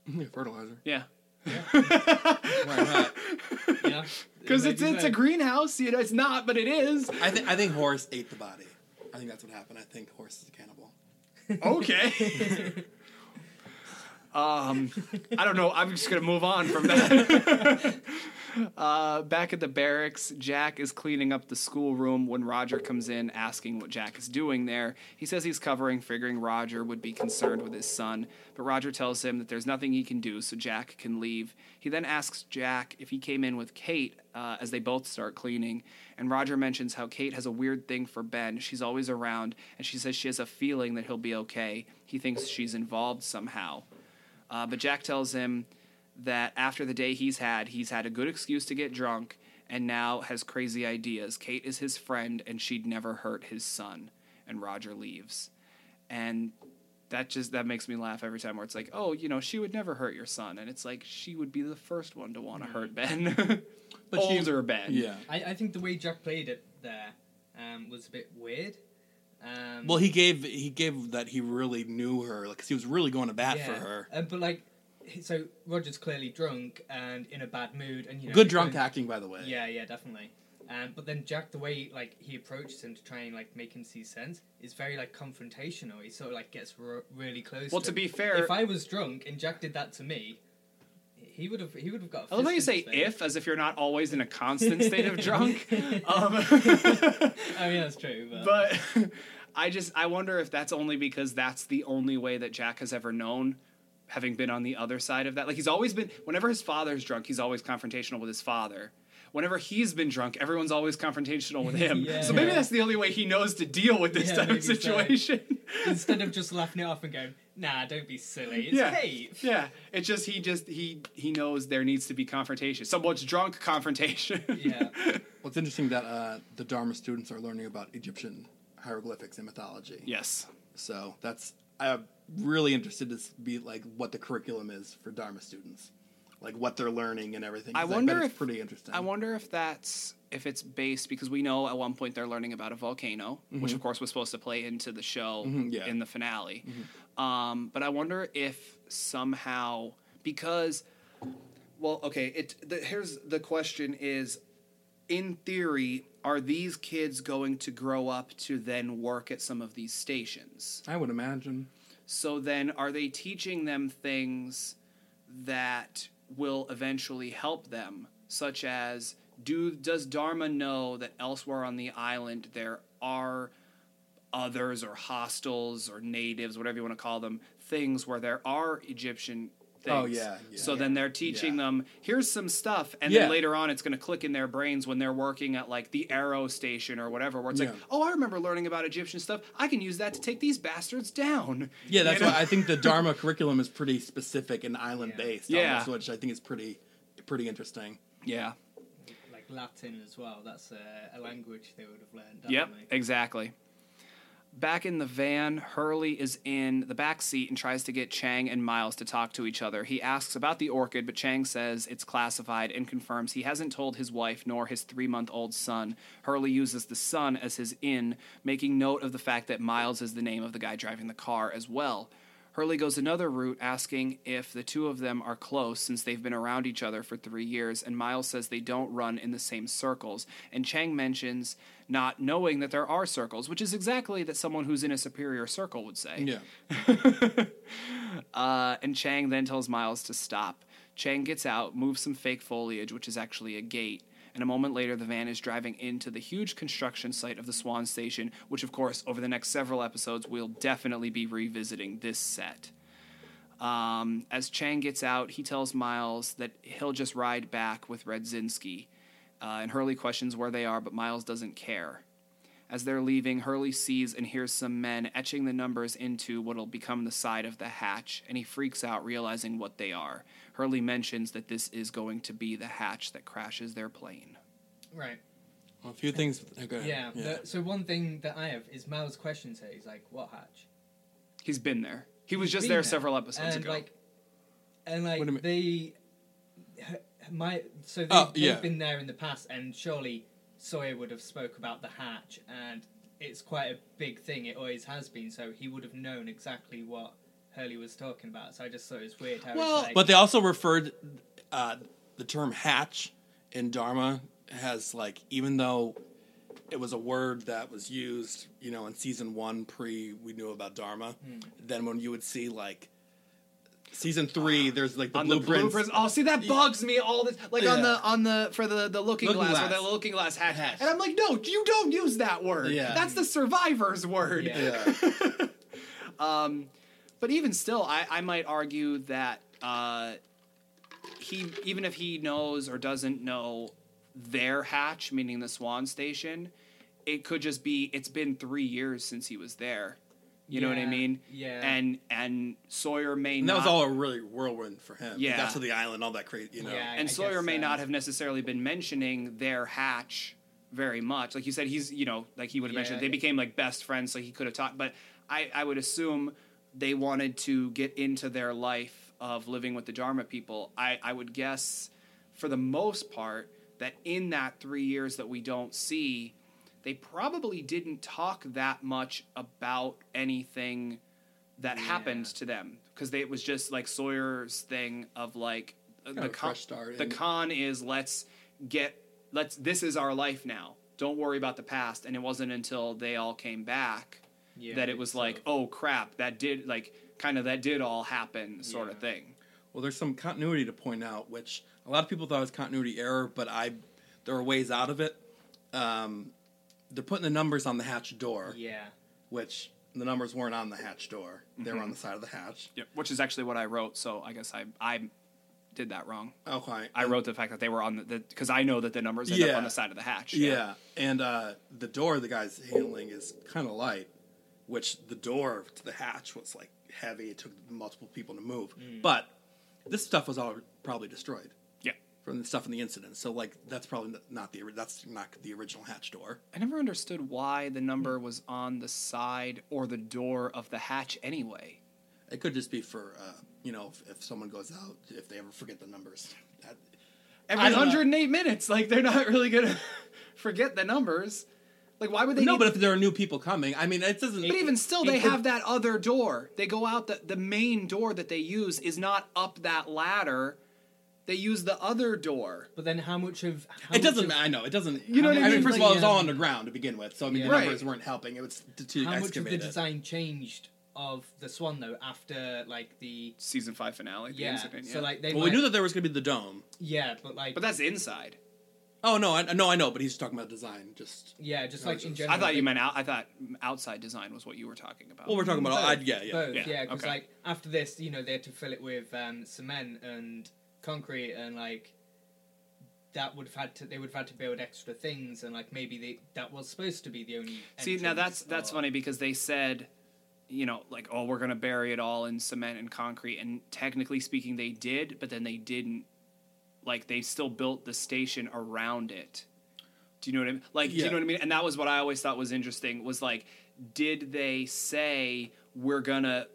Yeah, fertilizer. Yeah. Why not? Yeah, Cuz it's it's so. a greenhouse, you know, it's not, but it is. I think I think Horace ate the body. I think that's what happened. I think Horace is a cannibal. Okay. um, I don't know. I'm just gonna move on from that. uh, back at the barracks, Jack is cleaning up the schoolroom when Roger comes in, asking what Jack is doing there. He says he's covering, figuring Roger would be concerned with his son, but Roger tells him that there's nothing he can do, so Jack can leave. He then asks Jack if he came in with Kate uh, as they both start cleaning, and Roger mentions how Kate has a weird thing for Ben. She's always around, and she says she has a feeling that he'll be okay. He thinks she's involved somehow. Uh, but Jack tells him that after the day he's had, he's had a good excuse to get drunk and now has crazy ideas. Kate is his friend and she'd never hurt his son. And Roger leaves. And that just that makes me laugh every time where it's like, oh, you know, she would never hurt your son. And it's like she would be the first one to want to hurt Ben. But she- Older Ben. Yeah. I, I think the way Jack played it there um, was a bit weird. Um, Well, he gave he gave that he really knew her, like 'cause he was really going to bat for her. Uh, but like, he- so Roger's clearly drunk and in a bad mood, and you know, Good drunk going- acting, by the way. Yeah, yeah, definitely. Um, but then Jack, the way like he approaches him to try and like make him see sense, is very like confrontational. He sort of like gets r- really close. Well, to to be fair- if I was drunk and Jack did that to me, he would have he would have got. a I love how you say if as if you're not always in a constant state of drunk. Um, I mean, that's true, but, but I just I wonder if that's only because that's the only way that Jack has ever known having been on the other side of that. Like he's always been whenever his father's drunk, he's always confrontational with his father. whenever he's been drunk, everyone's always confrontational with him. Yeah. So maybe that's the only way he knows to deal with this Yeah, type of maybe so. situation. Instead of just laughing it off and going, "Nah, don't be silly. It's yeah, Kate." yeah. It's just he just he he knows there needs to be confrontation. Someone's drunk confrontation. Yeah. Well, it's interesting that uh, the Dharma students are learning about Egyptian hieroglyphics and mythology. yes. So that's I'm really interested to be like what the curriculum is for Dharma students, like what they're learning and everything. I wonder it's if- pretty interesting. I wonder if that's if it's based because we know at one point they're learning about a volcano, which of course was supposed to play into the show Mhm, yeah. in the finale. Um, but I wonder if somehow because well, okay, it the, here's the question is in theory are these kids going to grow up to then work at some of these stations? I would imagine. So then, are they teaching them things that will eventually help them, such as do does Dharma know that elsewhere on the island there are others or hostiles or natives, whatever you want to call them, things where there are Egyptian Oh, things. Oh, yeah, yeah. so then they're teaching Yeah. them here's some stuff, and Yeah. then later on it's going to click in their brains when they're working at like the Arrow Station or whatever, where it's like, oh, I remember learning about Egyptian stuff. I can use that to take these bastards down. Yeah, that's You know? why I think the Dharma curriculum is pretty specific and island based. Yeah. almost, which I think is pretty pretty interesting. Yeah. Like Latin as well. That's a, a language they would have learned. Yep, definitely. exactly. Back in the van, Hurley is in the back seat and tries to get Chang and Miles to talk to each other. He asks about the orchid, but Chang says it's classified and confirms he hasn't told his wife nor his three month old son. Hurley uses the son as his in, making note of the fact that Miles is the name of the guy driving the car as well. Hurley goes another route, asking if the two of them are close since they've been around each other for three years, and Miles says they don't run in the same circles. And Chang mentions not knowing that there are circles, which is exactly that someone who's in a superior circle would say. Yeah. Uh, and Chang then tells Miles to stop. Chang gets out, moves some fake foliage, which is actually a gate. And a moment later, the van is driving into the huge construction site of the Swan Station, which, of course, over the next several episodes, we'll definitely be revisiting this set. Um, as Chang gets out, he tells Miles that he'll just ride back with Radzinski. Uh, and Hurley questions where they are, but Miles doesn't care. As they're leaving, Hurley sees and hears some men etching the numbers into what'll become the side of the hatch, and he freaks out, realizing what they are. Hurley mentions that this is going to be the hatch that crashes their plane. Right. Well, a few things. Okay. Yeah. the- so one thing that I have is Miles' question here. He's like, "What hatch?" He's been there. He was He's just been there several episodes and ago. Like, and like What do you they, my so they, Oh, they've yeah. been there in the past, and surely Sawyer would have spoke about the hatch, and it's quite a big thing. It always has been. So he would have known exactly what Hurley was talking about. So I just thought it was weird how Well, it's like, But they also referred uh, the term hatch in Dharma has like even though it was a word that was used, you know, in season one pre we knew about Dharma. Hmm. Then when you would see like season three, there's like the on blueprints. the blueprints. Oh, see that bugs me all this. like on the on the for the the looking, Looking glass, or glass. the looking glass hatch. Hatch. And I'm like, no, you don't use that word. Yeah. That's the survivor's word. Yeah. Yeah. But even still, I, I might argue that uh, he, even if he knows or doesn't know their hatch, meaning the Swan Station, it could just be it's been three years since he was there. You know what I mean? yeah. And and Sawyer may and that not. was all a really whirlwind for him. Yeah. That's to the island, all that crazy, you know. Yeah. I and Sawyer guess may so. not have necessarily been mentioning their hatch very much. Like you said, he's you know like he would have Yeah, mentioned they yeah. became like best friends, so he could have talked. But I I would assume they wanted to get into their life of living with the Dharma people. I I would guess for the most part that in that three years that we don't see. They probably didn't talk that much about anything that Yeah. happened to them because it was just like Sawyer's thing of like uh, the a con, fresh start, the con is let's get let's this is our life now. Don't worry about the past. And it wasn't until they all came back Yeah, that it was so- like, oh crap, that did like kind of that did all happen sort of thing. Well, there's some continuity to point out, which a lot of people thought was continuity error, but I there are ways out of it. Um, they're putting the numbers on the hatch door, Yeah. which the numbers weren't on the hatch door; they were Mm-hmm. on the side of the hatch. Yep. Which is actually what I wrote. So I guess I I did that wrong. Okay. I wrote the fact that they were on the because I know that the numbers end up on the side of the hatch. Yeah, and uh, the door the guy's handling is kind of light, which the door to the hatch was like heavy. It took multiple people to move, but this stuff was all probably destroyed yeah. from the stuff in the incident. So like that's probably not the that's not the original hatch door. I never understood why the number was on the side or the door of the hatch anyway. It could just be for uh, you know if, if someone goes out if they ever forget the numbers. That, Every I don't know. 108 minutes, like they're not really gonna forget the numbers. Like, why would they? no, need- but if there are new people coming, I mean, it doesn't. But even still, they have that other door. They go out the the main door that they use is not up that ladder. They use the other door. But then how much of how It much doesn't. of- I know it doesn't. You know what I I mean, mean? first of Like, all, it was all underground to begin with, so I mean, Yeah. the numbers Right. weren't helping. It was to, to How much of excavate the it. design changed of the Swan though after like the Season five finale. The yeah? So like they Well, we knew that there was going to be the dome. yeah, but like but that's inside. Oh no, I no, I know, but he's just talking about design. Just yeah, just No, like in general. I thought you meant out. I thought outside design was what you were talking about. well, we're talking about. Both, I, yeah, yeah. both, Yeah, yeah, because okay. like after this, you know, they had to fill it with um, cement and concrete, and like that would have had to. They would have had to build extra things, and like maybe they that was supposed to be the only. See, now entrance that's that's or- funny because they said, you know, like, oh, we're gonna bury it all in cement and concrete, and technically speaking, they did, but then they didn't. Like, they still built the station around it. Do you know what I mean? Like, do you know what I mean? And that was what I always thought was interesting. Was like, did they say we're gonna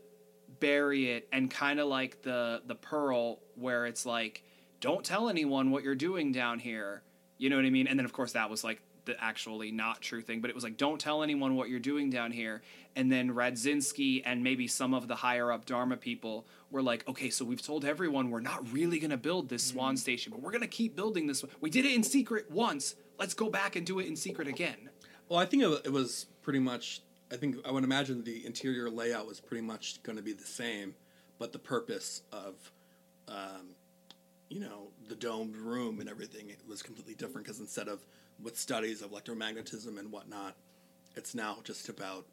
bury it and kind of like the the pearl where it's like don't tell anyone what you're doing down here you know what i mean and then of course that was like the actually not true thing but it was like don't tell anyone what you're doing down here and then radzinski and maybe some of the higher up dharma people were like okay so we've told everyone we're not really going to build this swan station but we're going to keep building this one. we did it in secret once let's go back and do it in secret again Well, I think it, it was pretty much. I think I would imagine the interior layout was pretty much going to be the same, but the purpose of, um, you know, the domed room and everything it was completely different because instead of with studies of electromagnetism and whatnot, it's now just about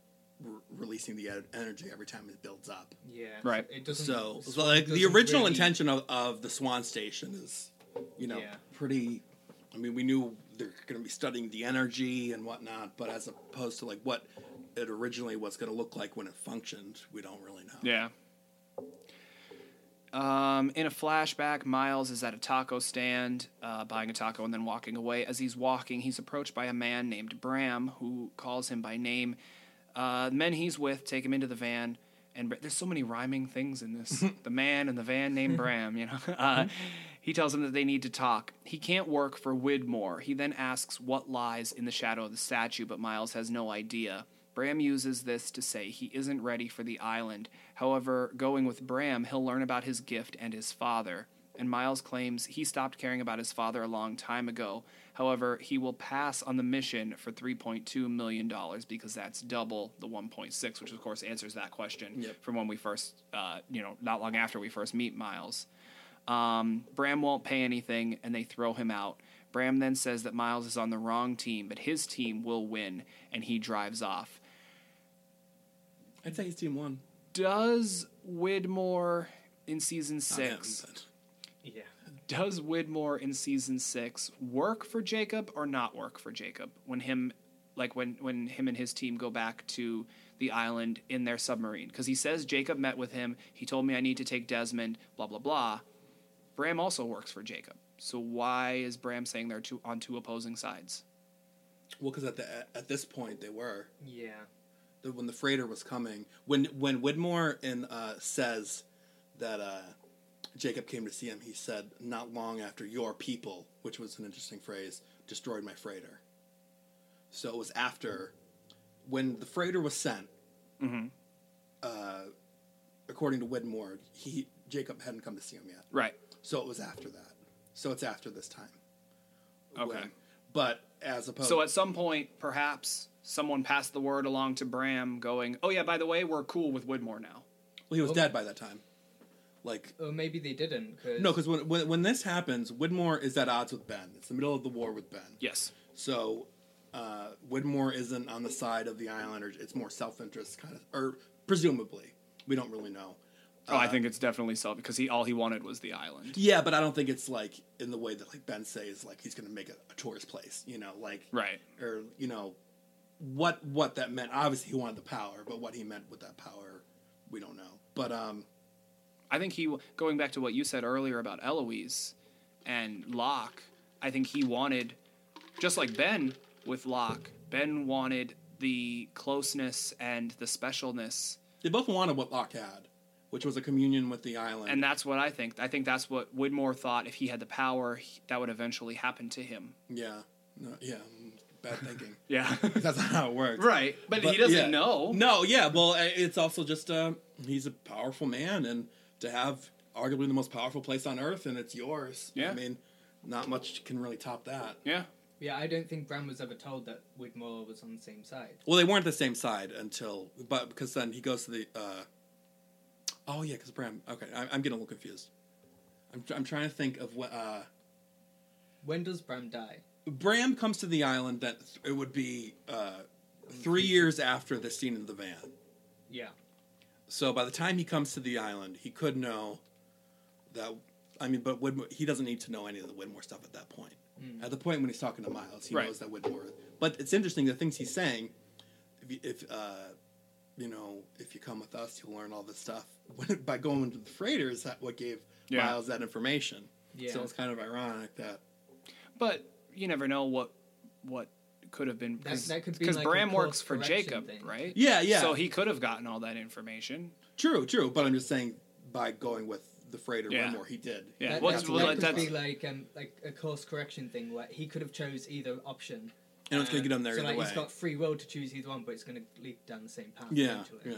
re- releasing the en- energy every time it builds up. Yeah, Right. It doesn't. So, so like the doesn't original really- intention of, of the Swan Station is, you know, Yeah. pretty. I mean, we knew they're going to be studying the energy and whatnot, but as opposed to like what it originally was going to look like when it functioned, we don't really know. Yeah. Um, in a flashback, Miles is at a taco stand, uh, buying a taco and then walking away. As he's walking, he's approached by a man named Bram, who calls him by name. Uh, the men he's with take him into the van, and Br- there's so many rhyming things in this. the man and the van named Bram, you know. Uh, he tells him that they need to talk. He can't work for Widmore. He then asks what lies in the shadow of the statue, but Miles has no idea. Bram uses this to say he isn't ready for the island. However, going with Bram, he'll learn about his gift and his father. And Miles claims he stopped caring about his father a long time ago. However, he will pass on the mission for $3.2 million because that's double the 1.6, which of course answers that question Yep. from when we first, uh, you know, not long after we first meet Miles. Um, Bram won't pay anything, and they throw him out. Bram then says that Miles is on the wrong team, but his team will win, and he drives off. I'd say he's team one. Does Widmore in season six? Yeah. Does Widmore in season six work for Jacob or not work for Jacob when him, like when when him and his team go back to the island in their submarine? Because he says Jacob met with him. He told me I need to take Desmond. Blah blah blah. Bram also works for Jacob. So why is Bram saying they're two on two opposing sides? Well, because at the at this point they were Yeah. The, when the freighter was coming. When when Widmore and uh, says that uh, Jacob came to see him, he said, "Not long after your people," which was an interesting phrase, destroyed my freighter. So it was after when the freighter was sent. Mhm. Uh, according to Widmore, he Jacob hadn't come to see him yet. Right. So it was after that. So it's after this time. Okay. When- but as opposed, So at some point, perhaps someone passed the word along to Bram, going, "Oh yeah, by the way, we're cool with Widmore now." well, he was Well- dead by that time. Like Or maybe they didn't. Cause No, because when, when when this happens, Widmore is at odds with Ben. It's the middle of the war with Ben. Yes. So uh, Widmore isn't on the side of the Islanders. It's more self interest kind of, or presumably, we don't really know. Oh, I think it's definitely self because he all he wanted was the island. Yeah, but I don't think it's like in the way that like Ben says, like he's going to make a, a tourist place. You know, like Right. or you know what what that meant. Obviously, he wanted the power, but what he meant with that power, we don't know. But um, I think he going back to what you said earlier about Eloise and Locke. I think he wanted, just like Ben with Locke. Ben wanted the closeness and the specialness, they both wanted what Locke had, which was a communion with the island. and that's what I think. I think that's what Widmore thought. If he had the power, that would eventually happen to him. yeah, no, yeah, bad thinking. Yeah. That's not how it works. right, but, he doesn't yeah. know. No, yeah. Well, uh, it's also just uh, he's a powerful man, and to have arguably the most powerful place on earth, and it's yours. Yeah. I mean, not much can really top that. Yeah. Yeah, I don't think Bram was ever told that Widmore was on the same side. Well, they weren't the same side until, but because then he goes to the. Uh, oh yeah, because Bram. Okay, I, I'm getting a little confused. I'm I'm trying to think of what. Uh, When does Bram die? Bram comes to the island. That it would be uh, three years after the scene in the van. Yeah. So by the time he comes to the island, he could know that. I mean, but Widmore, he doesn't need to know any of the Widmore stuff at that point. At the point when he's talking to Miles, he Right. knows that Widmore. But it's interesting the things he's saying. If, you, if uh, you know, if you come with us, you'll learn all this stuff. by going to the freighter is that what gave Yeah. Miles that information. Yeah. So it's kind of ironic that. But you never know what what could have been That- that could be because like Bram works for Jacob, thing. right? Yeah, yeah. So he could have gotten all that information. True, true. But I'm just saying, by going with the freighter, Yeah. Widmore, he did. Yeah, That, what's- that, well, that could that's- be like um, like a course correction thing where he could have chose either option. And it's going to Uh, get him there so like way. he's got free will to choose either one, but it's going to lead down the same path. yeah, eventually. yeah.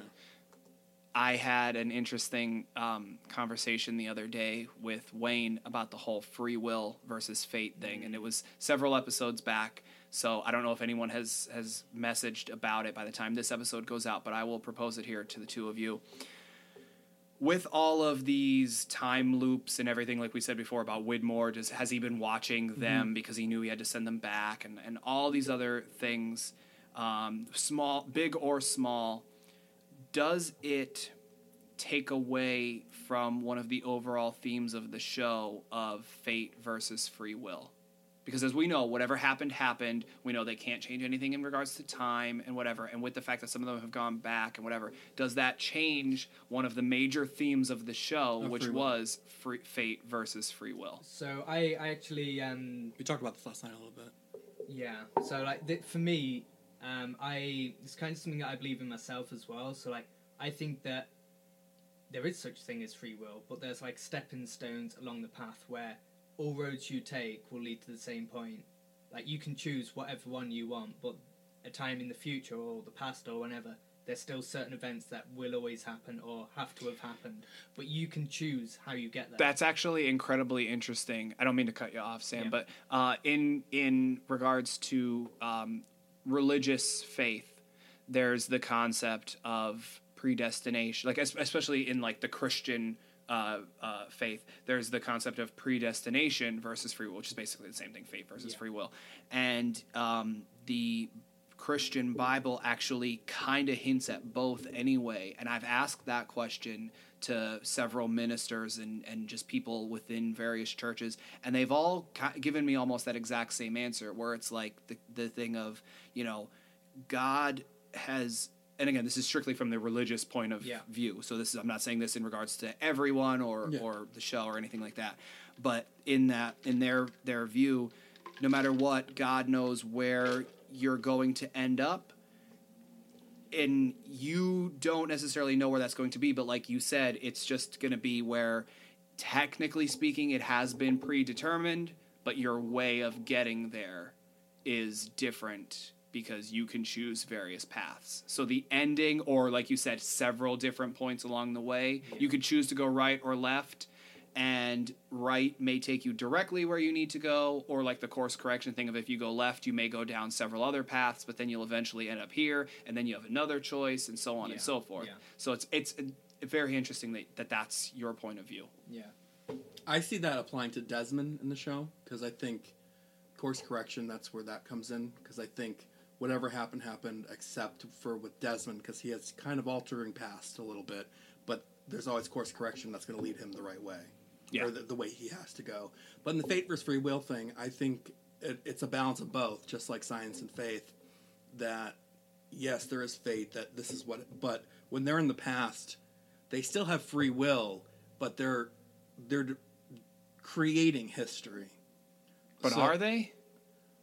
I had an interesting um, conversation the other day with Wayne about the whole free will versus fate thing, and it was several episodes back. So I don't know if anyone has has messaged about it by the time this episode goes out, but I will propose it here to the two of you. With all of these time loops and everything, like we said before about Widmore, just has he been watching them because he knew he had to send them back, and and all these other things, um, small, big or small does it take away from one of the overall themes of the show of fate versus free will? Because as we know, whatever happened happened. We know they can't change anything in regards to time and whatever. And with the fact that some of them have gone back and whatever, does that change one of the major themes of the show, Of which was free, fate versus free will? So I, I actually um, We talked about this last night a little bit. Yeah. So like th- for me, um, I it's kind of something that I believe in myself as well. So like I think that there is such thing as free will, but there's like stepping stones along the path where all roads you take will lead to the same point. Like you can choose whatever one you want, but a time in the future or the past or whenever, there's still certain events that will always happen or have to have happened. But you can choose how you get there. That's actually incredibly interesting. I don't mean to cut you off, Sam, Yeah. but uh, in in regards to um, religious faith, there's the concept of predestination, like especially in like the Christian uh, uh, faith, there's the concept of predestination versus free will, which is basically the same thing, fate versus Yeah. free will, and um, the Christian Bible actually kind of hints at both anyway. And I've asked that question to several ministers and, and just people within various churches, and they've all given me almost that exact same answer, where it's like the, the thing of, you know, God has. And again, this is strictly from the religious point of Yeah. view. So this is I'm not saying this in regards to everyone or, Yeah. or the show or anything like that. But in that in their their view, no matter what, God knows where you're going to end up. And you don't necessarily know where that's going to be, but like you said, it's just going to be where, technically speaking, it has been predetermined, but your way of getting there is different because you can choose various paths. So the ending, or like you said, several different points along the way, you could choose to go right or left, and right may take you directly where you need to go, or like the course correction thing of if you go left, you may go down several other paths, but then you'll eventually end up here, and then you have another choice, and so on Yeah. and so forth. Yeah. So it's it's very interesting that, that that's your point of view. yeah. I see that applying to Desmond in the show because I think course correction that's where that comes in because I think whatever happened happened except for with Desmond because he has kind of altering past a little bit, but there's always course correction that's going to lead him the right way, Yeah. or the, the way he has to go. But in the fate versus free will thing, I think it, it's a balance of both, just like science and faith. That yes, there is fate that this is what, but when they're in the past, they still have free will, but they're they're creating history. But So- are they?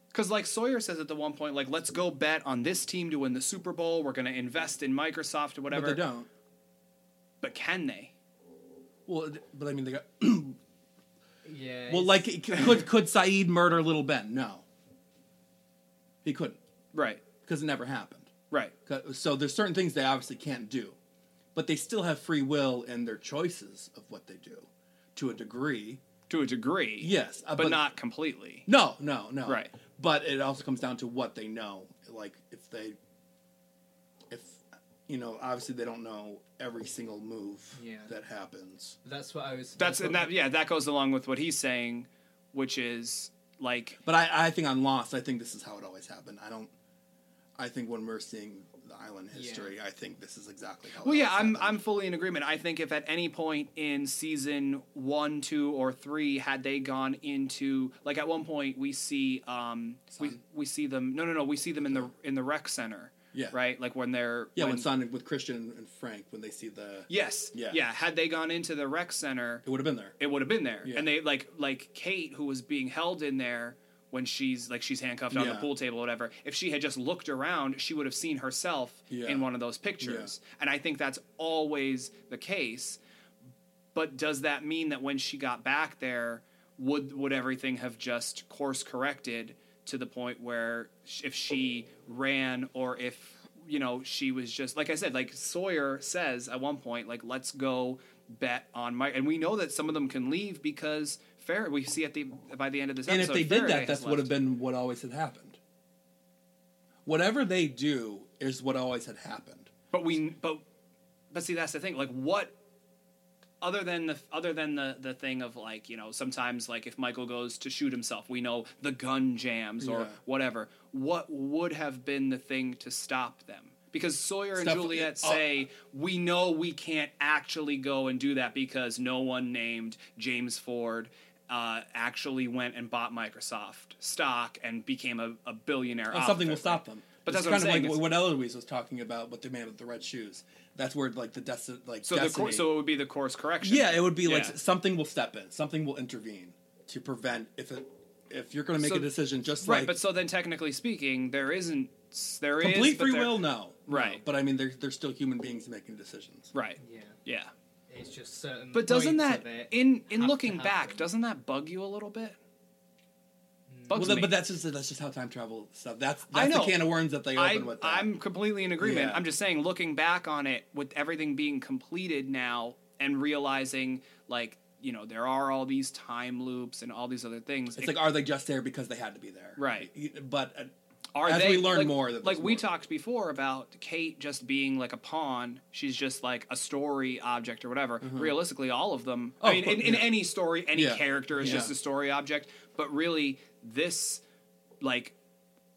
Because like Sawyer says at the one point, like let's go bet on this team to win the Super Bowl. We're going to invest in Microsoft or whatever. But they don't. But can they? Well, but I mean, they got. Yeah. well, like, could could Sayid murder Little Ben? No, he couldn't Right. because it never happened. Right. So there's certain things they obviously can't do, but they still have free will in their choices of what they do, to a degree. To a degree. Yes, uh, But, not completely. No, no, no. Right. But it also comes down to what they know. Like if they, you know, obviously they don't know every single move Yeah. that happens. That's what I was. That's what- and that yeah, that goes along with what he's saying, which is like But I, I think on Lost, I think this is how it always happened. I don't. I think when we're seeing the island history, I think this is exactly how. it Well, yeah, I'm happened. I'm fully in agreement. I think if at any point in season one, two, or three, had they gone into like at one point we see um we, we see them no no no we see them in the in the rec center Yeah. right like when they're Yeah, when Sun with Christian and Frank when they see the, yes Yeah. yeah had they gone into the rec center it would have been there. it would have been there Yeah. and they like like Kate who was being held in there when she's like she's handcuffed on the pool table or whatever if she had just looked around she would have seen herself Yeah. in one of those pictures and i think that's always the case but does that mean that when she got back there would would everything have just course corrected to the point where if she ran or if you know she was just like i said like sawyer says at one point like let's go bet on mike and we know that some of them can leave because fair we see at the by the end of this And if episode they did that, that's would have been what always had happened. Whatever they do is what always had happened. But we, but, but see, that's the thing. Like, what, other than the, other than the, the thing of like, you know, sometimes like if Michael goes to shoot himself, we know the gun jams or Yeah. whatever. What would have been the thing to stop them? Because Sawyer and Juliet oh. say we know we can't actually go and do that because no one named James Ford. Uh, actually went and bought Microsoft stock and became a, a billionaire. Something will stop them. But it's that's what I'm kind saying. of is- like what Eloise was talking about with the man with the red shoes. That's where like the destiny, like So the destiny. cour- so it would be the course correction. yeah, it would be like Yeah. something will step in, something will intervene to prevent if it if you're going to make So- a decision just right. like but so then, technically speaking, there isn't there is complete but free will, no, Right. No. But I mean, they're they're still human beings making decisions. Right. Yeah. Yeah. It's just certain. But doesn't points that in in looking back, doesn't that bug you a little bit? Bugs Well, me. but that's just that's just how time travel stuff. That's I that's the know. can of worms that they I, open with. That. I'm completely in agreement. Yeah. I'm just saying, looking back on it, with everything being completed now, and realizing like you know there are all these time loops and all these other things. It's it- like, are they just there because they had to be there? Right. But uh, are as they, we learn like, more, like we more. talked before about Kate just being like a pawn. She's just like a story object or whatever. Realistically, all of them. Mm-hmm. Oh, I mean, in, in yeah. any story, any Yeah. character is Yeah. just a story object. But really, this, like,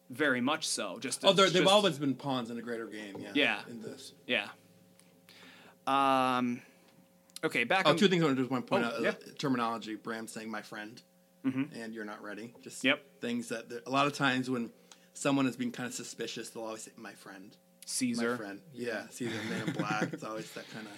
very much so. Just oh, they've just- always been pawns in a greater game. Yeah. Yeah. In this. yeah. Um. Okay, back. Oh, on, two things I want to just want to point Oh, out: yeah. uh, terminology. Bram saying "my friend," and you're not ready. Just Yep. things that that- a lot of times when someone is being kind of suspicious, they'll always say "my friend." Caesar. My friend. Yeah. Caesar, Man in Black. It's always that kind of.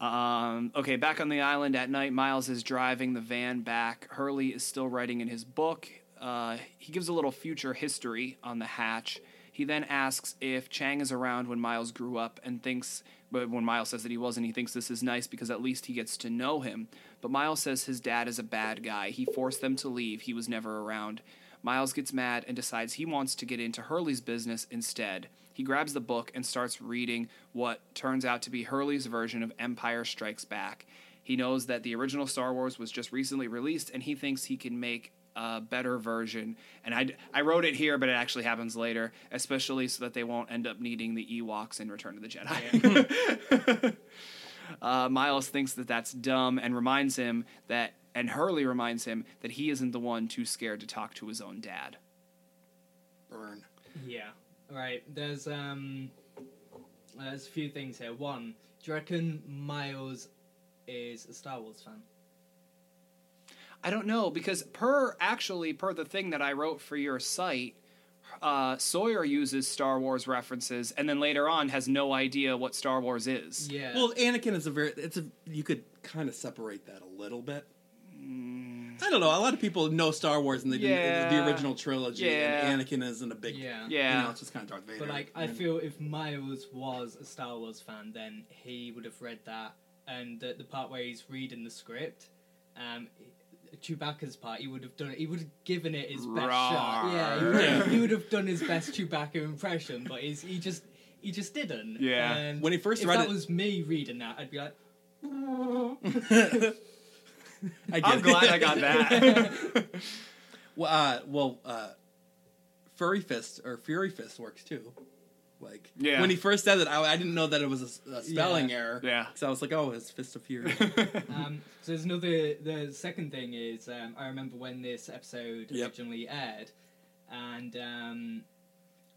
Um, okay, back on the island at night, Miles is driving the van back. Hurley is still writing in his book. Uh, he gives a little future history on the hatch. He then asks if Chang is around when Miles grew up and thinks, but when Miles says that he wasn't, he thinks this is nice because at least he gets to know him. But Miles says his dad is a bad guy. He forced them to leave, he was never around. Miles gets mad and decides he wants to get into Hurley's business instead. He grabs the book and starts reading what turns out to be Hurley's version of Empire Strikes Back. He knows that the original Star Wars was just recently released and he thinks he can make a better version. And I, I wrote it here, but it actually happens later, especially so that they won't end up needing the Ewoks in Return of the Jedi. uh, Miles thinks that that's dumb and reminds him that, and Hurley reminds him that he isn't the one too scared to talk to his own dad. Burn. Yeah. Right. There's um. Uh, there's a few things here. One, do you reckon Miles is a Star Wars fan? I don't know because per actually per the thing that I wrote for your site, uh, Sawyer uses Star Wars references and then later on has no idea what Star Wars is. Yeah. Well, Anakin is a very. It's a. You could kind of separate that a little bit. I don't know. A lot of people know Star Wars and they didn't the original trilogy, Yeah. and Anakin isn't a big. Yeah. Yeah. You know, it's just kind of Darth Vader. But like, I feel if Miles was a Star Wars fan, then he would have read that, and the, the part where he's reading the script, um, Chewbacca's part, he would have done it. He would have given it his best shot. Yeah, he would, have, he would have done his best Chewbacca impression, but he's, he just he just didn't. Yeah. And When he first if read that it- was me reading that, I'd be like, I get I'm glad I got that. Well, uh, well, uh, Furry Fist or Fury Fist works too. Like Yeah. when he first said it, I, I didn't know that it was a spelling Yeah. error. Yeah. so I was like, oh, it's Fist of Fury. Um, so there's another. The second thing is, um, I remember when this episode Yep. originally aired, and um,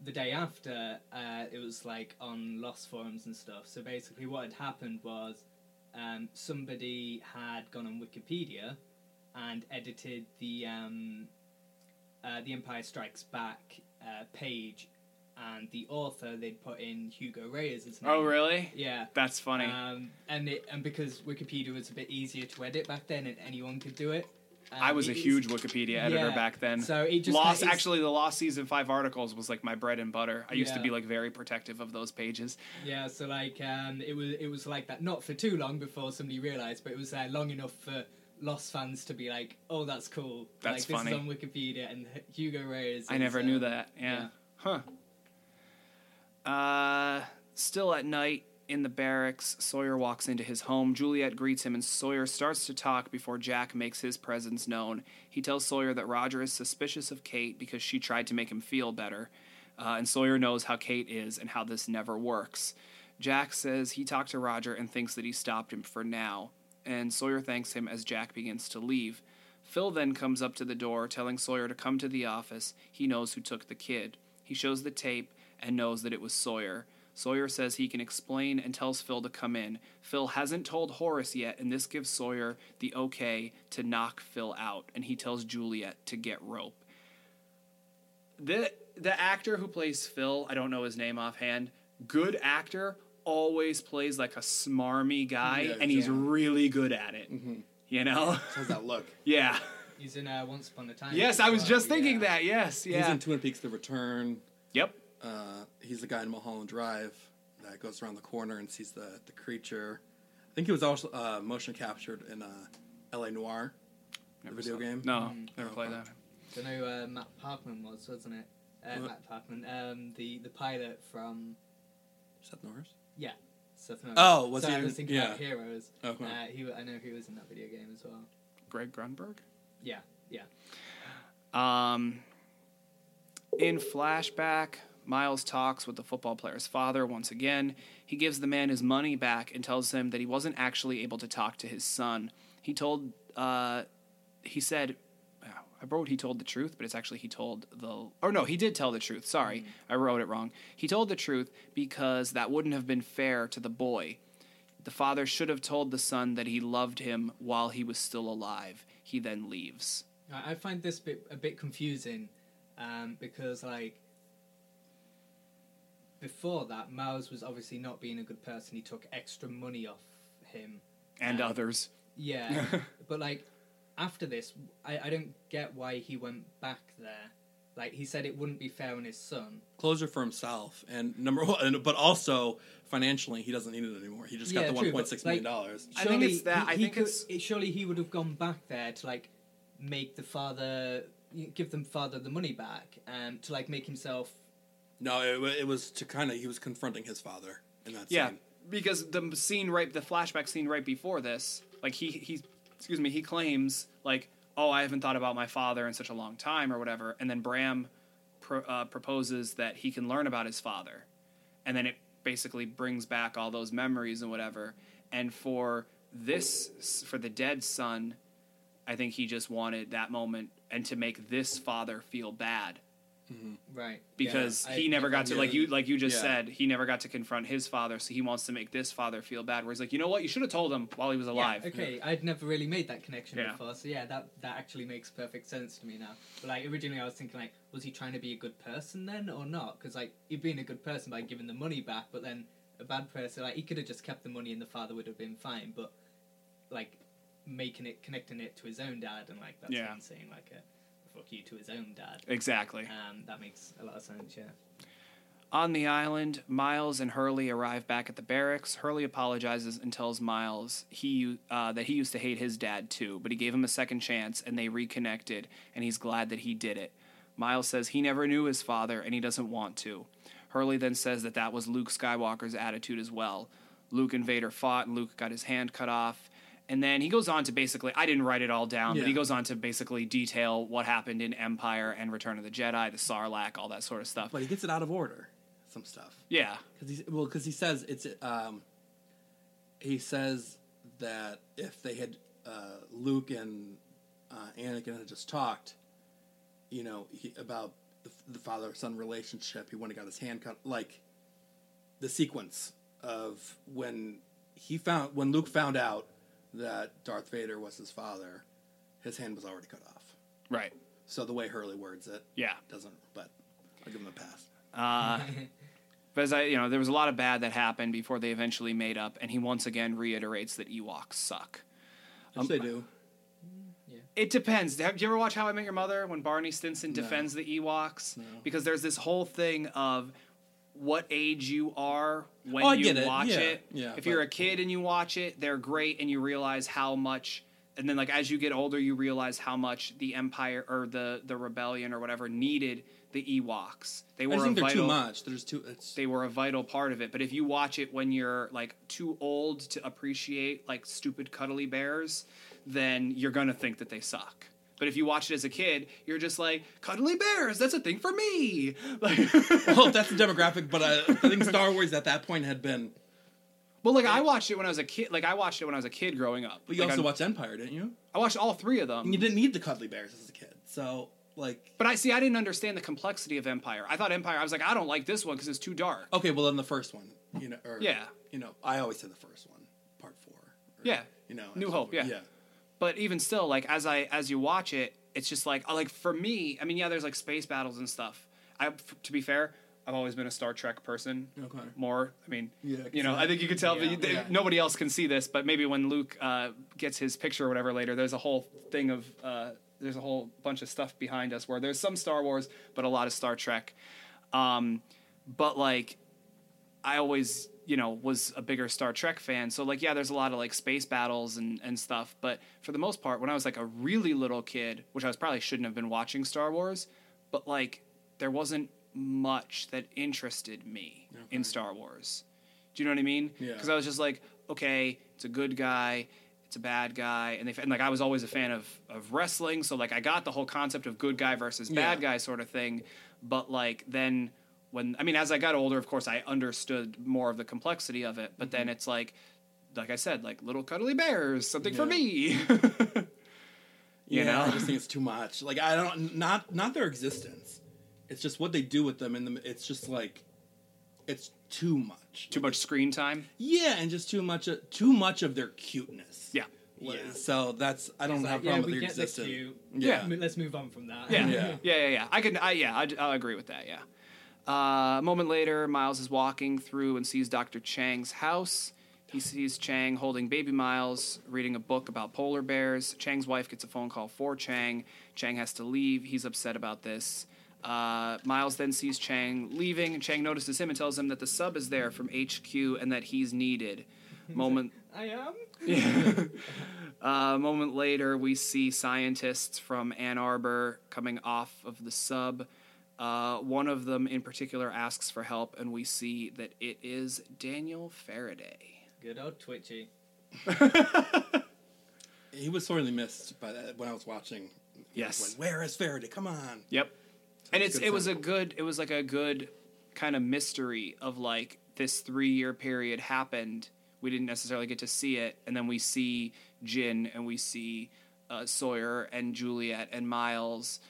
the day after, uh, it was like on Lost forums and stuff. So basically, what had happened was um, somebody had gone on Wikipedia and edited the um, uh, the Empire Strikes Back uh, page, and the author they'd put in Hugo Reyes' name. oh really? Yeah. That's funny. Um, and it, and because Wikipedia was a bit easier to edit back then, and anyone could do it. Um, I was a is- huge Wikipedia editor yeah, back then. So it just Lost actually the Lost season five articles was like my bread and butter. I used to be like very protective of those pages. Yeah, so like um, it was it was like that not for too long before somebody realised, but it was uh, long enough for Lost fans to be like, "Oh, that's cool." That's like, funny. This is on Wikipedia, and Hugo Reyes. I never uh, knew that. Yeah. Huh. Uh, still at night in the barracks, Sawyer walks into his home. Juliet greets him, and Sawyer starts to talk before Jack makes his presence known. He tells Sawyer that Roger is suspicious of Kate because she tried to make him feel better. Uh, and Sawyer knows how Kate is and how this never works. Jack says he talked to Roger and thinks that he stopped him for now. And Sawyer thanks him as Jack begins to leave. Phil then comes up to the door, telling Sawyer to come to the office. He knows who took the kid. He shows the tape and knows that it was Sawyer. Sawyer says he can explain and tells Phil to come in. Phil hasn't told Horace yet, and this gives Sawyer the okay to knock Phil out, and he tells Juliet to get rope. The the actor who plays Phil, I don't know his name offhand, good actor, always plays like a smarmy guy, Yeah, and he's yeah. really good at it. You know? How's that look? yeah. He's in uh, Once Upon a Time. Yes, I was just thinking yeah. that. Yes, yeah. He's in Twin Peaks: The Return. yep. Uh, he's the guy in Mulholland Drive that goes around the corner and sees the the creature. I think he was also uh, motion captured in uh, L.A. Noire, the video saw- game. No, Mm. never played that. I know uh, Matt Parkman was, wasn't it? Uh, What? Matt Parkman, um, the the pilot from Seth Norris. Yeah, Seth Norris. Oh, was so he I was thinking yeah. about Heroes. Okay. Uh, he, I know he was in that video game as well. Greg Grunberg. Yeah, yeah. Um, in flashback, Miles talks with the football player's father once again. He gives the man his money back and tells him that he wasn't actually able to talk to his son. He told, uh, he said, I wrote he told the truth, but it's actually he told the. Or no, he did tell the truth. Sorry, I wrote it wrong. He told the truth because that wouldn't have been fair to the boy. The father should have told the son that he loved him while he was still alive. He then leaves. I I find this bit a bit confusing um, because like before that, Miles was obviously not being a good person. He took extra money off him. And Um, others. Yeah, but like after this, I, I don't get why he went back there. Like he said, it wouldn't be fair on his son. Closure for himself, and number one, and- but also financially, he doesn't need it anymore. He just got the one point six million but, dollars. I think it's that- He, I he think could, it's- it- surely he would have gone back there to like make the father give them father the money back and to like make himself No, it, it was to kind of he was confronting his father in that Yeah, scene. because the scene right, the flashback scene right before this, like he he, excuse me, he claims like, oh, I haven't thought about my father in such a long time or whatever, and then Bram pro, uh, proposes that he can learn about his father, and then it basically brings back all those memories and whatever, and for this for the dead son, I think he just wanted that moment and to make this father feel bad Mm-hmm. Right. because Yeah, he I- never got to yeah. like you like you just Yeah. said he never got to confront his father so he wants to make this father feel bad where he's like you know what you should have told him while he was alive Yeah, okay, I'd never really made that connection Yeah. before, so yeah, that that actually makes perfect sense to me now. But like originally, I was thinking like, was he trying to be a good person then, or not? Because like he'd been a good person by giving the money back, but then a bad person, like he could have just kept the money and the father would have been fine. But like making it, connecting it to his own dad, and like that's Yeah. him saying like a fuck you to his own dad. exactly Um, that makes a lot of sense. Yeah. On the island, Miles and Hurley arrive back at the barracks. Hurley apologizes and tells Miles he uh, that he used to hate his dad too, but he gave him a second chance and they reconnected, and he's glad that he did it. Miles says he never knew his father and he doesn't want to. Hurley then says that that was Luke Skywalker's attitude as well. Luke and Vader fought, and Luke got his hand cut off. And then he goes on to basically, I didn't write it all down, but he goes on to basically detail what happened in Empire and Return of the Jedi, the Sarlacc, all that sort of stuff. But he gets it out of order. Some stuff. Yeah. Because he well, because he says it's um. He says that if they had uh, Luke and uh, Anakin had just talked, you know, he, about the, the father son relationship, he wouldn't have got his hand cut. Like the sequence of when he found when Luke found out that Darth Vader was his father, his hand was already cut off. Right. So the way Hurley words it Yeah. doesn't. But I'll give him a pass. Uh, but as I, you know, there was a lot of bad that happened before they eventually made up, and he once again reiterates that Ewoks suck. Which they do. It depends. Have you ever watched How I Met Your Mother when Barney Stinson defends the Ewoks? Because there's this whole thing of what age you are when Oh, you it. watch Yeah. it. Yeah, if you're a kid and you watch it, they're great, and you realize how much. And then, like as you get older, you realize how much the Empire or the the rebellion or whatever needed the Ewoks. They were just think they're vital, too much. There's too. It's they were a vital part of it. But if you watch it when you're like too old to appreciate like stupid cuddly bears, then you're gonna think that they suck. But if you watch it as a kid, you're just like cuddly bears. That's a thing for me. Like, well, that's the demographic, but I, I think Star Wars at that point had been. well, like I watched it when I was a kid. Like I watched it when I was a kid growing up. But you Like, also I, watched Empire, didn't you? I watched all three of them. And you didn't need the cuddly bears as a kid, so like. But I see. I didn't understand the complexity of Empire. I thought Empire. I was like, I don't like this one because it's too dark. Okay, well then the first one, you know, or Yeah. you know, I always said the first one, part four. or, Yeah. you know, New Hope, yeah. yeah. But even still like as i as you watch it it's just like uh, like for me i mean yeah there's like space battles and stuff i f- to be fair i've always been a star trek person Okay. more i mean Yeah, you know i think you could tell Yeah. Yeah. nobody else can see this but maybe when luke uh, gets his picture or whatever later there's a whole thing of uh, there's a whole bunch of stuff behind us where there's some star wars but a lot of star trek um, but like I always, you know, was a bigger Star Trek fan. So like, yeah, there's a lot of like space battles and, and stuff. But for the most part, when I was like a really little kid, which I was probably shouldn't have been watching Star Wars, but like there wasn't much that interested me in Star Wars. Do you know what I mean? Yeah. Because I was just like, okay, it's a good guy, it's a bad guy, and they and like I was always a fan of of wrestling, so like I got the whole concept of good guy versus bad Yeah. guy sort of thing. But like then when I mean, as I got older, of course, I understood more of the complexity of it. But then Mm-hmm. it's like, like I said, like little cuddly bears, something for me. You yeah, know? I just think it's too much. Like I don't not not their existence. It's just what they do with them, and the, it's just like it's too much. Too much screen time. Yeah, and just too much of, too much of their cuteness. Yeah. Like, Yeah. So that's I don't It's have a problem we with their existence. cute. Yeah. Let's move on from that. Yeah, Yeah. yeah, yeah, yeah. I can, I yeah, I, I'll agree with that. Yeah. Uh, a moment later, Miles is walking through and sees Dr. Chang's house. He sees Chang holding baby Miles, reading a book about polar bears. Chang's wife gets a phone call for Chang. Chang has to leave. He's upset about this. Uh, Miles then sees Chang leaving, and Chang notices him and tells him that the sub is there from HQ and that he's needed. Moment I am. a moment later, we see scientists from Ann Arbor coming off of the sub. Uh, one of them, in particular, asks for help, and we see that it is Daniel Faraday. Good old Twitchy. He was sorely missed by that when I was watching. Yes. like, Where is Faraday? Come on. Yep. And it's it was a good it was like a good kind of mystery of like this three year period happened. We didn't necessarily get to see it, and then we see Jin and we see uh, Sawyer and Juliet and Miles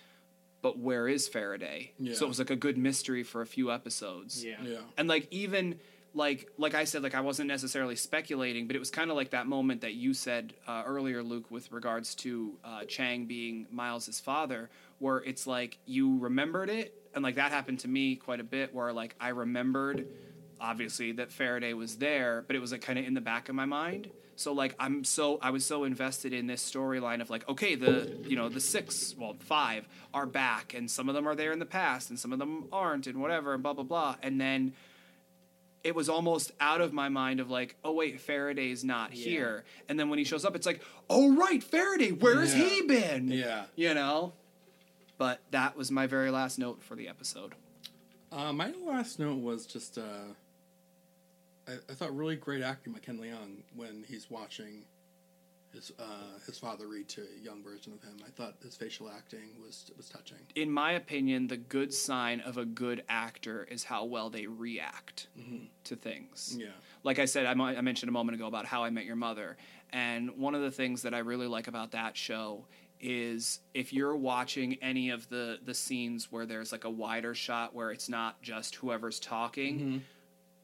but where is Faraday? Yeah. So it was like a good mystery for a few episodes. Yeah. Yeah. And like even like like I said, like I wasn't necessarily speculating, but it was kind of like that moment that you said uh, earlier, Luke, with regards to uh, Chang being Miles's father, where it's like you remembered it, and like that happened to me quite a bit, where like I remembered obviously that Faraday was there, but it was like kind of in the back of my mind. So like I'm so I was so invested in this storyline of like okay the you know the six well five are back and some of them are there in the past and some of them aren't and whatever and blah blah blah and then it was almost out of my mind of like oh wait Faraday's not Yeah. here and then when he shows up it's like oh right Faraday where's Yeah. he been Yeah. you know but that was my very last note for the episode Uh, my last note was just uh, I, I thought really great acting by Ken Leung when he's watching his uh, his father read to a young version of him. I thought his facial acting was was touching. in my opinion, the good sign of a good actor is how well they react to things. Yeah. Like I said, I, I mentioned a moment ago about How I Met Your Mother. And one of the things that I really like about that show is if you're watching any of the, the scenes where there's like a wider shot where it's not just whoever's talking,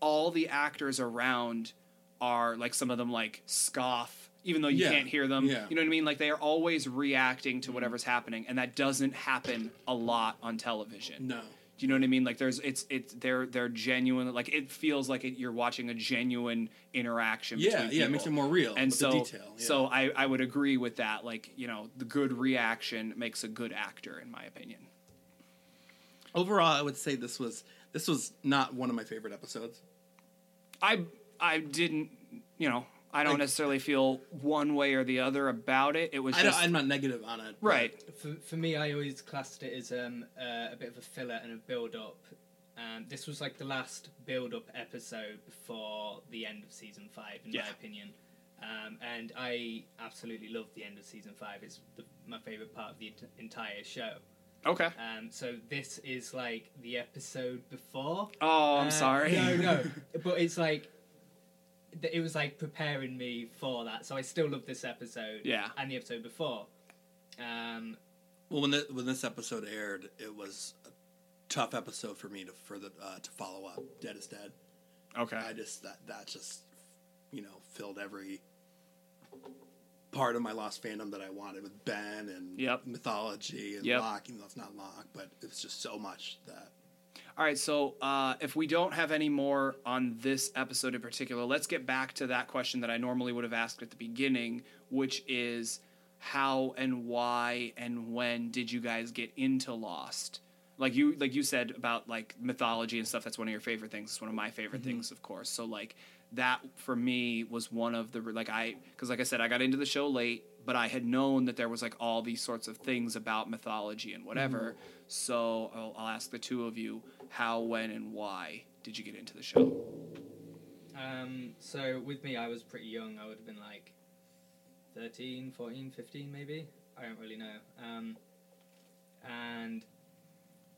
all the actors around are like some of them like scoff even though you Yeah. can't hear them Yeah. you know what i mean like they are always reacting to whatever's happening and that doesn't happen a lot on television No. do you know what I mean? Like there's it's it's they're they're genuine. Like it feels like it, you're watching a genuine interaction. Yeah, between yeah, it makes people. it more real And with so the detail. Yeah. so I I would agree with that. Like you know the good reaction makes a good actor in my opinion. overall, I would say this was this was not one of my favorite episodes. I I didn't you know I don't Like- necessarily feel one way or the other about it. It was I just, I'm not negative on it. right. For, for me, I always classed it as um, uh, a bit of a filler and a build up. Um, this was like the last build up episode before the end of season five, in Yeah. my opinion. Um, and I absolutely love the end of season five. It's the, my favorite part of the ent- entire show. Okay. Um, so this is like the episode before. Oh, I'm Uh, sorry. No, no, but it's like it was like preparing me for that. So I still love this episode. Yeah. And the episode before. Um, Well, when the, when this episode aired, it was a tough episode for me to for the uh, to follow up. Dead is dead. Okay. I just that that just you know filled every part of my lost fandom that I wanted with Ben and Yep. mythology and Yep. Locke, even though it's not Locke, but it's just so much that All right, so uh, if we don't have any more on this episode in particular, let's get back to that question that I normally would have asked at the beginning, which is how and why and when did you guys get into Lost? Like you, like you said about like mythology and stuff. That's one of your favorite things. It's one of my favorite things, of course. So like that for me was one of the like I because like I said, I got into the show late, but I had known that there was like all these sorts of things about mythology and whatever. So I'll, I'll ask the two of you how, when, and why did you get into the show? um, so with me, I was pretty young. I would have been like 13, 14, 15 maybe. I don't really know. Um, and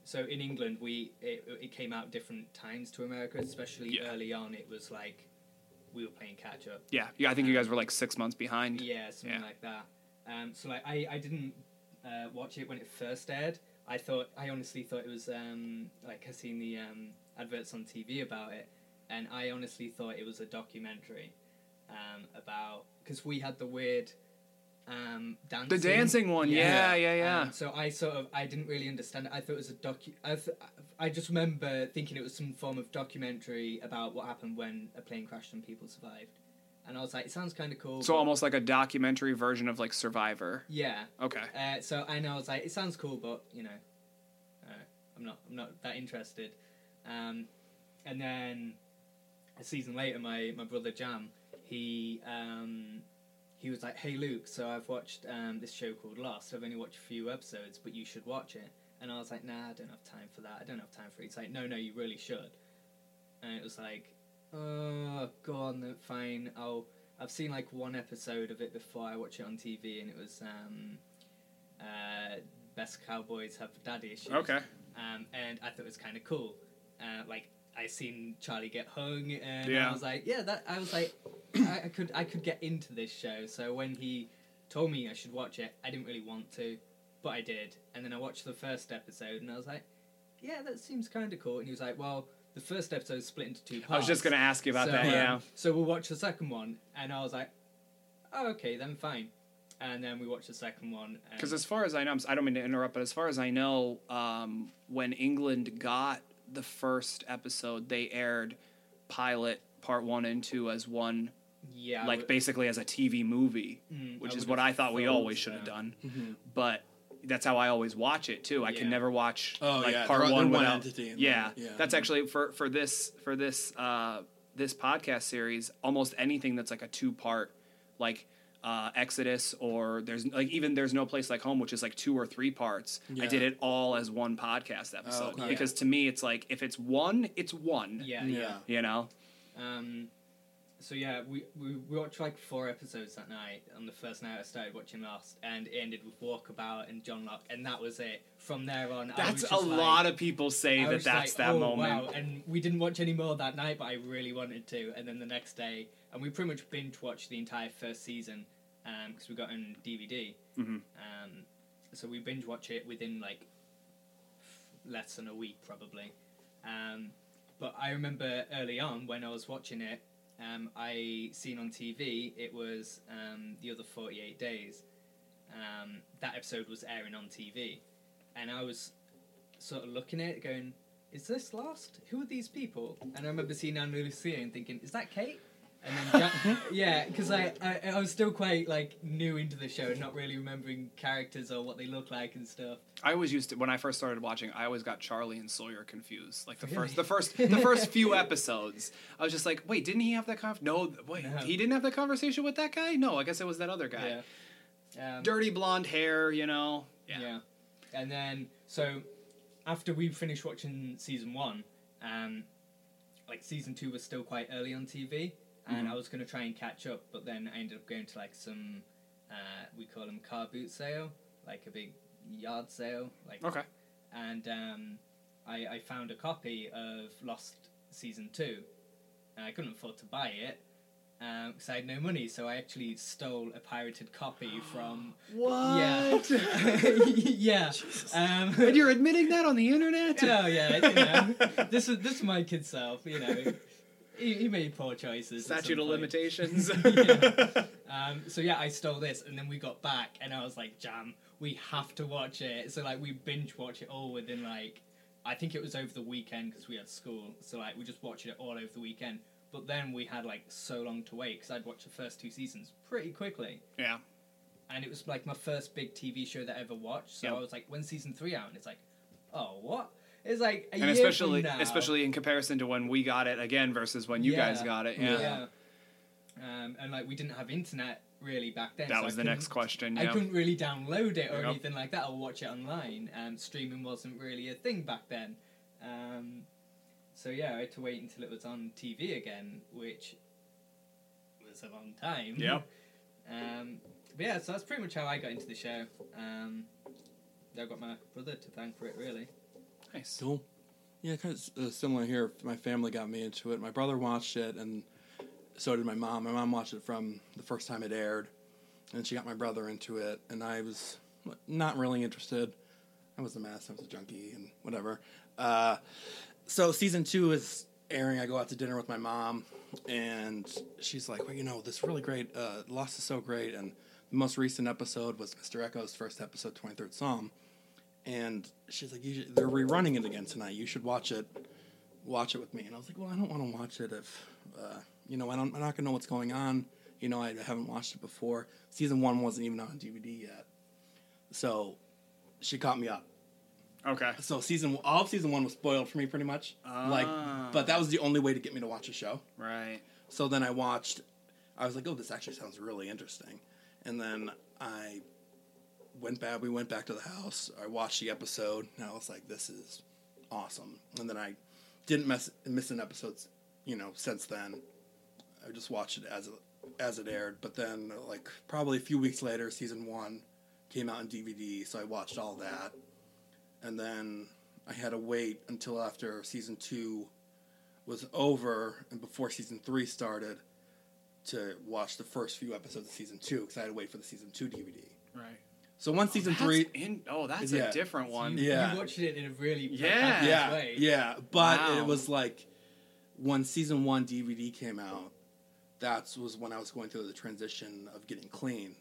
so in England, we it, it came out different times to America, especially Yeah. early on. It was like we were playing catch up. Yeah, yeah. I think you guys were like six months behind. Yeah, something Yeah. like that. Um, so like I, I didn't uh, watch it when it first aired. I thought I honestly thought it was um, like I seen the um, adverts on TV about it, and I honestly thought it was a documentary um, about because we had the weird um, dancing. The dancing one, yeah, yeah, yeah. Um, so I sort of I didn't really understand it. I thought it was a docu. I, th- I just remember thinking it was some form of documentary about what happened when a plane crashed and people survived. And I was like, it sounds kind of cool. So but- almost like a documentary version of like Survivor. yeah. Okay. Uh, so I know I was like, it sounds cool, but you know, uh, I'm not I'm not that interested. Um, and then a season later, my my brother Jam, he um, he was like, hey Luke, so I've watched um, this show called Lost. I've only watched a few episodes, but you should watch it. And I was like, nah, I don't have time for that. I don't have time for it. He's like, no, no, you really should. And it was like, oh, go on, then, fine. I'll. I've seen like one episode of it before I watch it on TV, and it was um, uh, best cowboys have daddy issues. Okay. Um, and I thought it was kind of cool. Uh, like I seen Charlie get hung, and Yeah. I was like, yeah, that. I was like, I, I could I could get into this show. So when he told me I should watch it, I didn't really want to. but I did. And then I watched the first episode, and I was like, "Yeah, that seems kind of cool." And he was like, "Well, the first episode is split into two parts." I was just gonna ask you about So, that. um, Yeah. So we'll watch the second one, and I was like, "Oh, okay, then fine." And then we watched the second one. Because as far as I know, I don't mean to interrupt, but as far as I know, um, when England got the first episode, they aired pilot part one and two as one, yeah, like would- basically as a TV movie, Mm, which I is what I thought we always should have done. Mm-hmm. But that's how I always watch it too. I can never watch Oh, like yeah, part they're- one they're one without. entity yeah, then- yeah. that's actually for for this for this uh, this podcast series. Almost anything that's like a two part, like uh, Exodus or there's like even there's no place like home, which is like two or three parts. I did it all as one podcast episode okay. because to me it's like if it's one, it's one. Yeah, yeah. Yeah. You know. Um, so yeah, we, we we watched like four episodes that night. On the first night, I started watching Lost, and it ended with Walkabout and John Locke, and that was it. From there on, I That's a like- lot of people say that that's like, that oh, moment. Wow. And we didn't watch any more that night, but I really wanted to. And then the next day, and we pretty much binge watched the entire first season because we got on DVD. Mhm. Um, so we binge watch it within like less than a week, probably. Um, but I remember early on when I was watching it, um, I seen on TV it was um, the other forty eight days. Um, that episode was airing on TV, and I was sort of looking at it, going, "Is this Lost? Who are these people?" And I remember seeing Ana Lucia and thinking, "Is that Kate?" And then, yeah, because I, I I was still quite like new into the show, and not really remembering characters or what they look like and stuff. I always used to when I first started watching. I always got Charlie and Sawyer confused. Like the Really? first, the first, the first few episodes, I was just like, "Wait, didn't he have that conf? No, wait, No. he didn't have that conversation with that guy. No, I guess it was that other guy. Yeah. Um, Dirty blonde hair, you know. Yeah. And then so after we finished watching season one, um, like season two was still quite early on TV, and Mhm. I was gonna try and catch up, but then I ended up going to like some uh, we call them car boot sale, like a big yard sale, like Okay. and um, I, I found a copy of Lost season two, and I couldn't afford to buy it because I had no money, so I actually stole a pirated copy from What? yeah. yeah. Um, and you're admitting that on the internet? oh yeah, you know, this is this is my kid self. You know, he, he made poor choices. Statute of point. limitations. Yeah. Um, so yeah, I stole this, and then we got back, and I was like, "Jam, we have to watch it." So like, we binge watch it all within like, I think it was over the weekend because we had school. So like, we just watched it all over the weekend. But then we had like so long to wait because I'd watched the first two seasons pretty quickly, yeah. and it was like my first big TV show that I ever watched. So Yep. I was like, "When season three out?" And it's like, "Oh, what?" It's like a And year especially, from now. especially in comparison to when we got it again versus when you guys got it. yeah. Yeah. Um, and like we didn't have internet really back then. That so was I the next couldn't- question. I couldn't really download it or Yep. anything like that or watch it online. Um, streaming wasn't really a thing back then. Um, so yeah, I had to wait until it was on TV again, which was a long time. Yeah. Um, but yeah, so that's pretty much how I got into the show. Um, I've got my brother to thank for it, really. Nice. Cool. Yeah, kind of uh, similar here. My family got me into it. My brother watched it, and so did my mom. My mom watched it from the first time it aired, and she got my brother into it, and I was not really interested. I was a mess. I was a junkie and whatever. Uh, so season two is airing. I go out to dinner with my mom, and she's like, "Well, you know, this really great. Uh, Lost is so great." And the most recent episode was Mr. Eko's first episode, Twenty Third Psalm and she's like, you should, "They're rerunning it again tonight. You should watch it. Watch it with me." And I was like, "Well, I don't want to watch it if, uh, you know, I don't. I'm not gonna know what's going on. You know, I haven't watched it before. Season one wasn't even on DVD yet, so she caught me up. Okay. So season all of season one was spoiled for me pretty much. Ah. Like, but that was the only way to get me to watch a show. Right. So then I watched. I was like, "Oh, this actually sounds really interesting," and then I went back. We went back to the house. I watched the episode, and I was like, "This is awesome." And then I didn't miss miss an episode, you know, since then. I just watched it as it, as it aired. But then, like probably a few weeks later, season one came out on DVD, so I watched all that, and then I had to wait until after season two was over and before season three started to watch the first few episodes of season two because I had to wait for the season two DVD. Right. So one season That's three, in, oh, that's Yeah. a different one. You, Yeah. you watched it in a really Yeah. yeah, way. yeah. But Wow. it was like when season one DVD came out. That was when I was going through the transition of getting clean,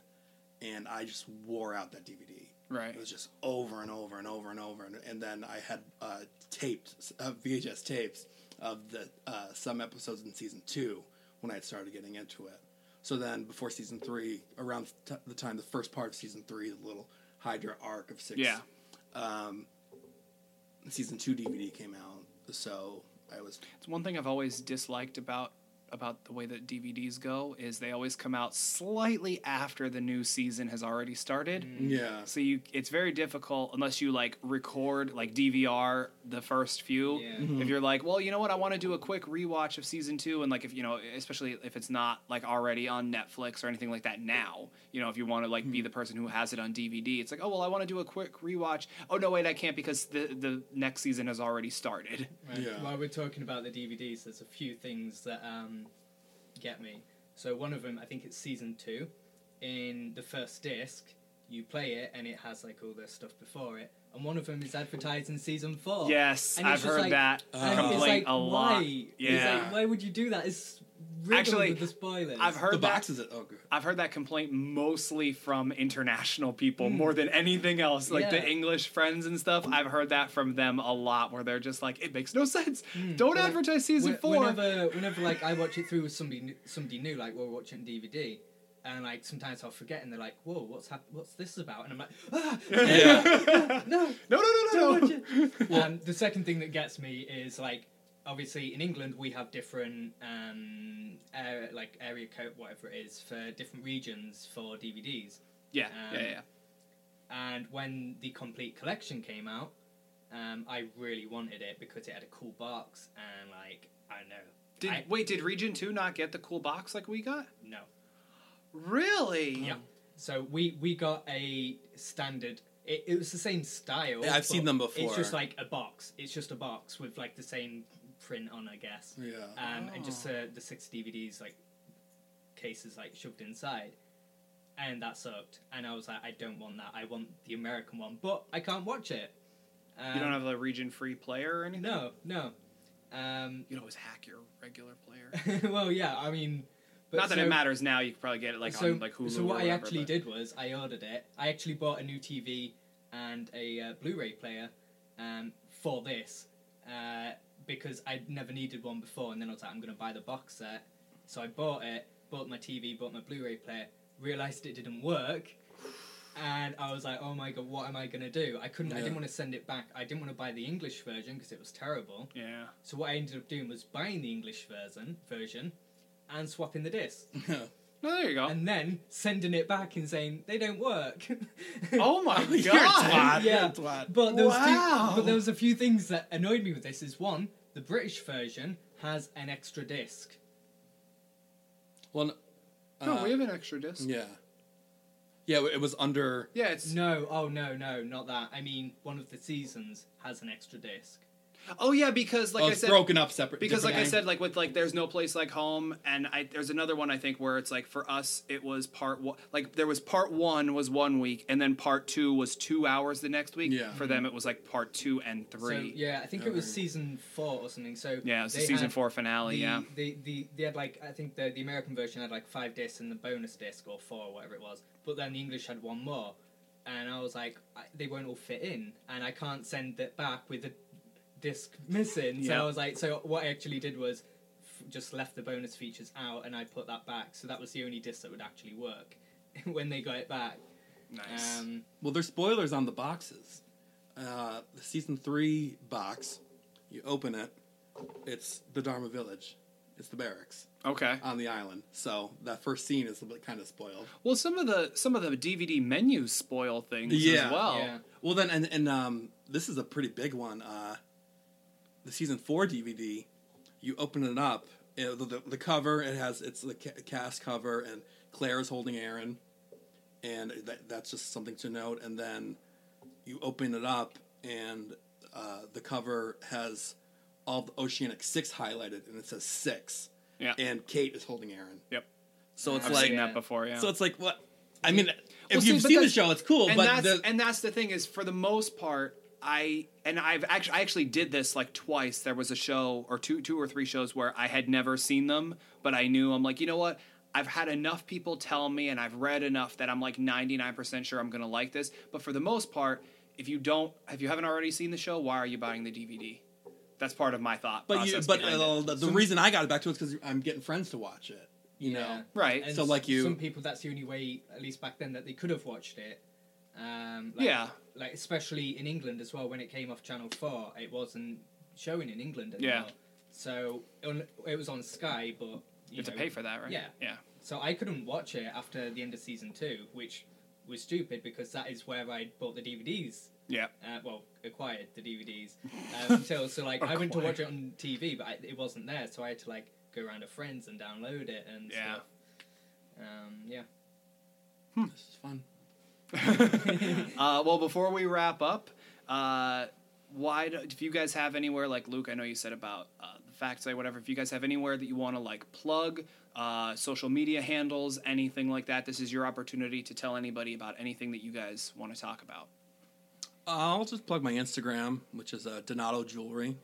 and I just wore out that DVD. Right. It was just over and over and over and over, and, and then I had uh, taped uh, VHS tapes of the uh, some episodes in season two when I had started getting into it. So then, before season three, around t- the time the first part of season three, the little Hydra arc of six, Yeah. um, season two DVD came out. So I was It's one thing I've always disliked about about the way that DVDs go is they always come out slightly after the new season has already started. yeah. So you it's very difficult unless you like record like DVR the first few. Yeah. Mm-hmm. If you're like, well, you know what, I want to do a quick rewatch of season 2 and like if you know, especially if it's not like already on Netflix or anything like that now, you know, if you want to like Mm-hmm. be the person who has it on DVD, it's like, "Oh, well, I want to do a quick rewatch." Oh, no, wait, I can't because the the next season has already started. Right. Yeah. While we're talking about the DVDs, there's a few things that um, get me. So one of them, I think it's season two. In the first disc, you play it and it has like all the stuff before it, and one of them is advertised in season four. Yes, And I've heard like- that complaint like, a lot. why? It's Yeah. like, why would you do that? It's Actually, with the spoilers. I've heard the that boxes. Oh, good. I've heard that complaint mostly from international people more than anything else. Like the Hmm. English friends and stuff. I've heard that from them a lot where they're just like, it makes no sense. Don't But, like, advertise season When- four. Whenever, whenever like I watch it through with somebody, new- somebody new, like we're watching DVD, and like sometimes I'll forget, and they're like, "Whoa, what's hap- What's this about?" And I'm like, ah, Yeah. "No, No, no, no, don't no, watch no. it." um, the second thing that gets me is like, obviously in England we have different um, area, like area code, whatever it is, for different regions for DVDs. Yeah, Um, yeah, yeah. And when the complete collection came out, um, I really wanted it because it had a cool box and like I don't know. Did, I- wait, did Region 2 not get the cool box like we got? No. Really? Yeah. So we we got a standard. It, it was the same style. Yeah, I've seen them before. It's just like a box. It's just a box with like the same print on, I guess. Yeah. Um, and just Oh. uh, the six DVDs like cases like shoved inside, and that sucked. And I was like, I don't want that. I want the American one, but I can't watch it. Um, You don't have a region free player or anything? no, no. Um, You can always hack your regular player. well, yeah. I mean, but not that so- it matters now. You can probably get it like so, on like Hulu. so or what I actually but- did was I ordered it. I actually bought a new TV and a uh, Blu-ray player um, for this uh, because I'd never needed one before, and then I was like, I'm going to buy the box set. So I bought it, bought my TV, bought my Blu-ray player, realized it didn't work. And I was like, "Oh my god, what am I gonna do?" I couldn't. I didn't want to send it back. I didn't want to buy the English version because it was terrible. Yeah. So what I ended up doing was buying the English version, version, and swapping the disc No, there you go. and then sending it back and saying they don't work. oh my god. You're a twat. Yeah. You're a twat. but there was Wow. two, but there was a few things that annoyed me with this. Is one, the British version has an extra disc. Well, No, uh, we have an extra disc. Yeah. Yeah, it was under. Yeah, it's No, oh no, no, not that. I mean, one of the seasons has an extra disc. Oh yeah, because like oh, I said, broken up separate. because like I said, like with like there's no place like home, and I there's another one I think where it's like for us it was part one, like there was part one was one week, and then part two was two hours the next week. Yeah. For them it was like part two and three. So yeah, I think it was season four or something. So yeah, it was the season four finale. the, yeah. the, the they had like I think the the American version had like five discs and the bonus disc or four or whatever it was. But then the English had one more, and I was like, I, they won't all fit in, and I can't send it back with the disc missing. So Yeah. I was like, so what I actually did was f- just left the bonus features out, and I put that back. So that was the only disc that would actually work when they got it back. Nice. Um, Well, there's spoilers on the boxes. Uh, the season three box, you open it, it's the Dharma Village. It's the barracks okay. on the island. So that first scene is a bit kind of spoiled. Well, some of the some of the DVD menus spoil things Yeah. as well. yeah. Well, then, and, and um, this is a pretty big one. Uh, the season four DVD, you open it up, it, the, the, the cover, it has it's the ca- cast cover, and Claire is holding Aaron, and that, that's just something to note. And then you open it up, and uh, the cover has all the Oceanic Six highlighted, and it says six. Yeah. And Kate is holding Aaron. Yep. So it's I've like seen that before. Yeah. so it's like what? I mean, if Well, you've but seen the show, it's cool. and but that's the, and that's the thing is for the most part i and i've actually i actually did this like twice there was a show or two two or three shows where i had never seen them but i knew i'm like you know what i've had enough people tell me and i've read enough that i'm like 99% sure i'm gonna like this but for the most part if you don't if you haven't already seen the show why are you buying the dvd that's part of my thought but you, but uh, it. the, the reason I got it back to it is because I'm getting friends to watch it. You Yeah. know, right And So, like, you- some people, that's the only way, at least back then, that they could have watched it. Um, like, Yeah. Like especially in England as well, when it came off Channel Four, it wasn't showing in England anymore. Yeah. So it was on Sky, but you, you have to pay for that right Yeah. yeah So I couldn't watch it after the end of season two, which was stupid because that is where I bought the DVDs. yeah Uh, well, acquired the DVDs um, until so like I went to watch it on TV, but I, it wasn't there, so I had to like go around to friends and download it and Yeah. stuff. Um, yeah. this is fun. Uh, well, before we wrap up, uh, why do, if you guys have anywhere like Luke, I know you said about uh, the fact site, whatever. If you guys have anywhere that you want to like plug, uh, social media handles, anything like that, this is your opportunity to tell anybody about anything that you guys want to talk about. I'll just plug my Instagram, which is uh, Donato Jewelry,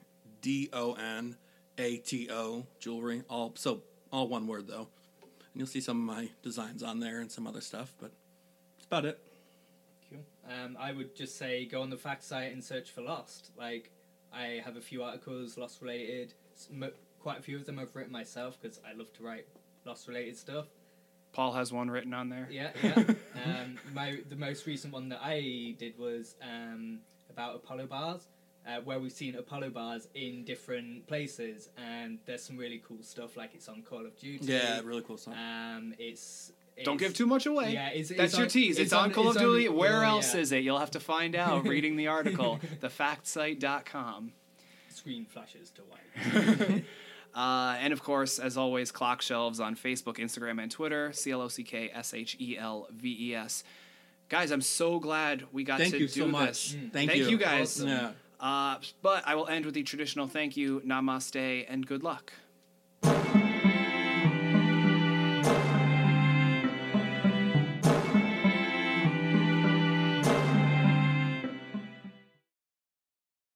D O N A T O Jewelry. All so all one word though, and you'll see some of my designs on there and some other stuff. But that's about it. Cool. Um, I would just say go on the fact site and search for Lost. Like, I have a few articles Lost related. Quite a few of them I've written myself because I love to write Lost related stuff. Paul has one written on there. Yeah, yeah. um, my the most recent one that I did was um, about Apollo bars, uh, where we've seen Apollo bars in different places, and there's some really cool stuff. Like it's on Call of Duty. Yeah, really cool stuff. Um, it's, Don't give too much away. Yeah, it's, That's it's your on- tease. It's, on, Call of it's on- Duty. Where else yeah. is it? You'll have to find out reading the article. thefactsite.com. Screen flashes to white. Uh, and of course, as always, Clock Shelves on Facebook, Instagram, and Twitter. C L O C K S H E L V E S. Guys, I'm so glad we got Thank to do so much. this. Thank, Thank you. you guys. Yeah. Uh, but I will end with the traditional thank you, namaste, and good luck.